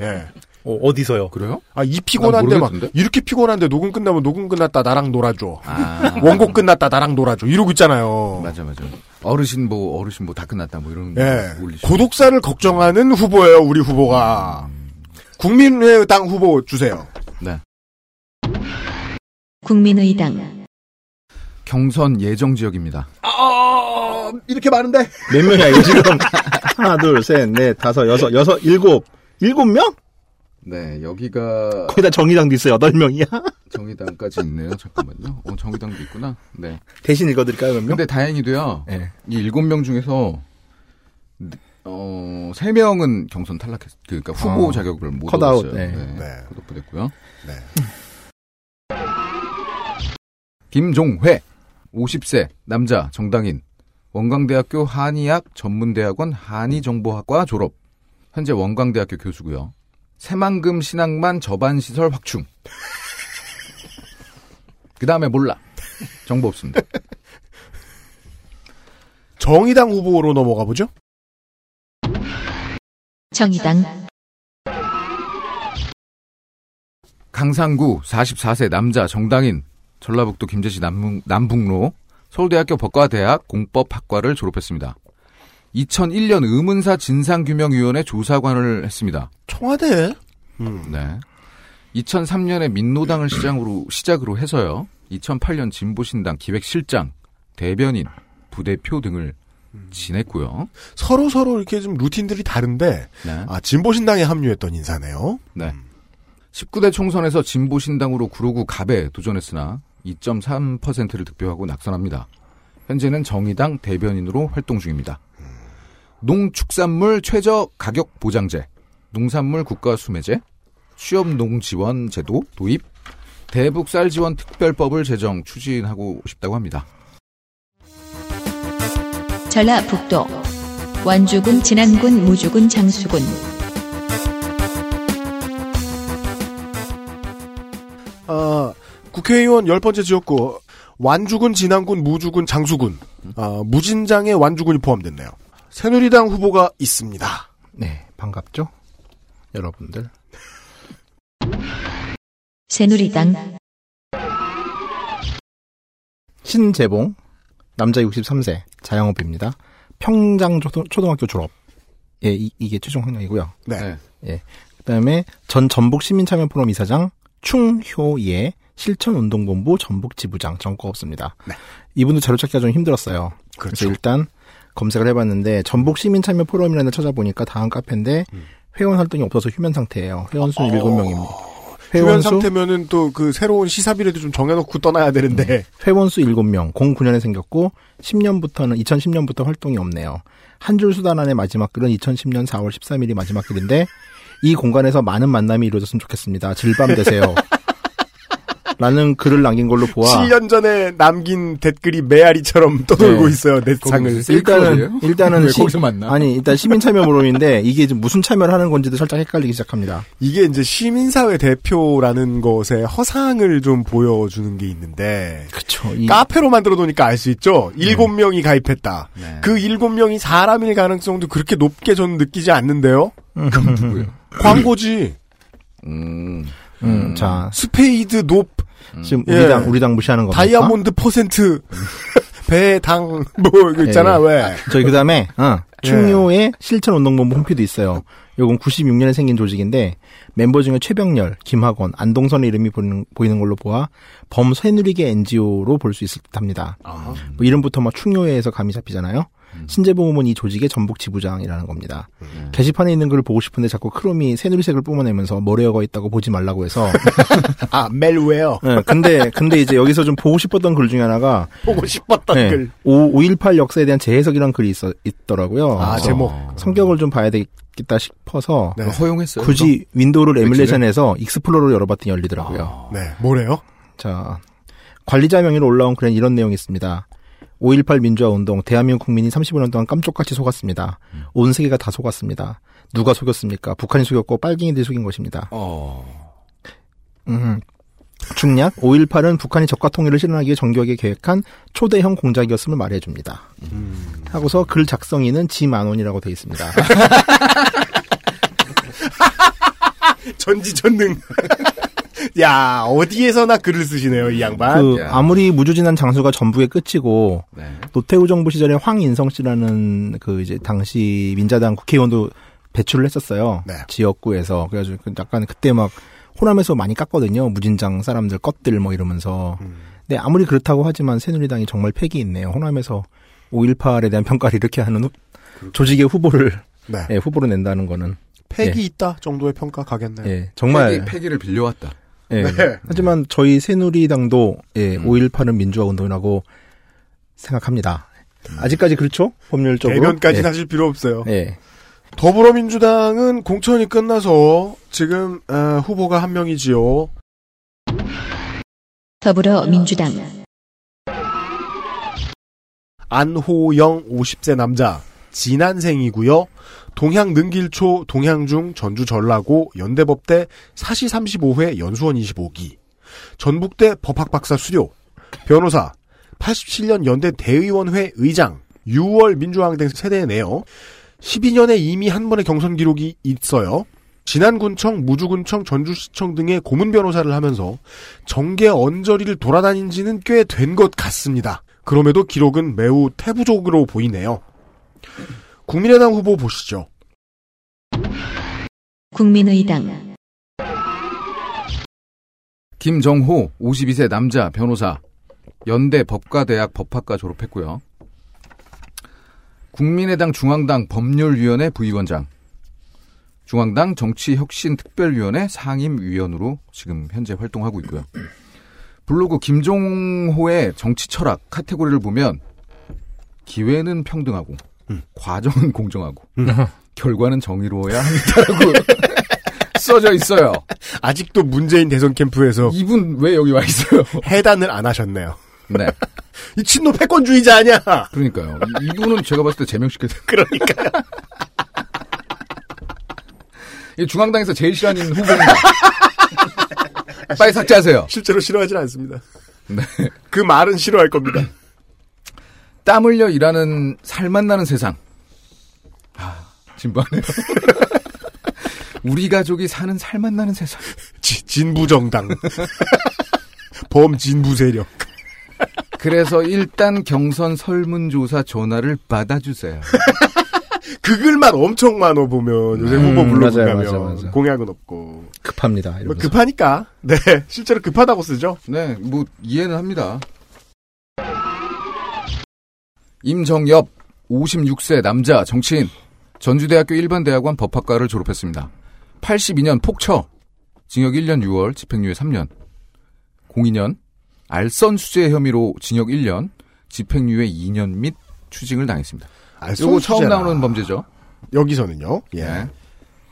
예. 어, 어디서요? 그래요? 아, 이 피곤한데 난 막? 이렇게 피곤한데 녹음 끝나면 녹음 끝났다, 나랑 놀아줘. 아. 원곡 끝났다, 나랑 놀아줘. 이러고 있잖아요. 맞아, 맞아. 어르신 뭐, 어르신 뭐 다 끝났다, 뭐 이런. 예. 고독사를 걱정하는 후보예요, 우리 후보가. 국민의당 후보 주세요. 네. 국민의당 경선 예정 지역입니다. 아, 이렇게 많은데? 몇 명이야, 이거 지금? 하나, 둘, 셋, 넷, 다섯, 여섯, 여섯, 일곱. 일곱 명? 네, 여기가 거기다 정의당도 있어, 여덟 명이야? 정의당까지 있네요. 잠깐만요. 어, 정의당도 있구나. 네. 대신 읽어드릴까요, 몇 명? 근데 다행히도요. 네. 이 일곱 명 중에서 어, 세 명은 경선 탈락했, 그러니까 후보 어, 자격을 못 컷아웃, 얻었어요. 네. 네. 네. 컷오프 됐고요. 네. 김종회, 50세, 남자, 정당인, 원광대학교 한의학 전문대학원 한의정보학과 졸업, 현재 원광대학교 교수고요. 새만금 신앙만 저반시설 확충. 그 다음에 몰라. 정보 없습니다. 정의당 후보로 넘어가 보죠. 정의당 강상구 44세 남자 정당인 전라북도 김제시 남북, 남북로 서울대학교 법과대학 공법학과를 졸업했습니다. 2001년 의문사 진상규명위원회 조사관을 했습니다. 청와대. 음. 네. 2003년에 민노당을 시장으로, 시작으로 해서요. 2008년 진보신당 기획실장, 대변인, 부대표 등을 지냈고요. 서로 서로 이렇게 좀 루틴들이 다른데, 네. 아, 진보신당에 합류했던 인사네요. 네. 19대 총선에서 진보신당으로 구로구 갑에 도전했으나 2.3%를 득표하고 낙선합니다. 현재는 정의당 대변인으로 활동 중입니다. 농축산물 최저 가격 보장제, 농산물 국가 수매제, 취업 농 지원 제도 도입, 대북 쌀 지원 특별법을 제정 추진하고 싶다고 합니다. 전라북도 완주군 진안군 무주군 장수군 아, 국회의원 열 번째 지역구, 완주군, 진안군, 무주군, 장수군, 아, 무진장에 완주군이 포함됐네요. 새누리당 후보가 있습니다. 네, 반갑죠? 여러분들. 새누리당 신재봉, 남자 63세, 자영업입니다. 평장 초등, 초등학교 졸업. 예, 이, 게 최종 학력이고요. 네. 예. 그 다음에 전 전북 시민참여포럼 이사장, 충효예, 실천운동본부 전북지부장, 전과 없습니다. 네. 이분도 자료 찾기가 좀 힘들었어요. 그렇죠. 그래서 일단 검색을 해봤는데, 전북 시민 참여 포럼이라는 데 찾아보니까 다음 카페인데, 회원 활동이 없어서 휴면 상태예요. 회원 음. 어. 7명입니다. 휴면 상태면은 또 그 새로운 시사비라도 좀 정해놓고 떠나야 되는데. 회원 수 7명, 09년에 생겼고 10년부터는 2010년부터 활동이 없네요. 한 줄 수단 안의 마지막 글은 2010년 4월 13일이 마지막 글인데 이 공간에서 많은 만남이 이루어졌으면 좋겠습니다. 질밤 되세요. 라는 글을 남긴 걸로 보아 7년 전에 남긴 댓글이 메아리처럼 떠돌고 네. 있어요, 내 상을. 일단은 일단은 왜 시- 거기서 만나? 아니 일단 시민 참여 모임인데 이게 지금 무슨 참여를 하는 건지도 살짝 헷갈리기 시작합니다. 이게 이제 시민사회 대표라는 것에 허상을 좀 보여주는 게 있는데. 그쵸. 이- 카페로 만들어 놓으니까 알 수 있죠? 일곱 명이 가입했다. 네. 그 일곱 명이 사람일 가능성도 그렇게 높게 저는 느끼지 않는데요? 그럼 누구예요? 광고지. 음, 음, 자 스페이드 높. 지금 예. 우리 당 우리 당 무시하는 겁니까? 다이아몬드 퍼센트. 배당 뭐 이거 있잖아 예. 왜? 저희 그다음에 어, 예. 충료의 실천 운동본부 홈피도 있어요. 요건 96년에 생긴 조직인데 멤버 중에 최병렬, 김학원, 안동선의 이름이 보이는, 보이는 걸로 보아 범새누리계 NGO로 볼 수 있을 듯합니다. 아. 뭐 이름부터 막 충료회에서 감이 잡히잖아요. 신재보험은 이 조직의 전북 지부장이라는 겁니다. 게시판에 있는 글을 보고 싶은데 자꾸 Chrome이 새누리색을 뿜어내면서 malware가 있다고 보지 말라고 해서 아 malware 예, 근데 근데 이제 여기서 좀 보고 싶었던 글 중에 하나가 보고 싶었던 네, 글. 5, 5.18 역사에 대한 재해석이라는 글이 있어, 있더라고요. 아 제목. 성격을 좀 봐야 되겠다 싶어서 네. 허용했어요. 굳이 Windows를 emulation해서 Explorer를 열어봤더니 열리더라고요. 네 뭐래요? 자 관리자 명의로 올라온 글엔 이런 내용이 있습니다. 5.18 민주화 운동 대한민국 국민이 35년 동안 깜쪽같이 속았습니다. 온 세계가 다 속았습니다. 누가 속였습니까? 북한이 속였고 빨갱이들이 속인 것입니다. 어. 음. 중략 5.18은 북한이 적과 통일을 실현하기 위해 정교하게 계획한 초대형 공작이었음을 말해줍니다. 하고서 글 작성인은 지만원이라고 되어 있습니다. 전지전능. 야 어디에서나 글을 쓰시네요 이 양반. 그 아무리 무주진한 장수가 전북의 끝이고 네. 노태우 정부 시절에 황인성 씨라는 그 이제 당시 민자당 국회의원도 배출을 했었어요. 네. 지역구에서 그래가지고 그 약간 그때 막 호남에서 많이 깠거든요. 무진장 사람들 껍들 뭐 이러면서. 음. 근데 아무리 그렇다고 하지만 새누리당이 정말 팩이 있네요. 호남에서 5.18에 대한 평가를 이렇게 하는 후- 조직의 후보를 네. 예, 후보로 낸다는 거는 팩이 예. 있다 정도의 평가 가겠네요. 예, 정말 패기, 패기를 빌려왔다. 예. 네. 하지만 저희 새누리당도 예, 음. 5.18은 민주화 운동이라고 생각합니다. 아직까지 그렇죠? 법률적으로. 대변까지는 예. 하실 필요 없어요. 예. 더불어민주당은 공천이 끝나서 지금 어, 후보가 한 명이지요. 더불어민주당 안호영 50세 남자 진안생이고요. 동향 능길초 동향중 전주 전라고 연대법대 사시 35회 연수원 25기 전북대 법학박사 수료 변호사 87년 연대 대의원회 의장 6월 민주항쟁 세대네요. 12년에 이미 한 번의 경선 기록이 있어요. 진안군청, 무주군청, 전주시청 등의 고문 변호사를 하면서 정계 언저리를 돌아다닌 지는 꽤 된 것 같습니다. 그럼에도 기록은 매우 태부적으로 보이네요. 국민의당 후보 보시죠. 국민의당 김정호 52세 남자 변호사 연대 법과대학 법학과 졸업했고요. 국민의당 중앙당 법률위원회 부위원장 중앙당 정치혁신특별위원회 상임위원으로 지금 현재 활동하고 있고요. 블로그 김종호의 정치 철학 카테고리를 보면 기회는 평등하고 과정은 공정하고 결과는 정의로워야 합니다라고 써져 있어요. 아직도 문재인 대선 캠프에서 이분 왜 여기 와 있어요? 해단을 안 하셨네요. 네. 이 친노 패권주의자 아니야? 그러니까요. 이- 이분은 제가 봤을 때 제명시켜야 돼. 그러니까요. 이 중앙당에서 제일 싫어하는 후보입니다. 빨리 삭제하세요. 실제로 싫어하진 않습니다. 네. 그 말은 싫어할 겁니다. 땀 흘려 일하는 살맛 나는 세상. 아, 진부하네요. 우리 가족이 사는 살맛 나는 세상. 지- 진부정당. 범진부 세력. 그래서 일단 경선 설문조사 전화를 받아주세요. 그 글만 엄청 많어 보면 요새 음, 후보 가면 맞아요. 공약은 없고 급합니다. 뭐 이러면서. 급하니까 네 실제로 급하다고 쓰죠. 네, 뭐 이해는 합니다. 임정엽 56세 남자 정치인 전주대학교 일반대학원 법학과를 졸업했습니다. 82년 폭처 징역 1년 6월 집행유예 3년 02년 알선 수재 혐의로 징역 1년 집행유예 2년 및 추징을 당했습니다. 알선 처음. 나오는 범죄죠. 여기서는요. 예. 네.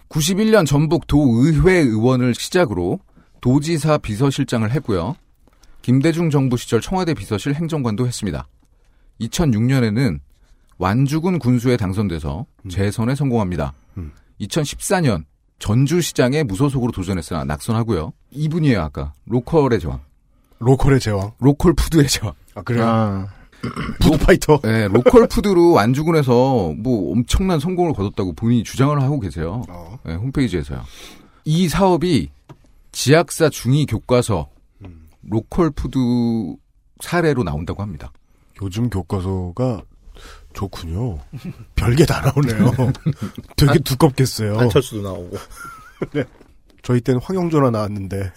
91년 전북 도의회 의원을 시작으로 도지사 비서실장을 했고요. 김대중 정부 시절 청와대 비서실 행정관도 했습니다. 2006년에는 완주군 군수에 당선돼서 재선에 성공합니다. 음. 2014년 전주시장에 무소속으로 도전했으나 낙선하고요. 이분이에요 아까 로컬의 제왕. 로컬의 제왕. 로컬 푸드의 제왕. 아 그래요. 아, 푸드파이터. 네, 로컬 푸드로 완주군에서 뭐 엄청난 성공을 거뒀다고 본인이 주장을 하고 계세요. 어. 네, 홈페이지에서요. 이 사업이 지학사 중위 교과서 로컬 푸드 사례로 나온다고 합니다. 요즘 교과서가 좋군요. 별게 다 나오네요. 되게 두껍겠어요. 안철수도 나오고. 네. 저희 때는 황영조나 나왔는데.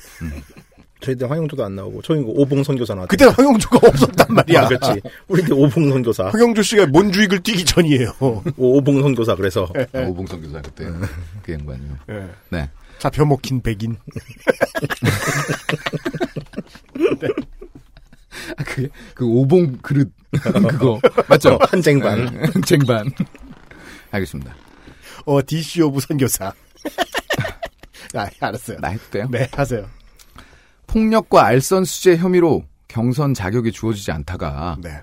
저희 때 황영조도 안 나오고, 저희 그 오봉 선교사 나왔 그때 황영조가 없었단 말이야. 아, 그렇지. 우리 때 오봉 선교사. 황영조 씨가 몬주익을 뛰기 전이에요. 오, 봉 선교사, 그래서. 아, 오봉 선 교사 그때 그 양반이요. 네. 네. 잡혀먹힌 백인. 아, 그, 그 오봉 그릇 그거 맞죠? 한 쟁반. 네, 쟁반. 알겠습니다. 어, dish of 선교사. 아, 알았어요. 나 해도 돼요? 네, 하세요. 폭력과 알선 수재 혐의로 경선 자격이 주어지지 않다가 네.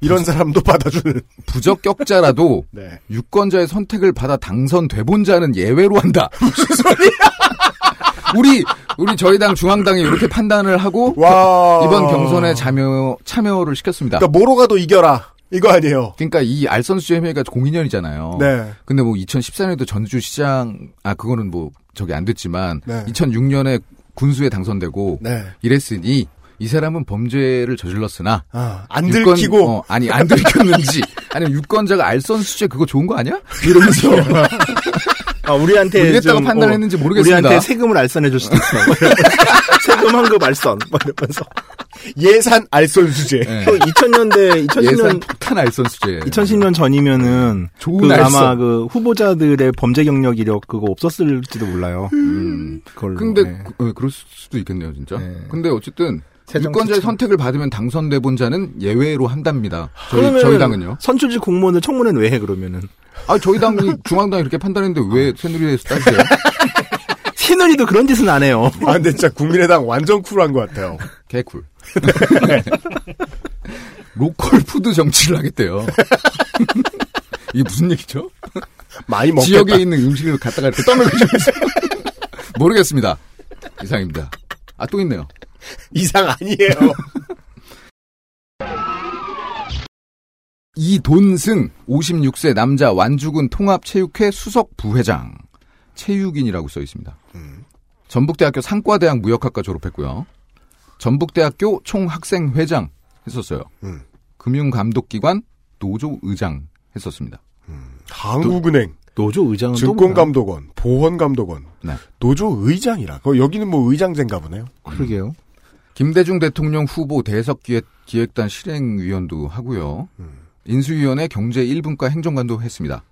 이런 사람도 받아주는. 부적격자라도 네. 유권자의 선택을 받아 당선돼 본 자는 예외로 한다. 무슨 소리야? 우리 우리 저희 당 중앙당이 이렇게 판단을 하고 와. 이번 경선에 참여 참여를 시켰습니다. 그러니까 뭐로 가도 이겨라. 이거 아니에요. 그러니까 이 알선 수재 혐의가 공인연이잖아요. 네. 근데 뭐 2014년에도 전주시장 아 그거는 뭐 저기 안 됐지만 네. 2006년에 군수에 당선되고 네. 이랬으니 이 사람은 범죄를 저질렀으나 아, 안 유권- 들키고. 어, 아니 안 들켰는지 아니면 유권자가 알선 수재 그거 좋은 거 아니야? 이러면서 아, 우리한테. 모르겠다고 좀, 판단했는지 어, 모르겠습니다. 우리한테 세금을 알선해 줄 수도 있어. 세금 환급 알선. 뭐 이러면서. 예산 알선 수재. 네. 또 2000년대, 2010년, 예산 폭탄 알선 수재. 2010년 전이면은 좋은 그 알선. 아마 그 후보자들의 범죄 경력 이력 그거 없었을지도 몰라요. 음. 그걸로. 근데 네. 그, 어, 그럴 수도 있겠네요, 진짜. 네. 근데 어쨌든 유권자의. 선택을 받으면 당선돼 본 자는 예외로 한답니다. 저희 저희 당은요. 선출직 공무원을 청문회는 왜해 그러면은? 아 저희 당이 중앙당이 이렇게 판단했는데 왜 새누리에서 따지세요? 새누리도 그런 짓은 안 해요. 아, 근데 진짜 국민의당 완전 쿨한 것 같아요. 개쿨. 로컬 푸드 정치를 하겠대요. 이게 무슨 얘기죠? 많이 먹겠다. 지역에 있는 음식을 갖다가 이렇게 떠먹여 주면서 모르겠습니다. 이상입니다. 아 또 있네요. 이상 아니에요. 이돈승 56세 남자 완주군 통합체육회 수석 부회장 체육인이라고 써 있습니다. 전북대학교 상과대학 무역학과 졸업했고요. 전북대학교 총학생회장 했었어요. 음. 금융감독기관 노조 의장 했었습니다. 한국은행, 노 조 의장은 또 뭐야? 증권감독원, 보건감독원, 네. 노조 의장이라. 거 여기는 뭐 의장제인가 보네요. 그러게요. 김대중 대통령 후보 대석 기획 기획단 실행위원도 하고요. 인수위원회 경제 1분과 행정관도 했습니다.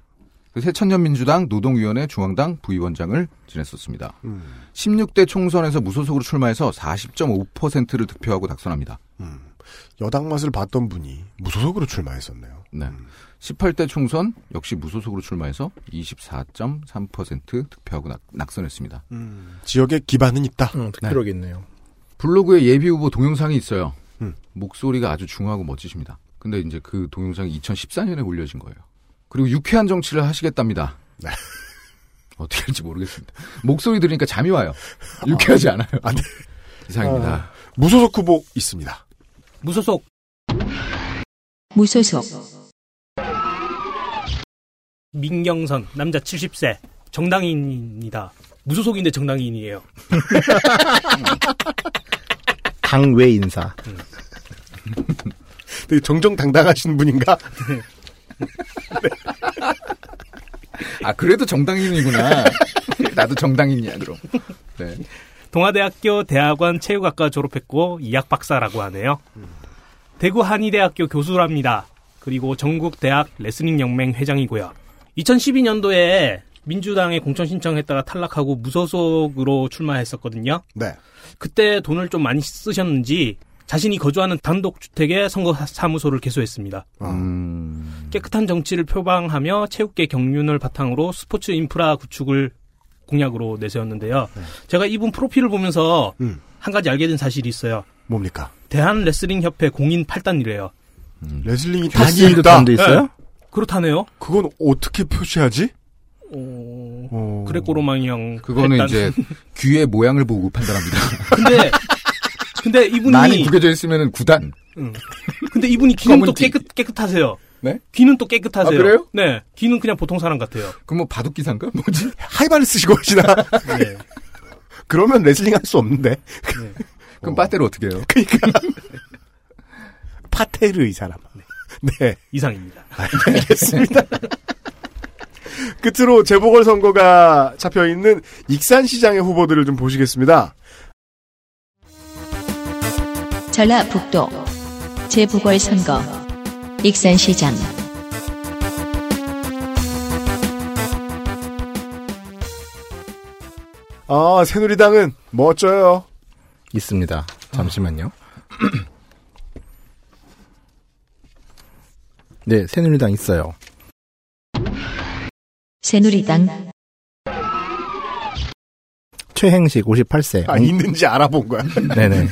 그 새천년민주당 노동위원회 중앙당 부위원장을 지냈었습니다. 16대 총선에서 무소속으로 출마해서 40.5%를 득표하고 당선합니다. 여당 맛을 봤던 분이 무소속으로 출마했었네요. 네. 18대 총선 역시 무소속으로 출마해서 24.3% 득표하고 낙, 낙선했습니다. 지역에 기반은 있다. 응, 득표력있네요. 블로그에 예비 후보 동영상이 있어요. 음. 목소리가 아주 중하고 멋지십니다. 근데 이제 그 동영상이 2014년에 올려진 거예요. 그리고 유쾌한 정치를 하시겠답니다. 네. 어떻게 할지 모르겠습니다. 목소리 들으니까 잠이 와요. 유쾌하지 않아요. 안 돼. 이상입니다. 아, 무소속 후보 있습니다. 무소속 무소속, 민경선 남자 70세 정당인입니다. 무소속인데 정당인이에요. 당외 인사. 되게 정정당당하신 분인가? 아 그래도 정당인이구나. 나도 정당인이야 그럼. 네. 동아대학교 대학원 체육학과 졸업했고 이학 박사라고 하네요. 대구 한의대학교 교수랍니다. 그리고 전국 대학 레슬링 연맹 회장이고요. 2012년도에 민주당에 공천 신청했다가 탈락하고 무소속으로 출마했었거든요. 네. 그때 돈을 좀 많이 쓰셨는지 자신이 거주하는 단독주택에 선거사무소를 개소했습니다. 음. 깨끗한 정치를 표방하며 체육계 경륜을 바탕으로 스포츠 인프라 구축을 공약으로 내세웠는데요. 제가 이분 프로필을 보면서 음. 한 가지 알게 된 사실이 있어요. 뭡니까? 대한 레슬링 협회 공인 8단이래요. 레슬링이 단이 있다. 단도 있어요? 그렇다네요. 그건 어떻게 표시하지? 어, 어... 그레코로망형 그거는 8단. 이제 귀의 모양을 보고 판단합니다. 근데 근데 이분이 많이 구겨져 있으면은 구단. 응. 근데 이분이 귀는 또. 깨끗 깨끗하세요. 네? 귀는 또 깨끗하세요. 아, 그래요? 네. 귀는 그냥 보통 사람 같아요. 그럼 뭐 바둑기사인가? 뭐지? 하이바를 쓰시고 하시나? 네. 그러면 레슬링 할 수 없는데. 그럼 빠떼를 어떻게 해요? 파테르 이 사람. 네. 이상입니다. 알겠습니다. 끝으로 재보궐선거가 잡혀있는 익산시장의 후보들을 좀 보시겠습니다. 전라북도 재보궐선거 익산시장 아, 새누리당은 멋져요. 있습니다. 잠시만요. 네, 새누리당 있어요. 새누리당 최행식 58세. 아, 있는지 알아본 거야. 네네.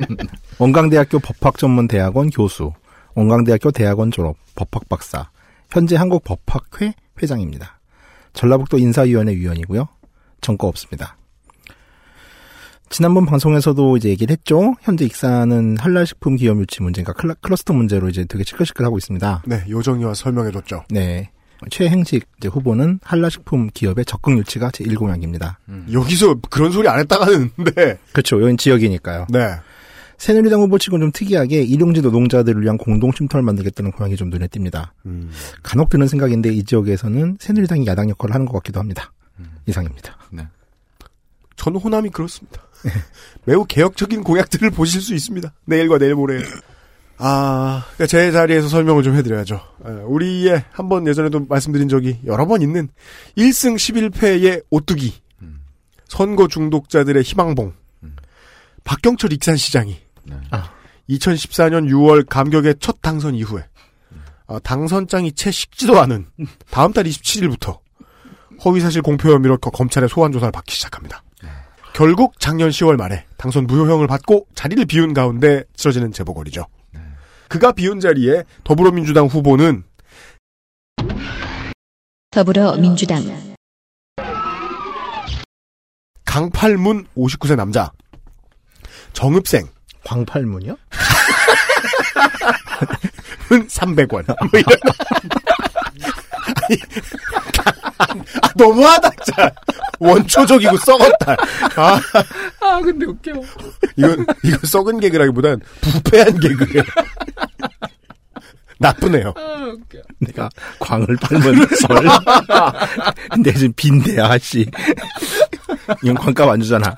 원광대학교 법학전문대학원 교수, 원광대학교 대학원 졸업, 법학 박사, 현재 한국 법학회 회장입니다. 전라북도 인사위원회 위원이고요. 전과 없습니다. 지난번 방송에서도 이제 얘기를 했죠. 현재 익산은 한라식품 기업 유치 문제가 클라, 클러스터 문제로 이제 되게 시끌시끌하고 있습니다. 네, 요정이와 설명해줬죠. 네. 최행식 후보는 한라식품 기업의 적극 유치가 제1공약입니다. 여기서 그런 소리 안 했다가는, 네. 그렇죠. 여긴 지역이니까요. 네. 새누리당 후보 치고 좀 특이하게 일용직 노동자들을 위한 공동 쉼터를 만들겠다는 공약이 좀 눈에 띕니다. 음. 간혹 드는 생각인데 이 지역에서는 새누리당이 야당 역할을 하는 것 같기도 합니다. 이상입니다. 저는 호남이 그렇습니다. 매우 개혁적인 공약들을 보실 수 있습니다. 내일과 내일 모레. 아, 그러니까 제 자리에서 설명을 좀 해드려야죠. 아, 우리의 한 번 예전에도 말씀드린 적이 여러 번 있는 1승 11패의 오뚜기. 선거 중독자들의 희망봉. 박경철 익산시장이 2014년 6월 감격의 첫 당선 이후에 아, 당선장이 채 식지도 않은 다음 달 27일부터 허위사실 공표 혐의로 거- 검찰의 소환 조사를 받기 시작합니다. 결국 작년 10월 말에 당선 무효형을 받고 자리를 비운 가운데 치러지는 재보궐이죠. 그가 비운 자리에 더불어민주당 후보는 더불어민주당 강팔문 59세 남자 정읍생 광팔문이요? 은 300원. 뭐 이런. 아니, 아, 너무하다, 진짜. 원초적이고 썩었다. 아, 아, 근데 웃겨. 이건, 이건 썩은 개그라기보단 부패한 개그예요. 나쁘네요. 내가 광을 팔면 설. 근데 지금 빈대야, 아씨. 이건 광값 안 주잖아.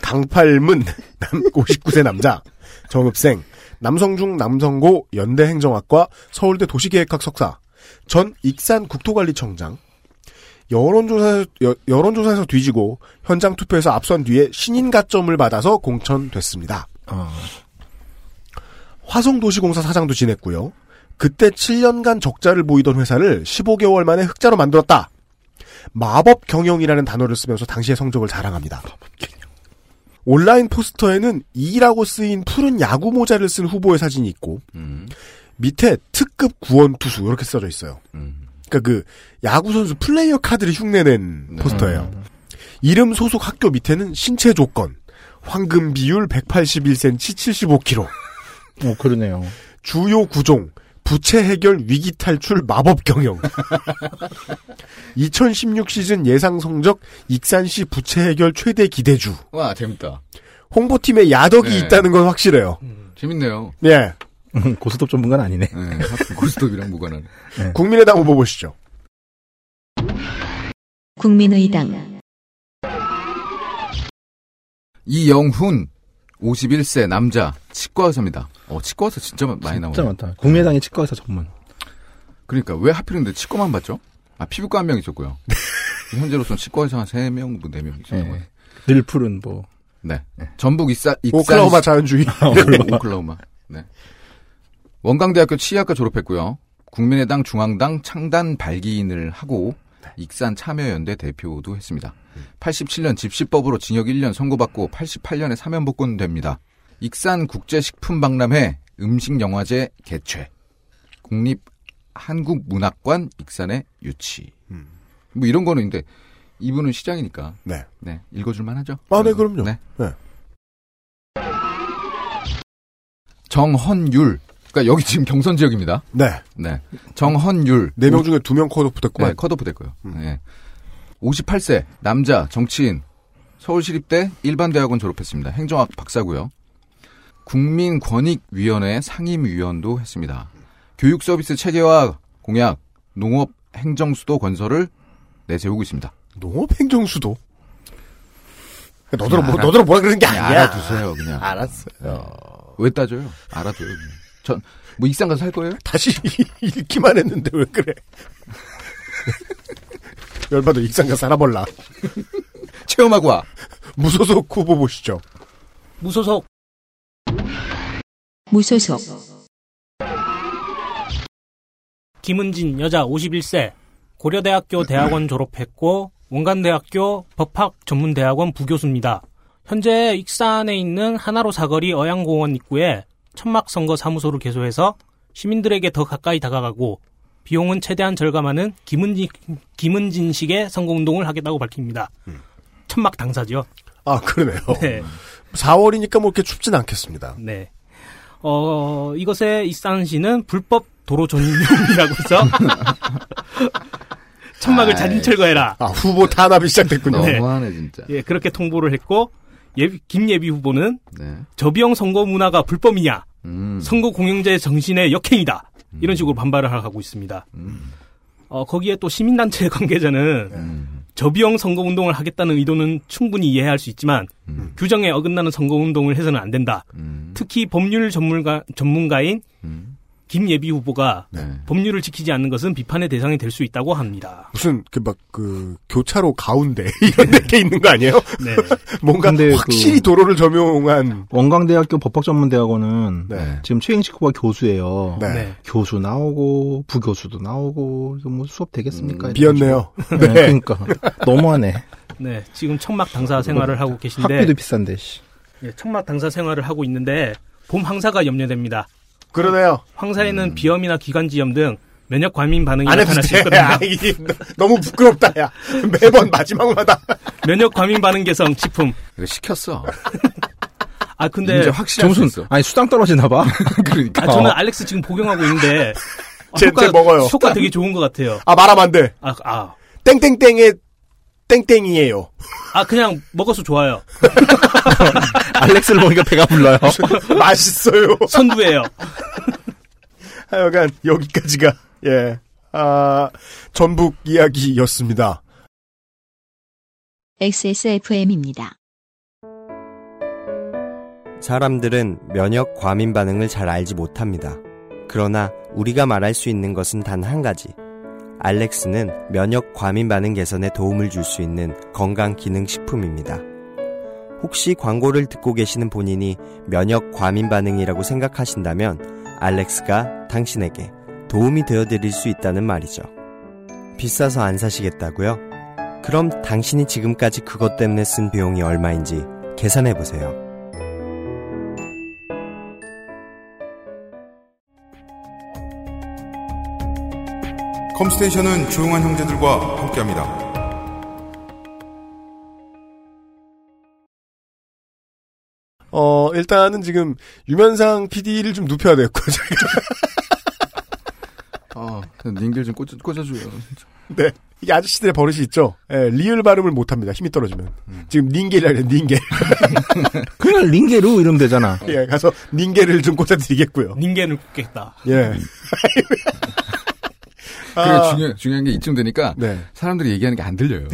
강팔문, 남, 59세 남자, 정읍생, 남성중 남성고 연대행정학과 서울대 도시계획학 석사, 전 익산 국토관리청장, 여론조사, 여, 여론조사에서 뒤지고 현장 투표에서 앞선 뒤에 신인 가점을 받아서 공천됐습니다. 어, 화성도시공사 사장도 지냈고요. 그때 7년간 적자를 보이던 회사를 15개월 만에 흑자로 만들었다. 마법 경영이라는 단어를 쓰면서 당시의 성적을 자랑합니다. 온라인 포스터에는 2라고 쓰인 푸른 야구 모자를 쓴 후보의 사진이 있고 밑에 특급 구원 투수 이렇게 써져 있어요. 그러니까 그 야구 선수 플레이어 카드를 흉내낸 포스터예요. 이름 소속 학교 밑에는 신체 조건 황금 비율 181cm 75kg. 어, 그러네요. 주요 구종, 부채 해결 위기 탈출 마법 경영. 2016 시즌 예상 성적 익산시 부채 해결 최대 기대주. 와, 재밌다. 홍보팀에 야덕이 네. 있다는 건 확실해요. 재밌네요. 예. 고스톱 전문가는 아니네. 네, 고스톱이랑 무관한. 국민의당 후보 보시죠. 국민의당 이영훈, 51세 남자, 치과 의사입니다. 어, 치과 의사 진짜 많이 나오네. 진짜 많다. 국민의당의 치과 의사 전문. 그러니까 왜 하필인데 치과만 봤죠? 아, 피부과 한 명 있었고요. 현재로서는 치과 의사 한 3명, 뭐 4명 있었던 것 같아요. 늘 푸른 뭐. 네. 전북 익사, 익산. 오클라호마 자연주의. 오클라호마. 네. 원광대학교 치의학과 졸업했고요. 국민의당 중앙당 창단 발기인을 하고 익산 참여연대 대표도 했습니다. 87년 집시법으로 징역 1년 선고받고 88년에 사면 복권됩니다. 익산 국제식품박람회 음식영화제 개최. 국립 한국문학관 익산의 유치. 뭐 이런 거는 근데 이분은 시장이니까 네. 네, 읽어줄만 하죠. 아, 네, 그럼요. 네. 네. 정헌율. 그러니까 여기 지금 경선 지역입니다. 네. 네. 정헌율. 네 명 중에 두 명 컷오프 됐구만. 네, 컷오프 됐고요. 네. 58세 남자 정치인 서울시립대 일반대학원 졸업했습니다. 행정학 박사고요. 국민권익위원회 상임위원도 했습니다. 교육 서비스 체계화 공약, 농업 행정수도 건설을 내세우고 있습니다. 농업 행정수도? 너더러, 뭐, 알아- 너더러 뭐라 그러는 게 그냥 아니야. 알아두세요, 그냥. 알았어요. 왜 따져요? 알아둬요. 전, 뭐 익산 가서 살 거예요? 다시 읽기만 했는데 왜 그래? 열받아 익상가 살아볼라. 체험하고 와. 무소속 후보 보시죠. 무소속 무소속 김은진 여자 51세 고려대학교 대학원 졸업했고 원간대학교 법학전문대학원 부교수입니다. 현재 익산에 있는 하나로 사거리 어양공원 입구에 천막선거 사무소를 개소해서 시민들에게 더 가까이 다가가고 비용은 최대한 절감하는 김은진, 김은진식의 선거운동을 하겠다고 밝힙니다. 천막 당사죠. 아, 그러네요. 네. 4월이니까 뭐 이렇게 춥진 않겠습니다. 네. 어, 이것에 익산시는 불법 도로 전용이라고 해서 천막을 아이. 자진 철거해라. 아, 후보 탄압이 시작됐군요. 네. 너무하네, 진짜. 예, 그렇게 통보를 했고 예비, 김예비 후보는 네. 저비용 선거 문화가 불법이냐, 음. 선거 공영제 정신의 역행이다. 이런 식으로 반발을 하고 있습니다. 음. 어, 거기에 또 시민단체 관계자는 음. 저비용 선거운동을 하겠다는 의도는 충분히 이해할 수 있지만 음. 규정에 어긋나는 선거운동을 해서는 안 된다. 음. 특히 법률 전문가, 전문가인 음. 김 예비 후보가 네. 법률을 지키지 않는 것은 비판의 대상이 될 수 있다고 합니다. 무슨, 그, 막, 그, 교차로 가운데, 이런 데 있는 거 아니에요? 네. 뭔가 근데 확실히 그- 도로를 점용한, 원광대학교 법학전문대학원은 네. 지금 최행식 후보가 교수예요. 네. 네. 교수 나오고 부교수도 나오고 이거 뭐 수업 되겠습니까? 음, 비었네요. 네. 네. 그러니까 너무하네. 네. 지금 천막 당사 생활을 하고 계신데 학비도 비싼데. 씨. 예, 천막 당사 생활을 하고 있는데 봄 황사가 염려됩니다. 그러네요. 황사에는 비염이나 기관지염 등 면역 과민 반응이 안 나타날 수 돼. 아, 있거든요. 이게 너무 부끄럽다, 야. 매번 마지막마다. 면역 과민 반응 개성 치품. 이거 시켰어. 아 근데 이제 확실할 수 정순. 아니 수당 떨어지나 봐. 그러니까. 아, 저는 알렉스 지금 복용하고 있는데 아, 제- 제 먹어요. 효과 되게 좋은 것 같아요. 아, 말하면 안 돼. 아, 아, 땡땡땡의 땡땡이에요. 아 그냥 먹어서 좋아요. 알렉스를 보니까 배가 불러요. 맛있어요. 선두예요. 하여간 여기까지가 예. 아, 전북 이야기였습니다. XSFM입니다. 사람들은 면역 과민 반응을 잘 알지 못합니다. 그러나 우리가 말할 수 있는 것은 단 한 가지. 알렉스는 면역 과민 반응 개선에 도움을 줄 수 있는 건강 기능 식품입니다. 혹시 광고를 듣고 계시는 본인이 면역 과민 반응이라고 생각하신다면 알렉스가 당신에게 도움이 되어 드릴 수 있다는 말이죠. 비싸서 안 사시겠다고요? 그럼 당신이 지금까지 그것 때문에 쓴 비용이 얼마인지 계산해 보세요. 컴스테이션은 조용한 형제들과 함께합니다. 어, 일단은 지금 유면상 PD를 좀 눕혀야 되겠고 어, 닌겔 좀 꽂아, 꽂아줘요. 진짜. 네. 이게 아저씨들의 버릇이 있죠. 예, 리을 발음을 못 합니다. 힘이 떨어지면. 음. 지금 닌겔이라 그래, 닌겔. 그냥 링게루 이러면 되잖아. 예, 가서 닌겔을 좀 꽂아드리겠고요. 닌겐을 굽겠다. 예. 그게 아, 중요, 중요한 게 이쯤 되니까 네. 사람들이 얘기하는 게 안 들려요.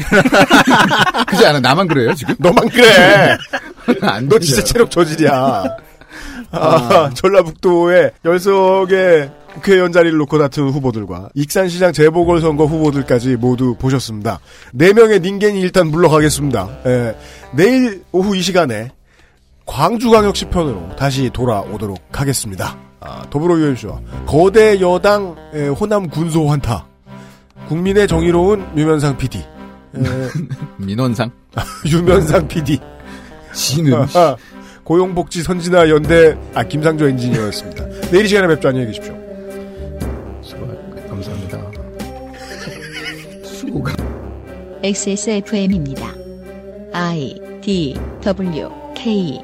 그지 않아? 나만 그래요, 지금? 너만 그래. 안 너 진짜. 체력 저질이야. 아, 전라북도의 열석의 국회의원 자리를 놓고 다툰 후보들과 익산시장 재보궐선거 후보들까지 모두 보셨습니다. 네 명의 닌겐이 일단 물러가겠습니다. 예, 내일 오후 이 시간에 광주광역시 편으로 다시 돌아오도록 하겠습니다. 아, 더불어UMC와 거대 여당 예, 호남 군소 환타 국민의 정의로운 유면상 PD 예, 민원상. 유면상 PD 지는. 아, 고용복지 선진화 연대 아 김상조 엔지니어였습니다. 내일 이 시간에 뵙죠. 안녕히 계십시오. 수고, 감사합니다. 수고가. XSFM입니다. I D W K